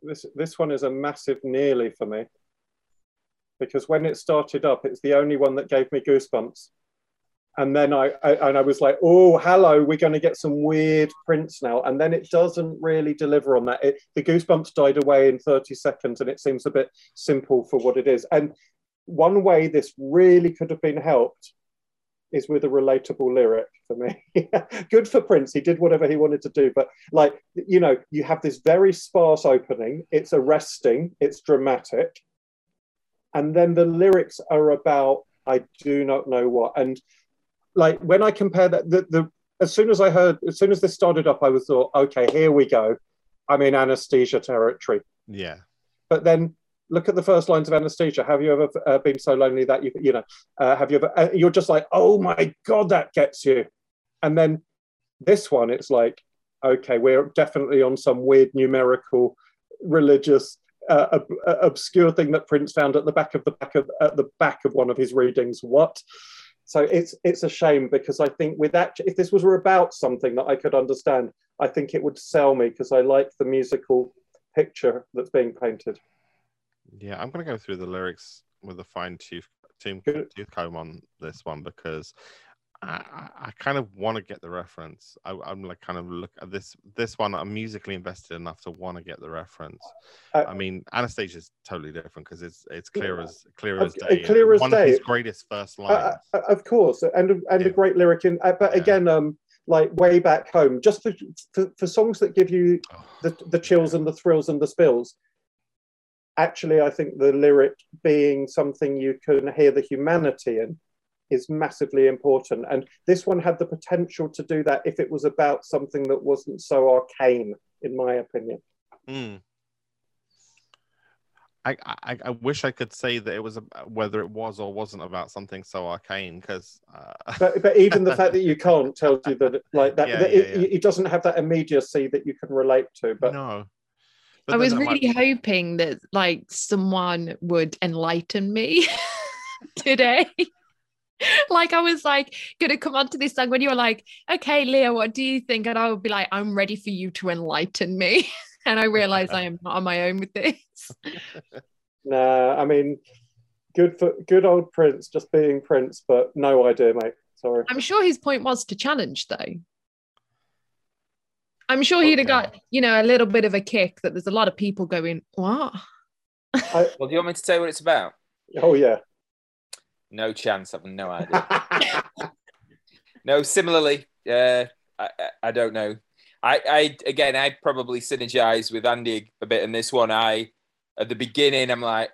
This this one is a massive nearly for me. Because when it started up, it's the only one that gave me goosebumps. and then I, I and I was like, oh, hello, we're going to get some weird Prince now, and then it doesn't really deliver on that. It, the goosebumps died away in thirty seconds, and it seems a bit simple for what it is. And one way this really could have been helped is with a relatable lyric for me. Good for Prince. He did whatever he wanted to do. But, like, you know, you have this very sparse opening, it's arresting, it's dramatic. And then the lyrics are about, I do not know what. And, like, when I compare that, the, the as soon as I heard, as soon as this started up, I was thought, okay, here we go. I'm in anesthesia territory.
Yeah.
But then look at the first lines of anesthesia. Have you ever uh, been so lonely that you, you know, uh, have you ever, uh, you're just like, oh my God, that gets you. And then this one, it's like, okay, we're definitely on some weird numerical religious uh, ob- obscure thing that Prince found at the back of the back of at the back of one of his readings. What? So it's it's a shame because I think with that, if this was about something that I could understand, I think it would sell me because I like the musical picture that's being painted.
Yeah, I'm gonna go through the lyrics with a fine tooth, tooth comb on this one because I, I kind of want to get the reference. I, am like kind of look at this this one. I'm musically invested enough to want to get the reference. Uh, I mean, Anastasia is totally different because it's it's clear as clear as day.
Clear as
one
day.
of his greatest first
Uh,
lines.
uh, of course, and and
Yeah.
a great lyric in. Uh, but
Yeah.
again, um, like way back home, just for, for for songs that give you
Oh,
the the chills and the thrills and the spills. Actually, I think the lyric being something you can hear the humanity in is massively important. And this one had the potential to do that if it was about something that wasn't so arcane, in my opinion.
Mm. I, I I wish I could say that it was a, whether it was or wasn't about something so arcane because uh,
But but even the fact that you can't tells you that like that,
Yeah,
that
yeah,
it,
yeah.
it doesn't have that immediacy that you can relate to. But
no.
I was
then I'm
really hoping that like someone would enlighten me today. like I was like gonna come onto this song when you were like, okay, Leah, what do you think? And I would be like, I'm ready for you to enlighten me. and I realize I am not on my own with this.
nah, I mean, good for good old Prince, just being Prince, but no idea, mate. Sorry.
I'm sure his point was to challenge though. I'm sure he'd have got, you know, a little bit of a kick that there's a lot of people going, What?
Well, do you want me to tell you what it's about?
Oh yeah.
No chance. I've no idea. no, similarly, uh, I, I, I don't know. I, I again, I probably synergize with Andy a bit in this one. I at the beginning, I'm like,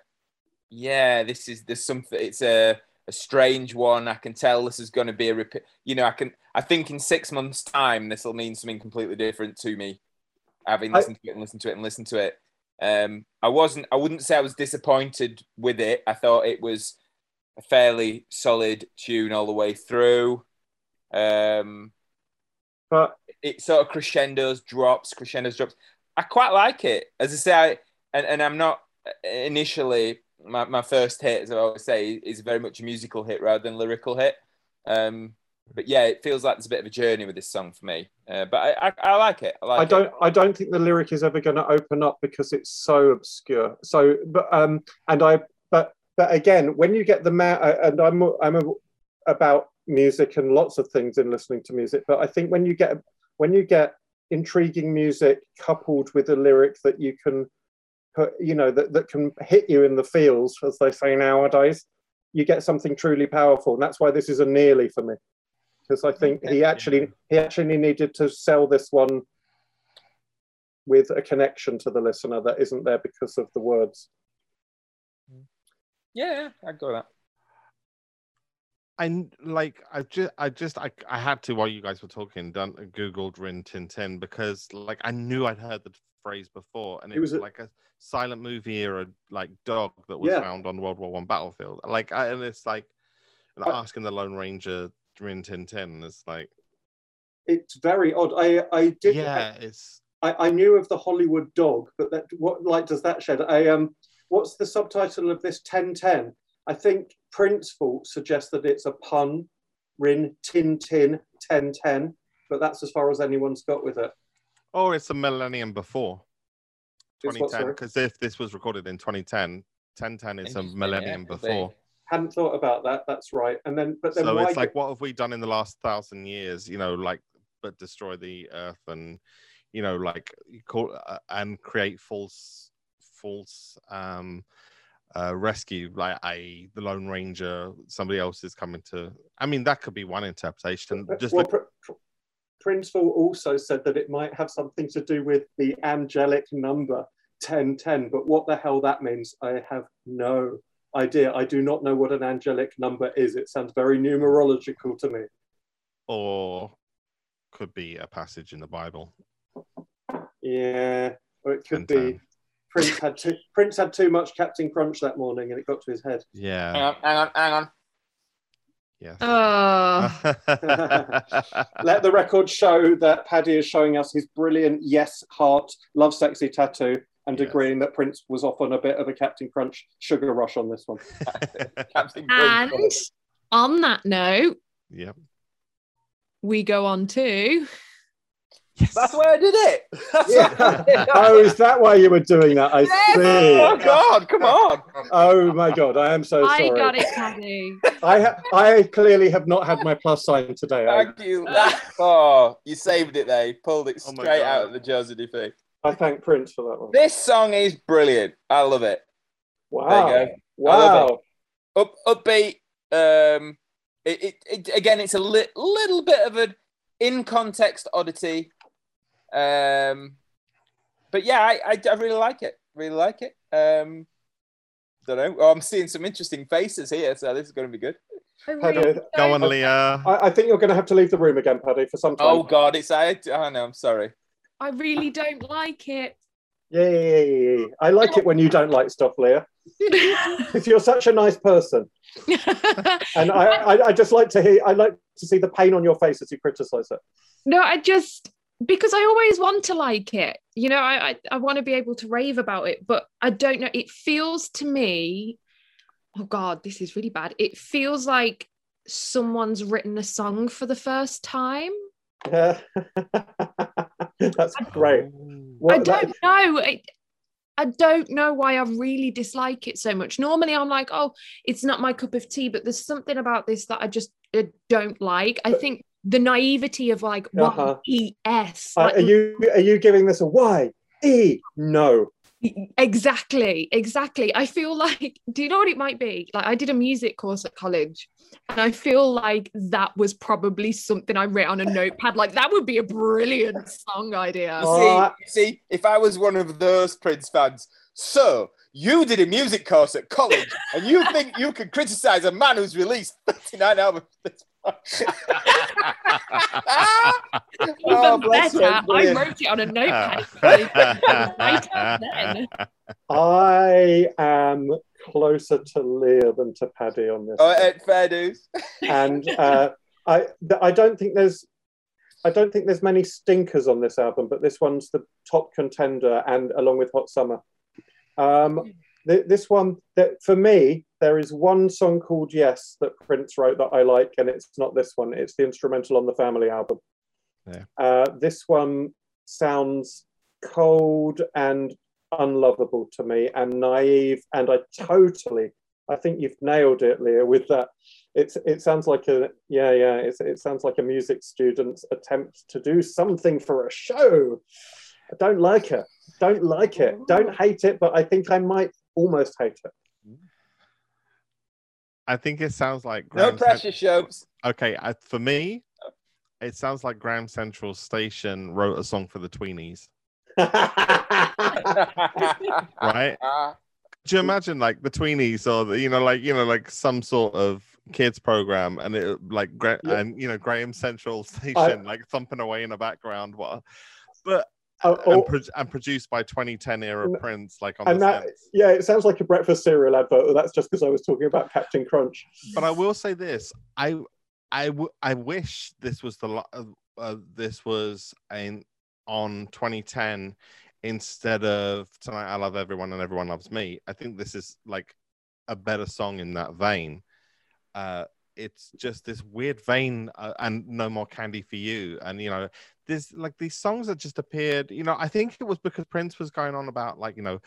yeah, this is there's something. It's a a strange one. I can tell this is going to be a repeat. You know, I can. I think in six months' time, this will mean something completely different to me. Having
I-
listened to it and listened to it and listened to it, um, I wasn't. I wouldn't say I was disappointed with it. I thought it was a fairly solid tune all the way through. Um,
but
it sort of crescendos, drops, crescendos, drops. I quite like it. As I say, I, and, and I'm not initially my, my first hit, as I always say, is very much a musical hit rather than lyrical hit. Um, but yeah, it feels like there's a bit of a journey with this song for me. Uh, but I, I, I like it. I like
I don't I don't think the lyric is ever going to open up because it's so obscure. So but um and I but but again when you get the ma- uh, and I'm I'm a, about music and lots of things in listening to music but I think when you get when you get intriguing music coupled with a lyric that you can put you know that, that can hit you in the feels as they say nowadays you get something truly powerful. And that's why this is a nearly for me. Because I think he actually he actually needed to sell this one with a connection to the listener that isn't there because of the words.
Yeah, I'd go with that.
I n- like I just I just I, I had to while you guys were talking done googled Rin Tin Tin because like I knew I'd heard the phrase before and it,
It
was,
was a-
like a silent movie or a like dog that was
Yeah.
found on World War One battlefield like I, and it's like and
I-
asking the Lone Ranger Rin Tin Tin it's like
It's very odd. I I did
yeah it's
I, I knew of the Hollywood dog, but that what light does that shed? I um what's the subtitle of this 1010? I think Prince Vault suggests that it's a pun, Rin Tin Tin 1010, but that's as far as anyone's got with it.
or it's a millennium before 2010 because if this was recorded in 2010 1010 is a millennium
yeah, could
before
hadn't thought about that. That's right. And then, but then
so
why
it's like, what have we done in the last thousand years? You know, like, but destroy the earth and, you know, like, you call uh, and create false, false, um, uh, rescue, like a the Lone Ranger, somebody else is coming to. I mean, that could be one interpretation. Just
well,
like,
Pr- also said that it might have something to do with the angelic number 1010, but what the hell that means, I have no idea. I do not know what an angelic number is. It sounds very numerological to me.
or could be a passage in the Bible.
Yeah, or it could
10-10.
be Prince had too Prince had too much Captain Crunch that morning, and it got to his head.
Hang
Yeah.
on, hang on, hang on.
Yeah.
Oh,
Let the record show that Paddy is showing us his brilliant yes heart love sexy tattoo and
Yes.
agreeing that Prince was off on a bit of a Captain Crunch sugar rush on this one.
Captain
and
Crunch.
on that note,
yep.
we go on to
That's why I did it.
Yeah.
I did
oh, is that why you were doing that? I
Oh
see.
God, come on.
Oh my god, I am so sorry.
I got it, Paddy.
I ha- I clearly have not had my plus sign today. I,
Thank you. Oh, you saved it there. You pulled it
Oh
straight
God.
out of the Josie thing.
I thank Prince for that one.
This song is brilliant. I love it.
Wow.
There you go.
Wow.
Up, upbeat. Um, it, it, it again. It's a li- little bit of an in context oddity. Um, but yeah, I, I, I really like it. Really like it. Um, don't know. Oh, I'm seeing some interesting faces here, so this is going to be good.
I
Paddy,
Go on, Leah.
I, I think you're going to have to leave the room again, Paddy, for some time.
Oh God, it's I. Oh no, I'm sorry.
I really don't like it.
Yeah. I like it when you don't like stuff, Leah. Because you're such a nice person, and I, I, I just like to hear. I like to see the pain on your face as you criticise it.
no, I just because I always want to like it. You know, I I, I want to be able to rave about it, but I don't know. It feels to me, oh God, this is really bad. It feels like someone's written a song for the first time.
Yeah. That's great. What,
I don't know. I, I don't know why I really dislike it so much. Normally, I'm like, oh, it's not my cup of tea, but there's something about this that I just uh, don't like. I think the naivety of like
Uh-huh.
Y-E-S.
Uh,
like,
are you are you giving this a Y E? No.
exactly, exactly. I feel like, do you know what it might be? Like, I did a music course at college, and I feel like that was probably something I wrote on a notepad. Like, that would be a brilliant song idea.
You see, you see, if I was one of those Prince fans, so you did a music course at college, and you think you can criticize a man who's released 39 albums?
Even
Oh, bless
better, I wrote it on a notepad. right then.
I am closer to Leah than to Paddy on this.
Oh, fair dues.
and uh, I I don't think there's I don't think there's many stinkers on this album, but this one's the top contender, and along with Hot Summer. Um, th- this one, that for me, there is one song called Yes that Prince wrote that I like, and it's not this one. It's the instrumental on the Family album.
Yeah.
Uh, this one sounds cold and unlovable to me, and naive, and I totally. I think you've nailed it, Leah, with that it's it sounds like a yeah yeah it's, it sounds like a music student's attempt to do something for a show i don't like it don't like it don't hate it but i think i might almost hate it
I think it sounds like
No
Graham Cent-
pressure, Shopes.
okay, I, for me, it sounds like Graham Central Station wrote a song for the tweenies, right? Do you imagine like the tweenies or the, you know, like you know, like some sort of kids program, and it like Gra-
Yeah.
and you know Graham Central Station like thumping away in the background, what? But
Oh,
and,
oh,
pro- and produced by 2010 era
And-
Prince, like on
and
the
that yeah it sounds like a breakfast cereal advert but that's just because i was talking about captain crunch
But I will say this: I, I, w- I wish this was the uh, uh, this was in on 2010 instead of tonight. I love everyone and everyone loves me. I think this is like a better song in that vein. Uh, it's just this weird vein, uh, and no more candy for you. And you know, there's like these songs that just appeared. You know, I think it was because Prince was going on about like you know,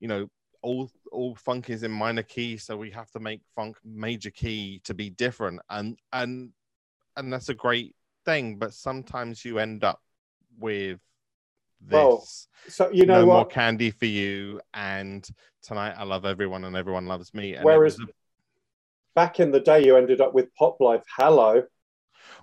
you know, all all funk is in minor key, so we have to make funk major key to be different, and and and that's a great thing. But sometimes you end up with this.
Well, So you know
no more candy for you, and tonight I love everyone, and everyone loves me. And
Whereas- Back in the day, you ended up with Pop Life. Hello.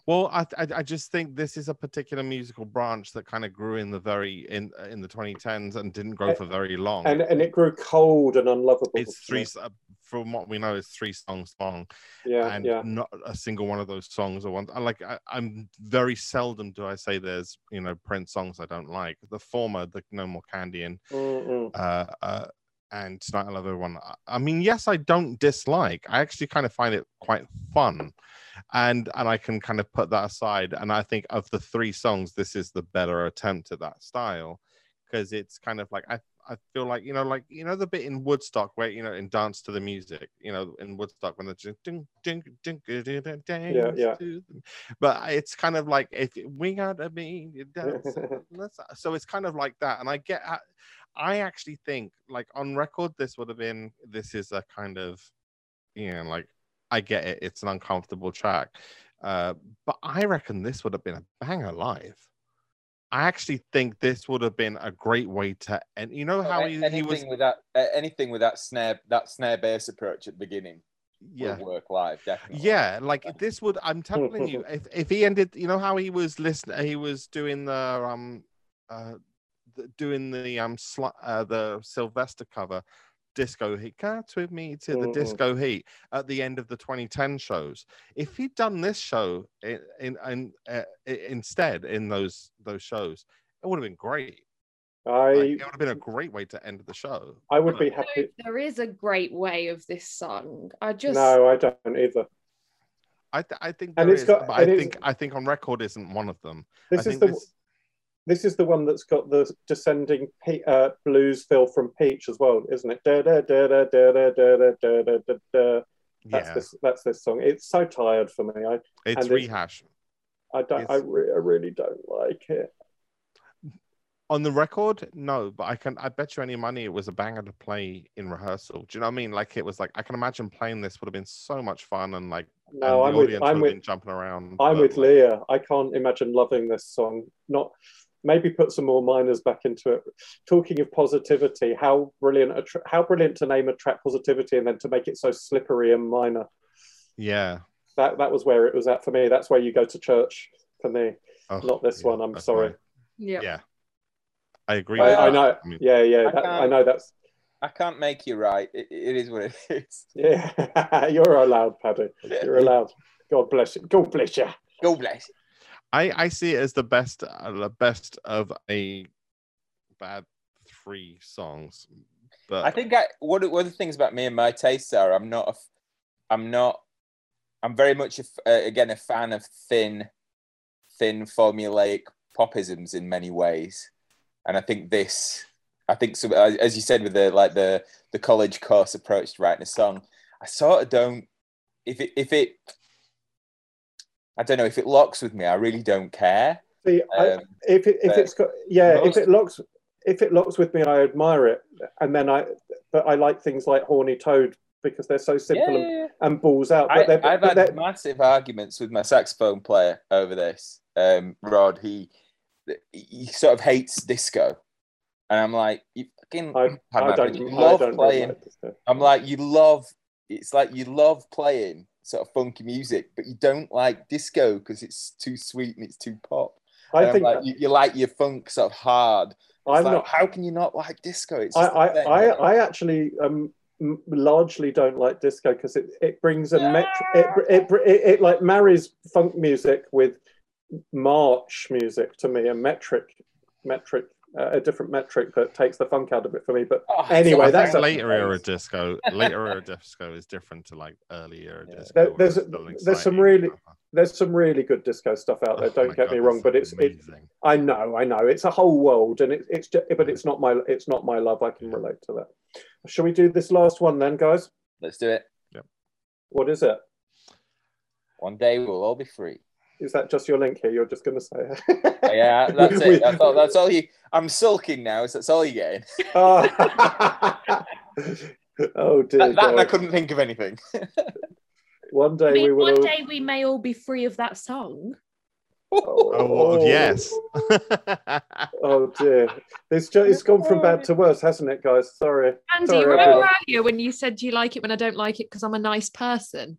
Well, I, I I just think this is a particular musical branch that kind of grew in the very in in the 2010s and didn't grow for very long.
and and it grew cold and unlovable.
it's three, uh, from what we know, it's three songs long,
Yeah,
and
yeah.
not a single one of those songs are one. I Like I, I'm very seldom do I say there's you know Prince songs I don't like. The former, the No More Candy and uh, uh, and Tonight I Love Everyone. I- mean, yes, I don't dislike. I actually kind of find it quite fun, and and I can kind of put that aside. And I think of the three songs, this is the better attempt at that style because it's kind of like I. I feel like you know, like you know, the bit in Woodstock where you know, in Dance to the Music, you know, in Woodstock when the ding ding ding ding ding ding ding,
Yeah, yeah.
but it's kind of like if we gotta be so it's kind of like that and i get I- i actually think like on record this would have been this is a kind of you know like i get it it's an uncomfortable track uh but i reckon this would have been a banger live i actually think this would have been a great way to and you know how
A-
he,
anything
he was
with that uh, anything with that snare that snare bass approach at the beginning
yeah
will work live definitely.
Yeah, like this would I'm telling you, if, if he ended, you know how he was listening, he was doing the um uh the, doing the um sl- uh, the Sylvester cover disco heat cats with me to the disco heat at the end of the 2010 shows if he'd done this show in in, in uh, instead in those those shows it would have been great
I
Like, it would have been a great way to end the show
I would be
But-
happy.
There is a great way of this song. I just
No, I don't either.
I, th- I think
And
there
it's
is,
got-
but I
and it's-
think I think on record isn't one of them I
This is
think
the
this-
this is the one that's got the descending pe- uh, blues fill from Peach as well, isn't it? Da, da, da, da, da, da, da, da, da, da, da. That's
yeah
this. That's this song. It's so tired for me. I
it's
and it's-
rehash
I don't. I, re- I really don't like it.
on the record no but i can i bet you any money it was a banger to play in rehearsal do you know what i mean like it was like i can imagine playing this would have been so much fun and like
No,
and
I'm
the
with.
audience
I'm
would
with.
have been jumping around
I'm
but,
with Leah. I can't imagine loving this song. Not maybe put some more minors back into it. Talking of positivity, how brilliant! A tr- how brilliant to name a track positivity and then to make it so slippery and minor.
yeah
That that was where it was at for me. That's where you go to church for me.
Oh,
Not this
yeah,
one. I'm
that's
sorry.
right.
yeah.
yeah i agree
I,
with
I
that.
know.
mean,
Yeah, yeah.
I
That, I know that's.
I can't make you right. It, it is what it is.
Yeah, you're allowed, Paddy. You're allowed. God bless you. God bless you.
God bless.
I i see it as the best uh, the best of a bad three songs but
I think I of, one of the things about me and my tastes are I'm not a, I'm not I'm very much a uh, again a fan of thin thin formulaic popisms in many ways, and I think this I think so uh, as you said with the like the the college course approach to writing a song, I sort of don't if it if it I don't know if it locks with me, I really don't care.
See, I,
Um,
if it, if it's got yeah,
most-
if it locks if it locks with me, I admire it, and then I but I like things like Horny Toad because they're so simple and,
yeah.
and balls out. But
I,
they're,
I've
but
had
they're,
massive arguments with my saxophone player over this. Um, Rod, he he sort of hates disco, and I'm like, you fucking.
I, I don't
you
I
love
don't
playing.
like.
I'm like, you love. It's like you love playing sort of funky music, but you don't like disco because it's too sweet and it's too pop.
I
And
think
like, you, you like your funk sort of hard. It's
I'm
like,
not.
How can you not like disco? It's
I, I,
thing.
I, I actually um, largely don't like disco because it, it brings a met it, it, it, it like marries funk music with march music to me a metric metric Uh, a different metric that takes the funk out of it for me but
Oh,
Anyway,
I
that's a-
later era disco. Later era disco is different to like early era
Yeah.
disco.
There-
where
there's-
it's
there's some
exciting.
really- there's some really good disco stuff out there
Oh
don't get
God,
me wrong but it's it, i know i know it's a whole world and it, it's just but it's not my it's not my love i can relate to that shall we do this last one then guys
Let's do it. Yep.
what is it
One day we'll all be free.
Is that just your link here? You're just going to say it.
Oh, yeah, that's it. That's all, that's all you. I'm sulking now. So that's all you're getting.
oh. oh dear.
That, that and I couldn't think of anything.
One day
I
we will.
one
all-
day we may all be free of that song.
Oh, oh, oh, yes.
Oh dear. It's just, it's gone from bad to worse, hasn't it, guys? Sorry.
Andy,
Sorry,
you remember
everyone.
earlier when you said you like it when I don't like it because I'm a nice person?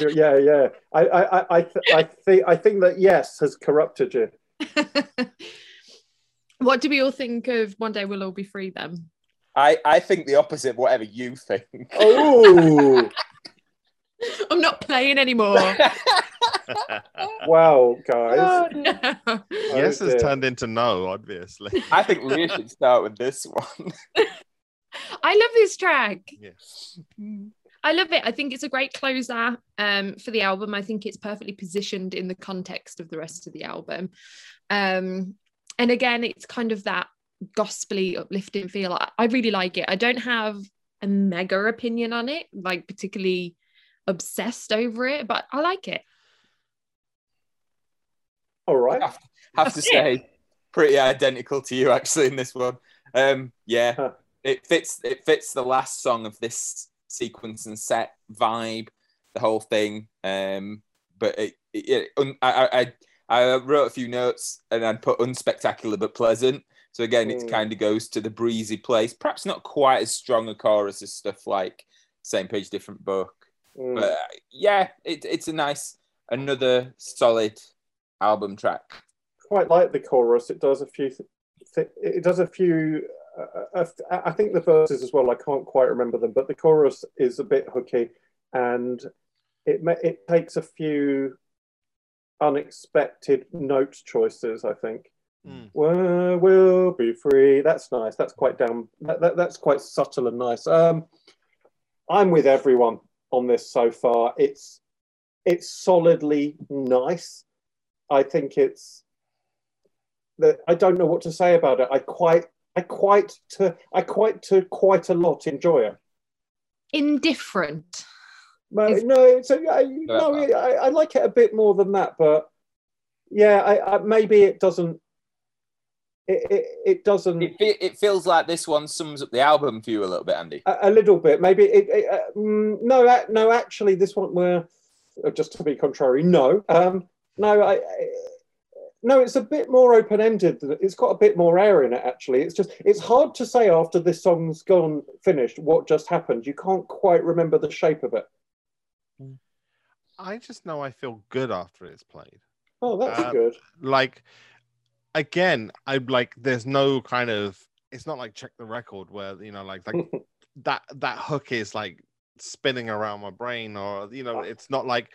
Yeah, yeah. I, I, I, I, th- I think, I think that yes has corrupted you.
what do we all think of One Day We'll All Be Free then?
I, I think the opposite of whatever you think.
Oh,
I'm not playing anymore.
wow, guys.
oh, no.
yes
Oh,
has
dear.
turned into no, obviously.
I think we should start with this one.
I love this track.
Yes.
I love it. I think it's a great closer um, for the album. I think it's perfectly positioned in the context of the rest of the album. Um, and again, it's kind of that gospely, uplifting feel. I, I really like it. I don't have a mega opinion on it, like particularly obsessed over it, but I like it.
All right.
have, have to
That's it.
say, pretty identical to you actually in this one. Um, yeah,
Huh.
it fits. It fits the last song of this sequence and set vibe, the whole thing. Um, but it, it, it un, I, I I wrote a few notes and I'd put unspectacular but pleasant. So again, it
Mm.
kind of goes to the breezy place. Perhaps not quite as strong a chorus as stuff like same page, different book.
Mm.
But uh, yeah, it, it's a nice, another solid album track.
Quite like the chorus. It does a few. Th- th- it does a few. Uh, uh, I think the verses as well. I can't quite remember them, but the chorus is a bit hooky, and it ma- it takes a few unexpected note choices. I think.
Mm.
Well, we'll be free. That's nice. That's quite down. That, that, that's quite subtle and nice. Um, I'm with everyone on this so far. It's it's solidly nice. I think it's that I don't know what to say about it. I quite I quite to I quite to quite a lot enjoy it.
Indifferent.
But
Is-
no, it's a, I, no, I, I like it a bit more than that. But yeah, I, I maybe it doesn't. It, it, it doesn't.
It, fe- it feels like this one sums up the album for you a little bit, Andy.
a, a little bit maybe it, it, uh, mm, no uh, no actually this one were just to be contrary no um no i, I no it's a bit more open-ended it's got a bit more air in it actually it's just it's hard to say after this song's gone finished what just happened you can't quite remember the shape of it
I just know I feel good after it's played.
oh that's
Uh,
good
Like, again, I'm like, there's no kind of. It's not like check the record where you know, like, like that that hook is like spinning around my brain, or you know, it's not like,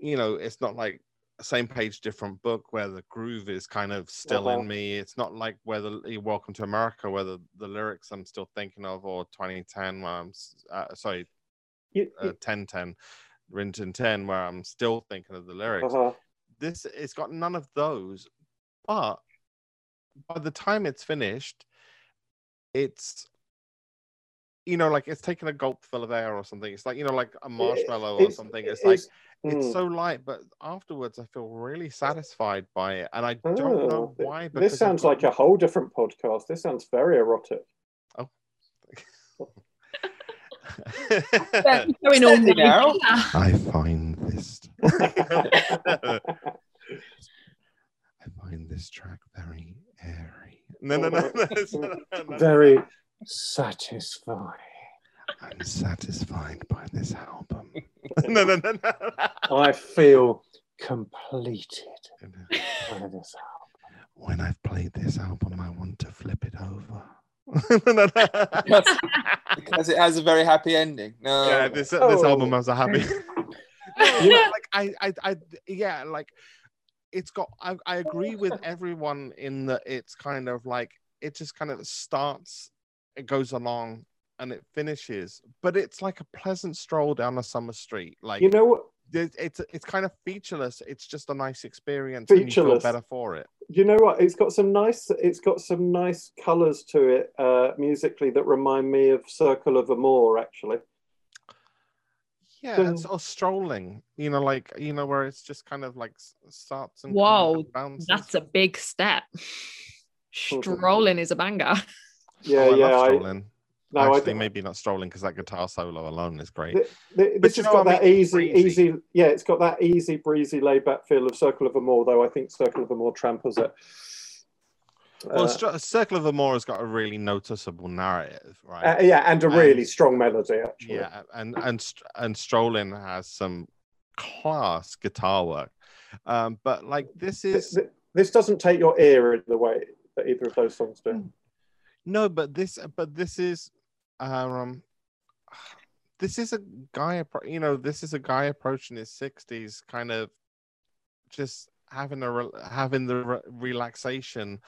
you know, it's not like same page, different book where the groove is kind of still
Uh-huh.
in me. It's not like where the Welcome to America, where the, the lyrics I'm still thinking of, or 2010, where I'm uh, sorry,
You-
uh, 1010, Rin Tin Tin, where I'm still thinking of the lyrics.
uh-huh.
This it's got none of those, but by the time it's finished, it's you know, like it's taking a gulp full of air or something. It's like you know, like a marshmallow or
It's-
something. It's, like it's
mm.
so light, but afterwards I feel really satisfied by it, and I don't know
Oh,
why.
this sounds
got-
like a whole different podcast this sounds very erotic
Going all
Steady now.
I find this. I find this track very airy. No, no, no, oh. no, no, no, no.
very satisfying
I'm satisfied by this album. no, no, no, no.
I feel completed uh, by this album.
When I've played this album, I want to flip it over. no, no, no.
Because, because it has a very happy ending. No,
yeah, this this
Oh.
album has a happy. No,
You know-
like I, I, I, yeah, like it's got. I, I agree with everyone in that it's kind of like it just kind of starts, it goes along, and it finishes, but it's like a pleasant stroll down a summer street. Like
You know what?
it's it's kind of featureless. It's just a nice experience, and you feel
Featureless.
better for it.
You know what? It's got some nice. It's got some nice colours to it uh, musically that remind me of Circle of Amour. Actually,
Yeah,
Doesn't-
it's all strolling. You know, like you know, where it's just kind of like s- starts and kind
Whoa,
of bounces.
That's a big step. Strolling is a banger.
Oh, yeah,
Oh, I
yeah.
love
I,
strolling.
no, I
Actually,
think
maybe not strolling because that guitar solo alone is great.
th- th-
But
this
you
has got
what I
that
mean?
easy,
Breezy.
easy. Yeah, it's got that easy, breezy, laid back feel of Circle of Amour, though I think Circle of Amour tramples it.
Well,
Uh,
Circle of Amour has got a really noticeable narrative, right?
uh, yeah, and a really
and-
strong melody, actually.
yeah, and and and Strolling has some class guitar work, um, but like this is
th- This doesn't take your ear in the way that either of those songs
Hmm.
do.
no, but this but this is um this is a guy you know this is a guy approaching his 60s kind of just having a having the re- relaxation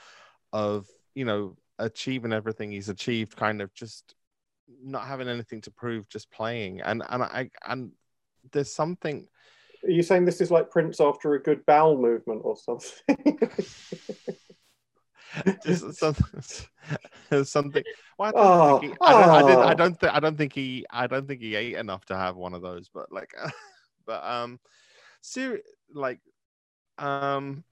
of you know achieving everything he's achieved kind of just not having anything to prove just playing and and i and there's something
Are you saying this is like Prince after a good bowel movement or something?
just something something well, I, don't
Oh,
think he, I, don't, I, didn't, I
oh.
don't think i don't think he i don't think he ate enough to have one of those but like but um ser- like um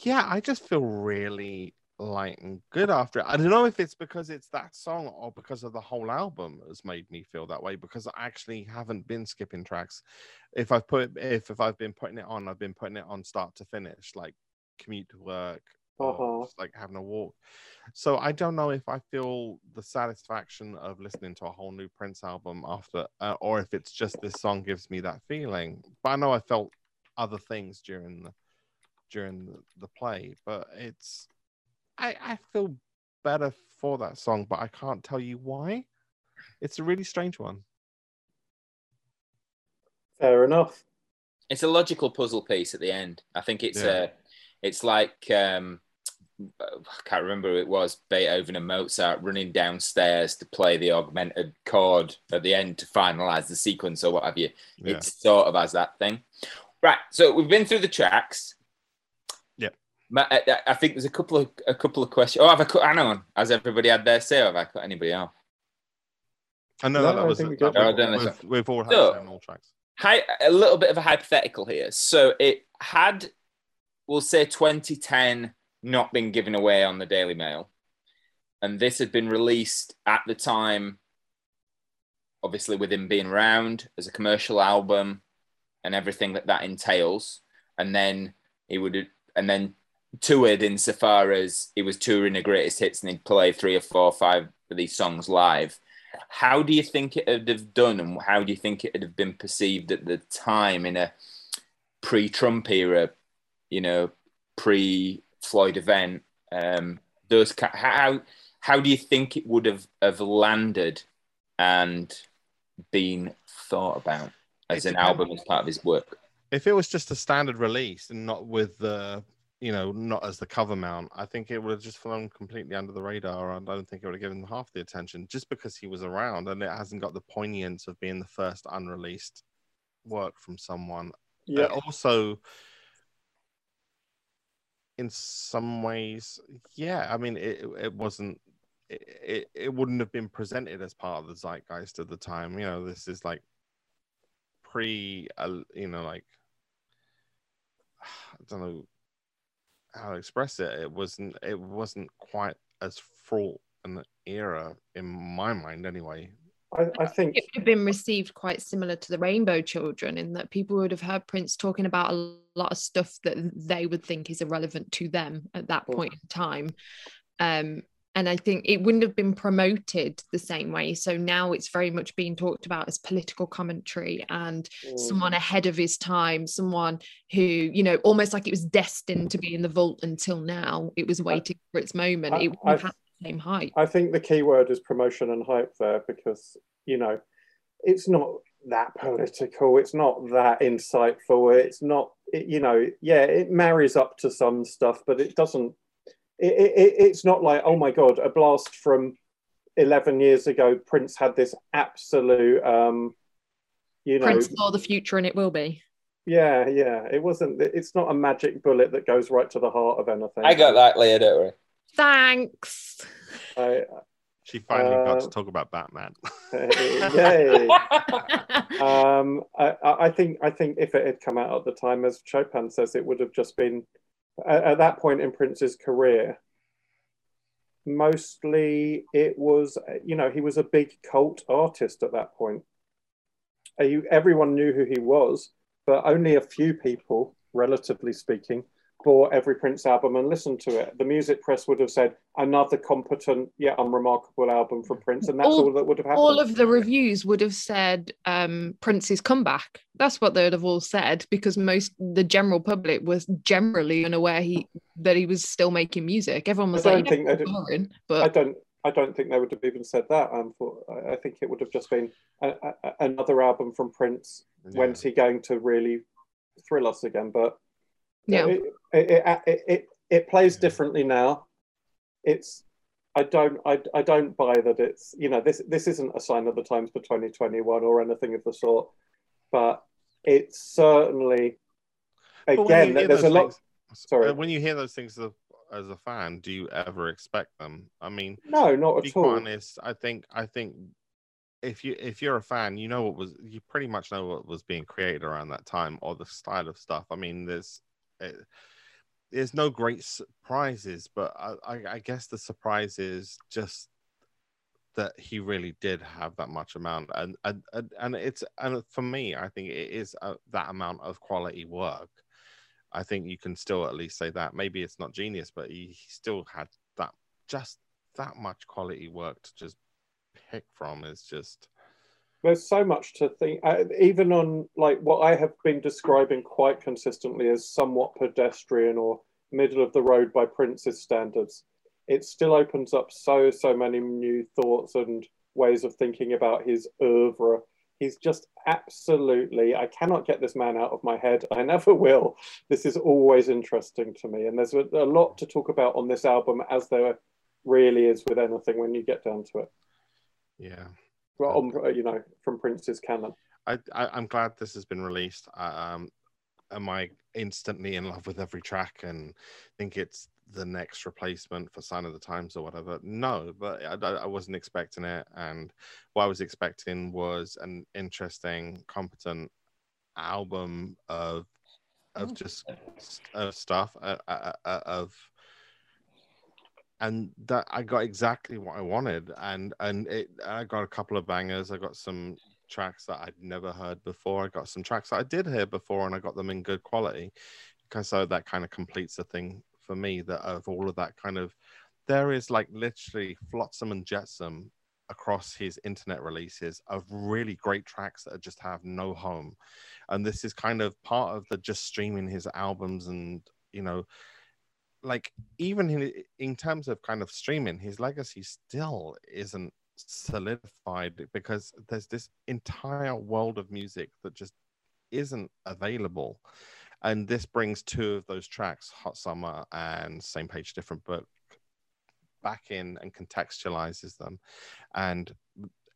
yeah i just feel really light and good after it. I don't know if it's because it's that song or because of the whole album has made me feel that way because i actually haven't been skipping tracks. If i've put if if i've been putting it on i've been putting it on start to finish like commute to work
Uh-huh.
just like having a walk. So i don't know if i feel the satisfaction of listening to a whole new prince album after uh, or if it's just this song gives me that feeling. But i know i felt other things during the during the, the play but it's i i feel better for that song but i can't tell you why it's a really strange one
Fair enough.
It's a logical puzzle piece at the end. I think it's
Yeah.
uh, it's like um, I can't remember who it was Beethoven and Mozart running downstairs to play the augmented chord at the end to finalize the sequence or what have you.
yeah
It sort of has that thing. Right. So we've been through the tracks.
Yep.
Ma- I, I- I think there's a couple of a couple of questions. Oh, have I cut Anna on? Has everybody had their say? Or have I cut anybody off?
i know
No,
that
I
was
think we
that
got
was-
that. Oh, then
we've, we've all had
So-
so, all tracks
Hi, a little bit of a hypothetical here. So it had, we'll say, 2010 not been given away on the Daily Mail, and this had been released at the time, obviously with him being around as a commercial album and everything that that entails, and then he would, and then toured insofar as he was touring the greatest hits and he'd play three or four or five of these songs live. How do you think it would have done and how do you think it would have been perceived at the time in a pre-trump era you know pre-floyd event? Um those how how do you think it would have have landed and been thought about as an album as part of his work?
If it was just a standard release and not with the you know not as the cover mount i think it would have just flown completely under the radar and i don't think it would have given half the attention just because he was around and it hasn't got the poignance of being the first unreleased work from someone
Yeah.
Uh, also in some ways yeah i mean it, it wasn't it, it, it wouldn't have been presented as part of the zeitgeist at the time you know this is like pre uh, you know like i don't know how to express it it wasn't it wasn't quite as fraught an era in my mind anyway
I, I think
It would have been received quite similar to the Rainbow Children in that people would have heard Prince talking about a lot of stuff that they would think is irrelevant to them at that point in time. Um, and I think it wouldn't have been promoted the same way. So now it's very much being talked about as political commentary and
mm,
someone ahead of his time, someone who, you know, almost like it was destined to be in the vault until now. It was waiting for its moment.
I-
it wouldn't have
I-
had the same hype.
I think the key word is promotion and hype there because you know it's not that political, it's not that insightful, it's not it, you know yeah it marries up to some stuff, but it doesn't. It, it, it's not like oh my god a blast from 11 years ago prince had this absolute um you know
Prince saw the future and it will be.
yeah yeah it wasn't it's not a magic bullet that goes right to the heart of anything
i got that leah don't worry
Thanks.
I,
She finally got to
Uh,
talk about Batman.
Yay. um, I, I I think I think if it had come out at the time, as Chopin says, it would have just been at, at that point in Prince's career. Mostly, it was you know he was a big cult artist at that point. Everyone knew who he was, but only a few people, relatively speaking, bought every Prince album and listened to it. The music press would have said another competent yet unremarkable album from Prince, and that's
All-
all, that would have happened.
all of the reviews would have said um, Prince's comeback. That's what they'd have all said because most the general public was generally unaware he that he was still making music. Everyone was
I
like,
don't think
"Yeah,
they'd-
boring,"
I don't. I don't think they would have even said that. Um, for, I- I think it would have just been a, a, another album from Prince. When's he going to really thrill us again? But
yeah,
it, it, it, it, it, it plays differently now. It's. I don't. I, I don't buy that. It's. You know. This. This isn't a sign of the times for 2021 or anything of the sort. But it's certainly. Again, there's a
those
lot. sorry.
uh, When you hear those things as a, as a fan, do you ever expect them? I mean,
No, not
to be
at
quite
all.
honest, I think I think if you if you're a fan, you know what was you pretty much know what was being created around that time or the style of stuff. I mean, there's it, there's no great surprises, but I, I, I guess the surprise is just that he really did have that much amount, and and and, it's and for me, I think it is uh that amount of quality work. I think you can still at least say that. Maybe it's not genius, but he, he still had that just that much quality work to just pick from is just
there's so much to think uh, even on like what i have been describing quite consistently as somewhat pedestrian or middle of the road by prince's standards it still opens up so so many new thoughts and ways of thinking about his oeuvre. He's just absolutely i cannot get this man out of my head. I never will. This is always interesting to me. And there's a, a lot to talk about on this album as there really is with anything when you get down to it.
Yeah.
Well, on, you know, from Prince's canon.
I, I I'm glad this has been released. Um, am I instantly in love with every track and think it's the next replacement for Sign of the Times or whatever? No, but I, I wasn't expecting it, and what I was expecting was an interesting, competent album of of just of stuff uh, uh, uh, of and that I got exactly what I wanted, and and it I got a couple of bangers. I got some tracks that I'd never heard before. I got some tracks that I did hear before, and I got them in good quality. Because so that kind of completes the thing for me. That of all of that kind of, there is like literally flotsam and jetsam across his internet releases of really great tracks that just have no home, and this is kind of part of the just streaming his albums and you know like even in, in terms of kind of streaming his legacy still isn't solidified because there's this entire world of music that just isn't available. And this brings two of those tracks hot summer and same page different book back in and contextualizes them. And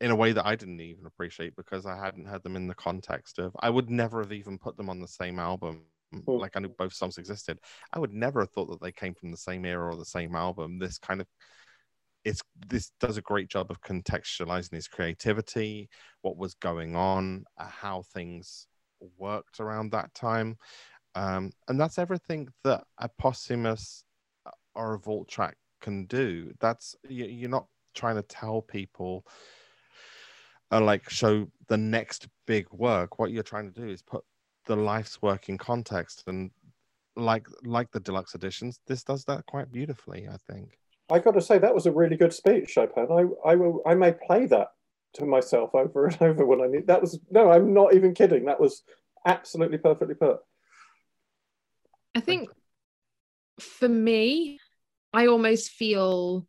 in a way that i didn't even appreciate because i hadn't heard them in the context of i would never have even put them on the same album
Hmm.
like I knew both songs existed. I would never have thought that they came from the same era or the same album. This kind of it's this does a great job of contextualizing his creativity, what was going on, uh, how things worked around that time, um, and that's everything that a posthumous uh, or a vault track can do. That's you, you're not trying to tell people. Uh, like show the next big work. What you're trying to do is put the life's work in context and like like the deluxe editions this does that quite beautifully i think
I got to say that was a really good speech, Chopin. I I will I may play that to myself over and over when I need. That was no, I'm not even kidding. That was absolutely perfectly put.
I think for me, I almost feel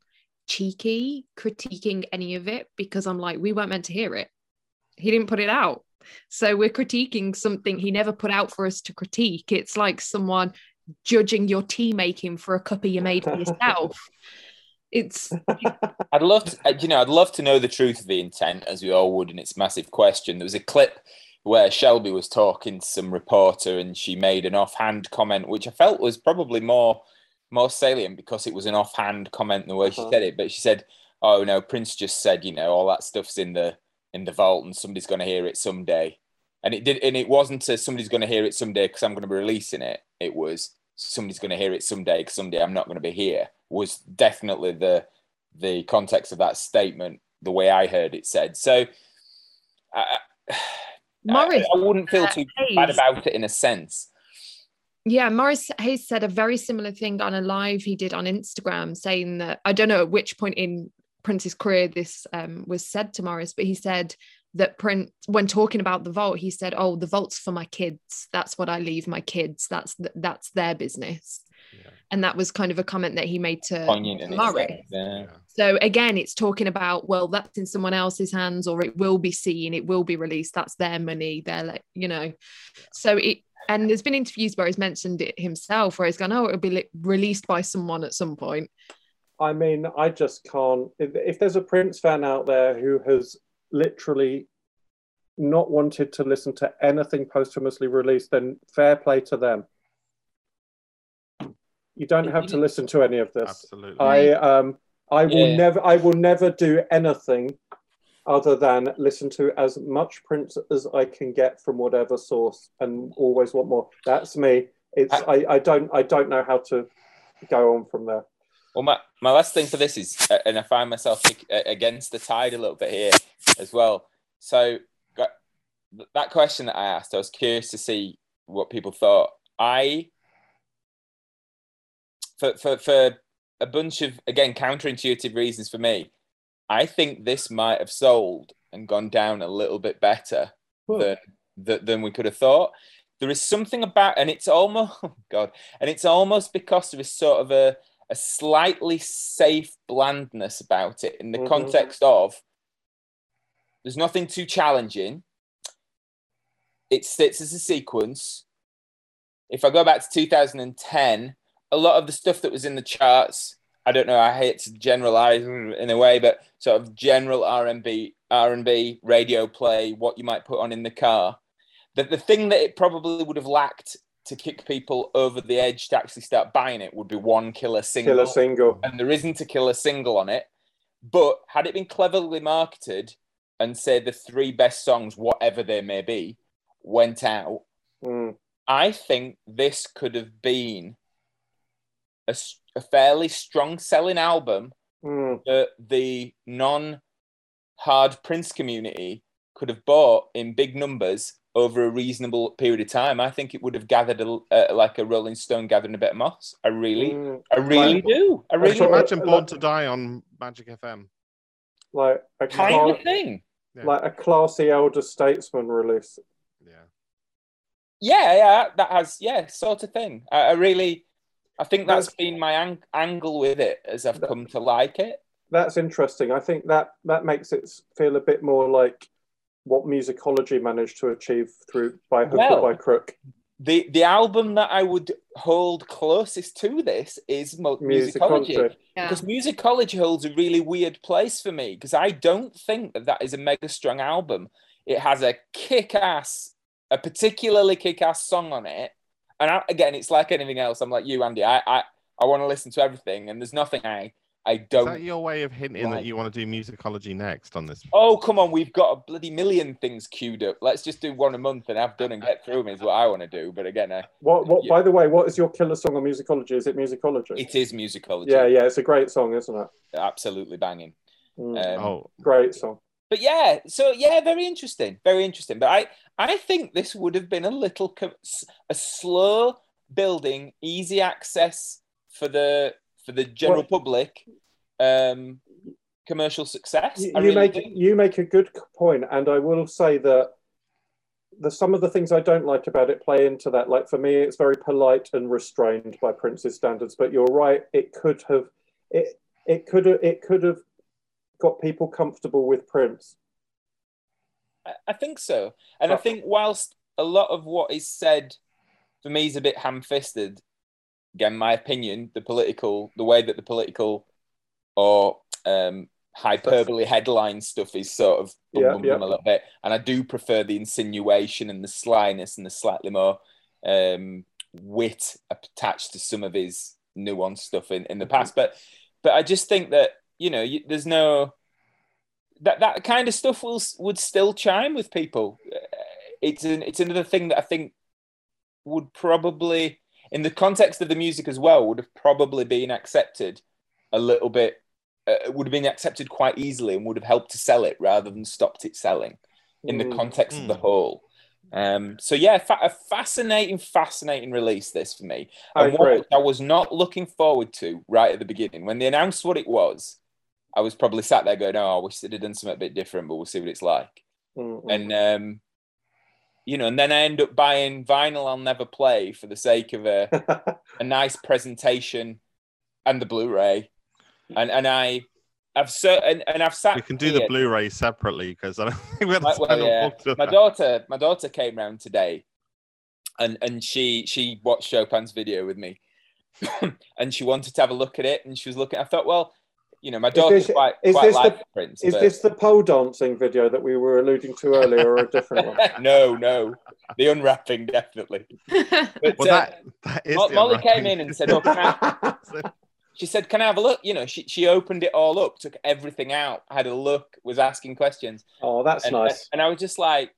cheeky critiquing any of it because I'm like, we weren't meant to hear it. He didn't put it out. So we're critiquing something he never put out for us to critique. It's like someone judging your tea making for a cuppa you made for yourself. It's
I'd love to, you know, I'd love to know the truth of the intent, as we all would, and it's massive question. There was a clip where Shelby was talking to some reporter, and she made an offhand comment, which I felt was probably more more salient because it was an offhand comment the way she
Uh-huh.
said it. But she said, oh no, Prince just said, you know, all that stuff's in the in the vault and somebody's going to hear it someday. And it did, and it wasn't a, somebody's going to hear it someday because I'm going to be releasing it. It was somebody's going to hear it someday because someday I'm not going to be here. Was definitely the the context of that statement, the way I heard it said. So, I,
Morris,
I, I wouldn't feel too bad about it in a sense.
Yeah, Morris Hayes said a very similar thing on a live he did on Instagram, saying that I don't know at which point in Prince's career this um, was said to Morris, but he said that Prince, when talking about the vault, he said, "Oh, the vault's for my kids. That's what I leave my kids. That's th- that's their business."
Yeah.
And that was kind of a comment that he made to
Poignant in
Morris.
Yeah.
Yeah.
So again, it's talking about well, that's in someone else's hands, or it will be seen, it will be released. That's their money. They're like, you know. So it and there's been interviews where he's mentioned it himself, where he's gone, oh, it'll be li- released by someone at some point.
I mean, I just can't. If, if there's a Prince fan out there who has literally not wanted to listen to anything posthumously released, then fair play to them. You don't have to listen to any of this.
Absolutely.
I um I will
Yeah.
never I will never do anything other than listen to as much Prince as I can get from whatever source and always want more. That's me. It's I, I don't I don't know how to go on from there.
Well, my, my last thing for this is, uh, and I find myself uh, against the tide a little bit here as well. So, that question that I asked, I was curious to see what people thought. I, for, for, for a bunch of, again, counterintuitive reasons for me, I think this might have sold and gone down a little bit better than, than, than we could have thought. There is something about, and it's almost, oh God, and it's almost because there is sort of a, a slightly safe blandness about it in the
Mhm.
context of there's nothing too challenging. It sits as a sequence. If I go back to 2010, a lot of the stuff that was in the charts, I don't know, I hate to generalize in a way, but sort of general R&B, R&B radio play, what you might put on in the car. The, the thing that it probably would have lacked to kick people over the edge to actually start buying it would be one killer single
Killer single.
and there isn't a killer single on it. But had it been cleverly marketed and say the three best songs, whatever they may be, went out,
Mm.
I think this could have been a, a fairly strong selling album
Mm.
that the non hard Prince community could have bought in big numbers over a reasonable period of time. I think it would have gathered a, uh, like a Rolling Stone gathering a bit of moss. I really,
Mm.
I really
Like-
do. I really
Sure.
Imagine
Like-
Born to Die on Magic FM.
Like a
kind
cla-
of thing.
Yeah.
like a classy elder statesman release.
Yeah.
Yeah, yeah, that has yeah, sort of thing. I, I really, I think that's
That's-
been my ang- angle with it as I've come to like it.
That's interesting. I think that that makes it feel a bit more like what musicology managed to achieve through by hook
Well,
or by crook.
The the album that I would hold closest to this is Mo- musicology.
Musicology.
Yeah.
Because musicology holds a really weird place for me because I don't think that that is a mega strong album. It has a kick ass, a particularly kick ass song on it. And I, again, it's like anything else. I'm like you, Andy. I, I, I want to listen to everything, and there's nothing I, I
Is
don't.
that your way of hinting
Right.
that you want to do musicology next on this?
Oh, come on. We've got a bloody million things queued up. Let's just do one a month and have done and get through them is what I want to do. But again, uh,
What what
Yeah.
by the way, what is your killer song on musicology? Is it musicology?
it is musicology.
yeah, yeah, it's a great song, isn't it?
Absolutely banging.
Mm,
Um,
oh,
great song.
but yeah, so yeah, very interesting, very interesting. But I, I think this would have been a little a slow building, easy access for the for the general
Well-
public, um, commercial success.
You, you
really
make you make a good point, and I will say that the some of the things I don't like about it play into that. Like for me, it's very polite and restrained by Prince's standards. But you're right; it could have it it could have it could have got people comfortable with Prince.
I- I think so. And I think whilst a lot of what is said for me is a bit ham-fisted, again, my opinion, the political, the way that the political or um, hyperbole headline stuff is sort of bum,
Yeah,
bum,
yeah.
bum a little bit. And I do prefer the insinuation and the slyness and the slightly more um, wit attached to some of his nuanced stuff in, in the past. But but I just think that you know, you, there's no that that kind of stuff will would still chime with people. Uh, It's an it's another thing that I think would probably, in the context of the music as well, would have probably been accepted a little bit. Uh, would have been accepted quite easily and would have helped to sell it rather than stopped it selling in the
Mm.
context of the
Mm.
whole. Um, so yeah, fa- a fascinating, fascinating release this for me.
I
And one
agree.
which I was not looking forward to right at the beginning. When they announced what it was, I was probably sat there going, "Oh, I wish they'd have done something a bit different, but we'll see what it's like."
Mm, mm.
And um, you know, and then I end up buying vinyl I'll never play for the sake of a, a nice presentation and the Blu-ray. And and I, I've so and, and I've sat.
We can do the Blu-ray separately because I don't think we're
well, well, yeah.
yeah.
my daughter my daughter came round today and and she she watched chopin's video with me and she wanted to have a look at it and she was looking i thought well you know my daughter's
this-
quite
is
quite
this the-
prince
Is
but-
this the pole dancing video that we were alluding to earlier, or a different one?
no no the unwrapping definitely but
Well,
uh,
that that is.
Mo-
the
molly came in and said oh, can I, she said can i have a look you know she, she opened it all up took everything out had a look was asking questions
oh, that's
and,
nice.
and I was just like,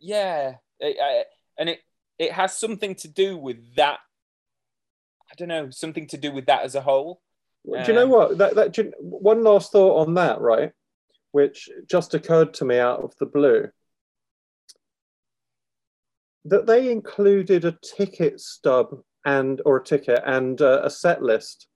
yeah, it, I, and it it has something to do with that. I don't know, something to do with that as a whole.
Do you know
Um,
what? That, that you- one last thought on that, right? Which just occurred to me out of the blue. That they included a ticket stub and or a ticket and uh, a set list.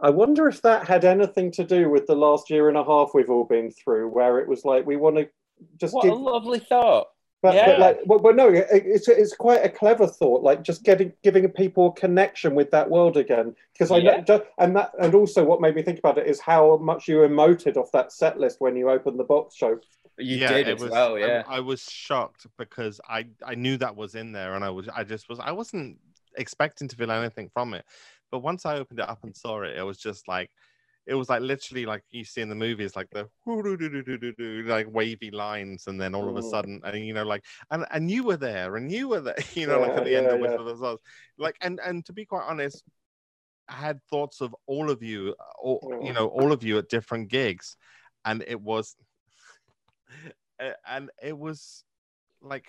I wonder if that had anything to do with the last year and a half we've all been through, where it was like we want to just
What
give
a lovely thought.
But,
Yeah.
but like, well, but no, it's it's quite a clever thought. Like just getting giving people a connection with that world again. Because I
Yeah.
know, and that, and also what made me think about it is how much you emoted off that set list when you opened the box show.
You
yeah,
did
it
as
was,
well,
I-
yeah.
I, was shocked because I I knew that was in there, and I was I just was I wasn't expecting to feel anything from it, but once I opened it up and saw it, it was just like. It was like literally like you see in the movies, like the like wavy lines, and then all of a
Mm.
sudden, and you know, like, and and you were there, and you were there, you know, like at the end
yeah,
of
yeah.
Whistle of the Stars, like, and and to be quite honest, I had thoughts of all of you, all, you
Mm.
know, all of you at different gigs, and it was, and it was like,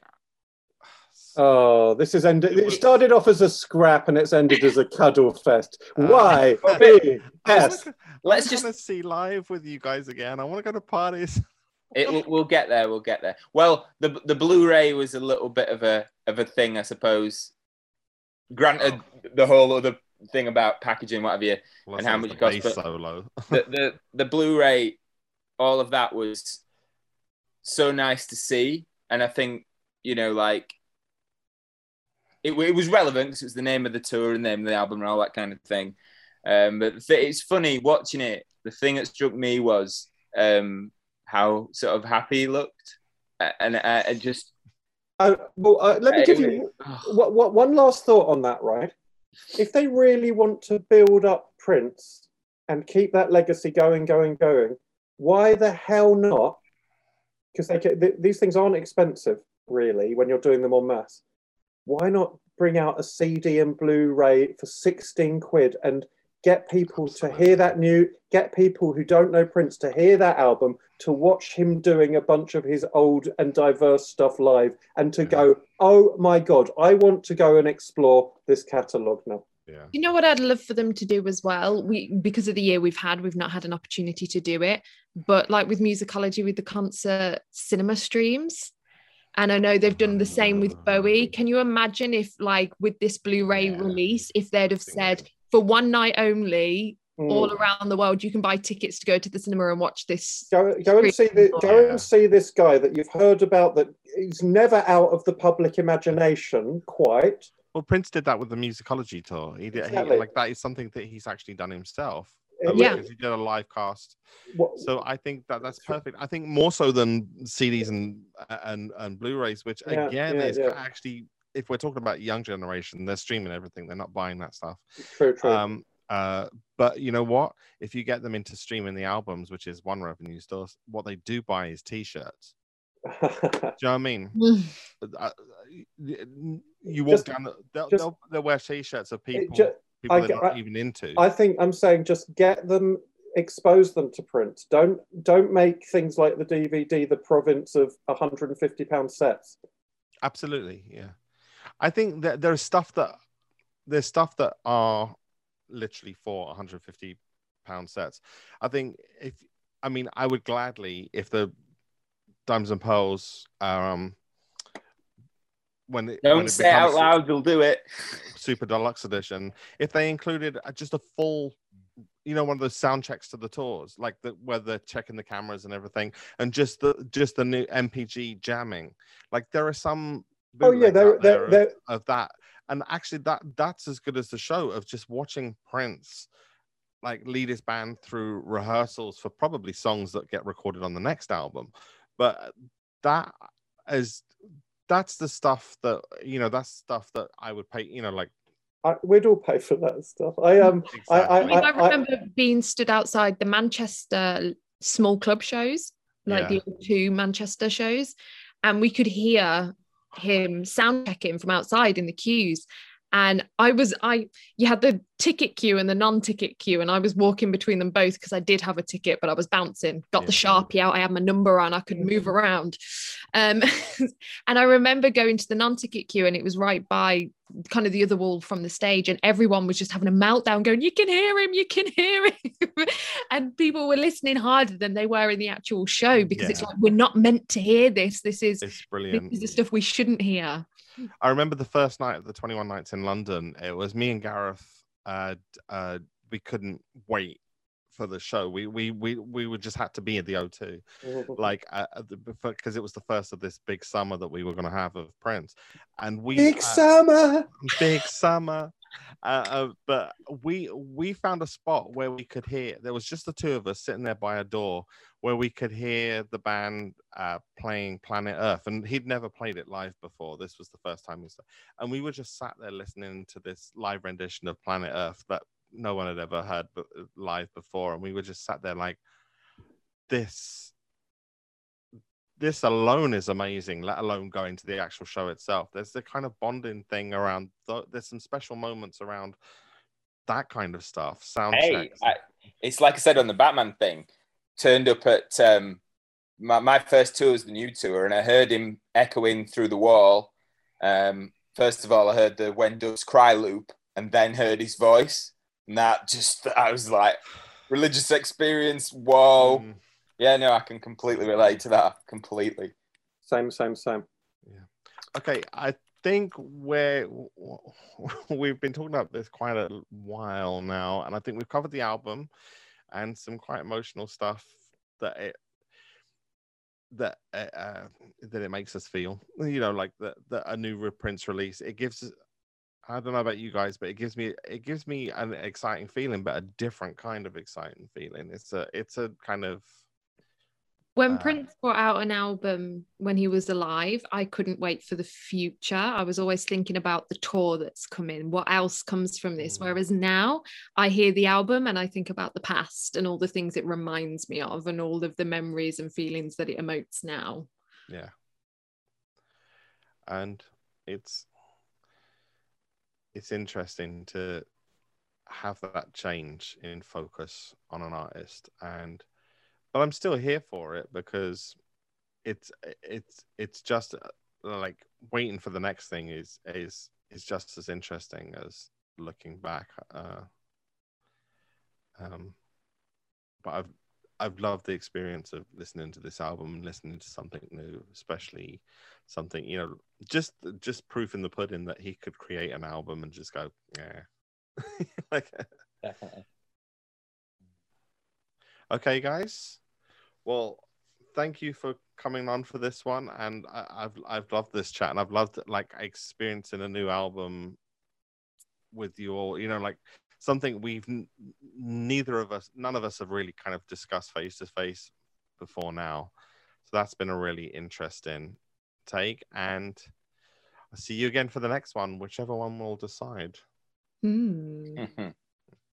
Oh, this is ended.
It
It started off as a scrap and it's ended as a cuddle fest.
Uh,
Why?
well,
B,
I
S.
wanna-
Let's
I
just
see live with you guys again. I want to go to parties.
it, we'll, we'll get there. We'll get there. Well, the the Blu-ray was a little bit of a of a thing, I suppose. Granted, the whole other thing about packaging, what have you,
Well,
And how much
the
it costs, but-
solo.
the, the the Blu-ray, all of that was so nice to see, and I think you know, like it, it was relevant because it was the name of the tour and the name of the album and all that kind of thing. Um, but it's funny watching it. The thing that struck me was um, how sort of happy he looked, A- and uh, and just
Uh, well, uh, let me give you what, what, one last thought on that, right? If they really want to build up Prince and keep that legacy going, going, going, why the hell not? Because they ca- th- these things aren't expensive, really, when you're doing them on masse. Why not bring out a CD and Blu-ray for 16 quid and get people to hear that new, get people who don't know Prince to hear that album, to watch him doing a bunch of his old and diverse stuff live, and to go, oh my God, I want to go and explore this catalogue now.
yeah.
You know what I'd love for them to do as well? We because of the year we've had, we've not had an opportunity to do it. But like with musicology, with the concert cinema streams, and I know they've done the same with Bowie. Can you imagine if, like, with this Blu-ray
Yeah.
release, if they'd have said for one night only,
Mm.
all around the world, you can buy tickets to go to the cinema and watch this.
Go, go and see the, go
Yeah.
and see this guy that you've heard about that is never out of the public imagination quite.
Well, Prince did that with the musicology tour. He did he, like that is something that he's actually done himself.
Uh,
Uh,
Yeah.
because he did a live cast.
What-
So I think that that's perfect. I think more so than CDs and and and Blu-rays, which
Yeah,
again
yeah,
is
yeah.
actually, if we're talking about young generation, they're streaming everything. They're not buying that stuff.
true, true.
Um, uh, but you know what? If you get them into streaming the albums, which is one revenue source, what they do buy is T-shirts. Do you know what I mean? Uh, you walk
Just-
down, the, they'll,
just-
they'll, they'll wear T-shirts of people
ju-
people
I get-
not
I-
even into.
I think I'm saying just get them expose them to print. Don't don't make things like the DVD the province of 150 pound sets.
Absolutely, yeah. I think that there's stuff that there's stuff that are literally for 150 pound sets. I think if I mean I would gladly if the Diamonds and Pearls um when it,
Don't
when it
say it out loud, we'll do it.
super deluxe edition. If they included uh, just a full you know one of those sound checks to the tours like the where they're checking the cameras and everything and just the just the new NPG jamming like there are some
Oh yeah,
bootlegs
they're, they're,
there of-
they're,
of that. And actually that that's as good as the show of just watching prince like lead his band through rehearsals for probably songs that get recorded on the next album. But that is that's the stuff that you know that's stuff that i would pay you know like
I, we'd all pay for that stuff. I um I-
I,
exactly.
mean, I remember being stood outside the Manchester small club shows, like
Yeah.
the two Manchester shows, and we could hear him sound checking from outside in the queues. And I was, I, you had the ticket queue and the non-ticket queue, and I was walking between them both because I did have a ticket, but I was bouncing. Got the sharpie out. I had my number on. I could move around. Um, and I remember going to the non-ticket queue, and it was right by kind of the other wall from the stage and everyone was just having a meltdown going you can hear him you can hear him and people were listening harder than they were in the actual show because it's like we're not meant to hear this this is
it's
this is the stuff we shouldn't hear
I remember the first night of the 21 nights in London. It was me and Gareth. Uh, uh, we couldn't wait for the show. We we we we would just had to be at the O2, like uh, because it was the first of this big summer that we were going to have of Prince, and we
big
uh,
summer.
big summer. Uh, uh, but we we found a spot where we could hear. There was just the two of us sitting there by a door where we could hear the band uh, playing Planet Earth, and he'd never played it live before. This was the first time he saw, and we were just sat there listening to this live rendition of Planet Earth that no one had ever heard b- live before, and we were just sat there like, this. This alone is amazing, let alone going to the actual show itself. There's the kind of bonding thing around. th- There's some special moments around that kind of stuff. Sound
Hey,
checks.
I, it's like I said on the Batman thing. Turned up at um, my, my first tour was the new tour, and I heard him echoing through the wall. Um, first of all, I heard the When Doves Cry loop, and then heard his voice, and that just I was like, religious experience. Whoa,
Mm.
Yeah, no, I can completely relate to that. Completely.
Same, same, same. Yeah.
Okay, I think we're we've been talking about this quite a while now, and I think we've covered the album and some quite emotional stuff that it that uh, uh, that it makes us feel. You know, like that that a new Prince release. It gives. I don't know about you guys, but it gives me it gives me an exciting feeling, but a different kind of exciting feeling. It's a it's a kind of
when
Uh,
prince brought out an album when he was alive i couldn't wait for the future. I was always thinking about the tour that's coming what else comes from this.
Mm.
whereas now i hear the album and i think about the past and all the things it reminds me of and all of the memories and feelings that it emotes now.
Yeah. And it's it's interesting to have that change in focus on an artist and but i'm still here for it because it's it's it's just uh, like waiting for the next thing is is is just as interesting as looking back uh um but i've i've loved the experience of listening to this album and listening to something new especially something you know just just proof in the pudding that he could create an album and just go yeah like
Definitely.
okay guys well thank you for coming on for this one and I, i've i've loved this chat and i've loved like experiencing a new album with you all you know like something we've n- neither of us none of us have really kind of discussed face to face before now so that's been a really interesting take and i'll see you again for the next one whichever one we'll decide.
Mhm.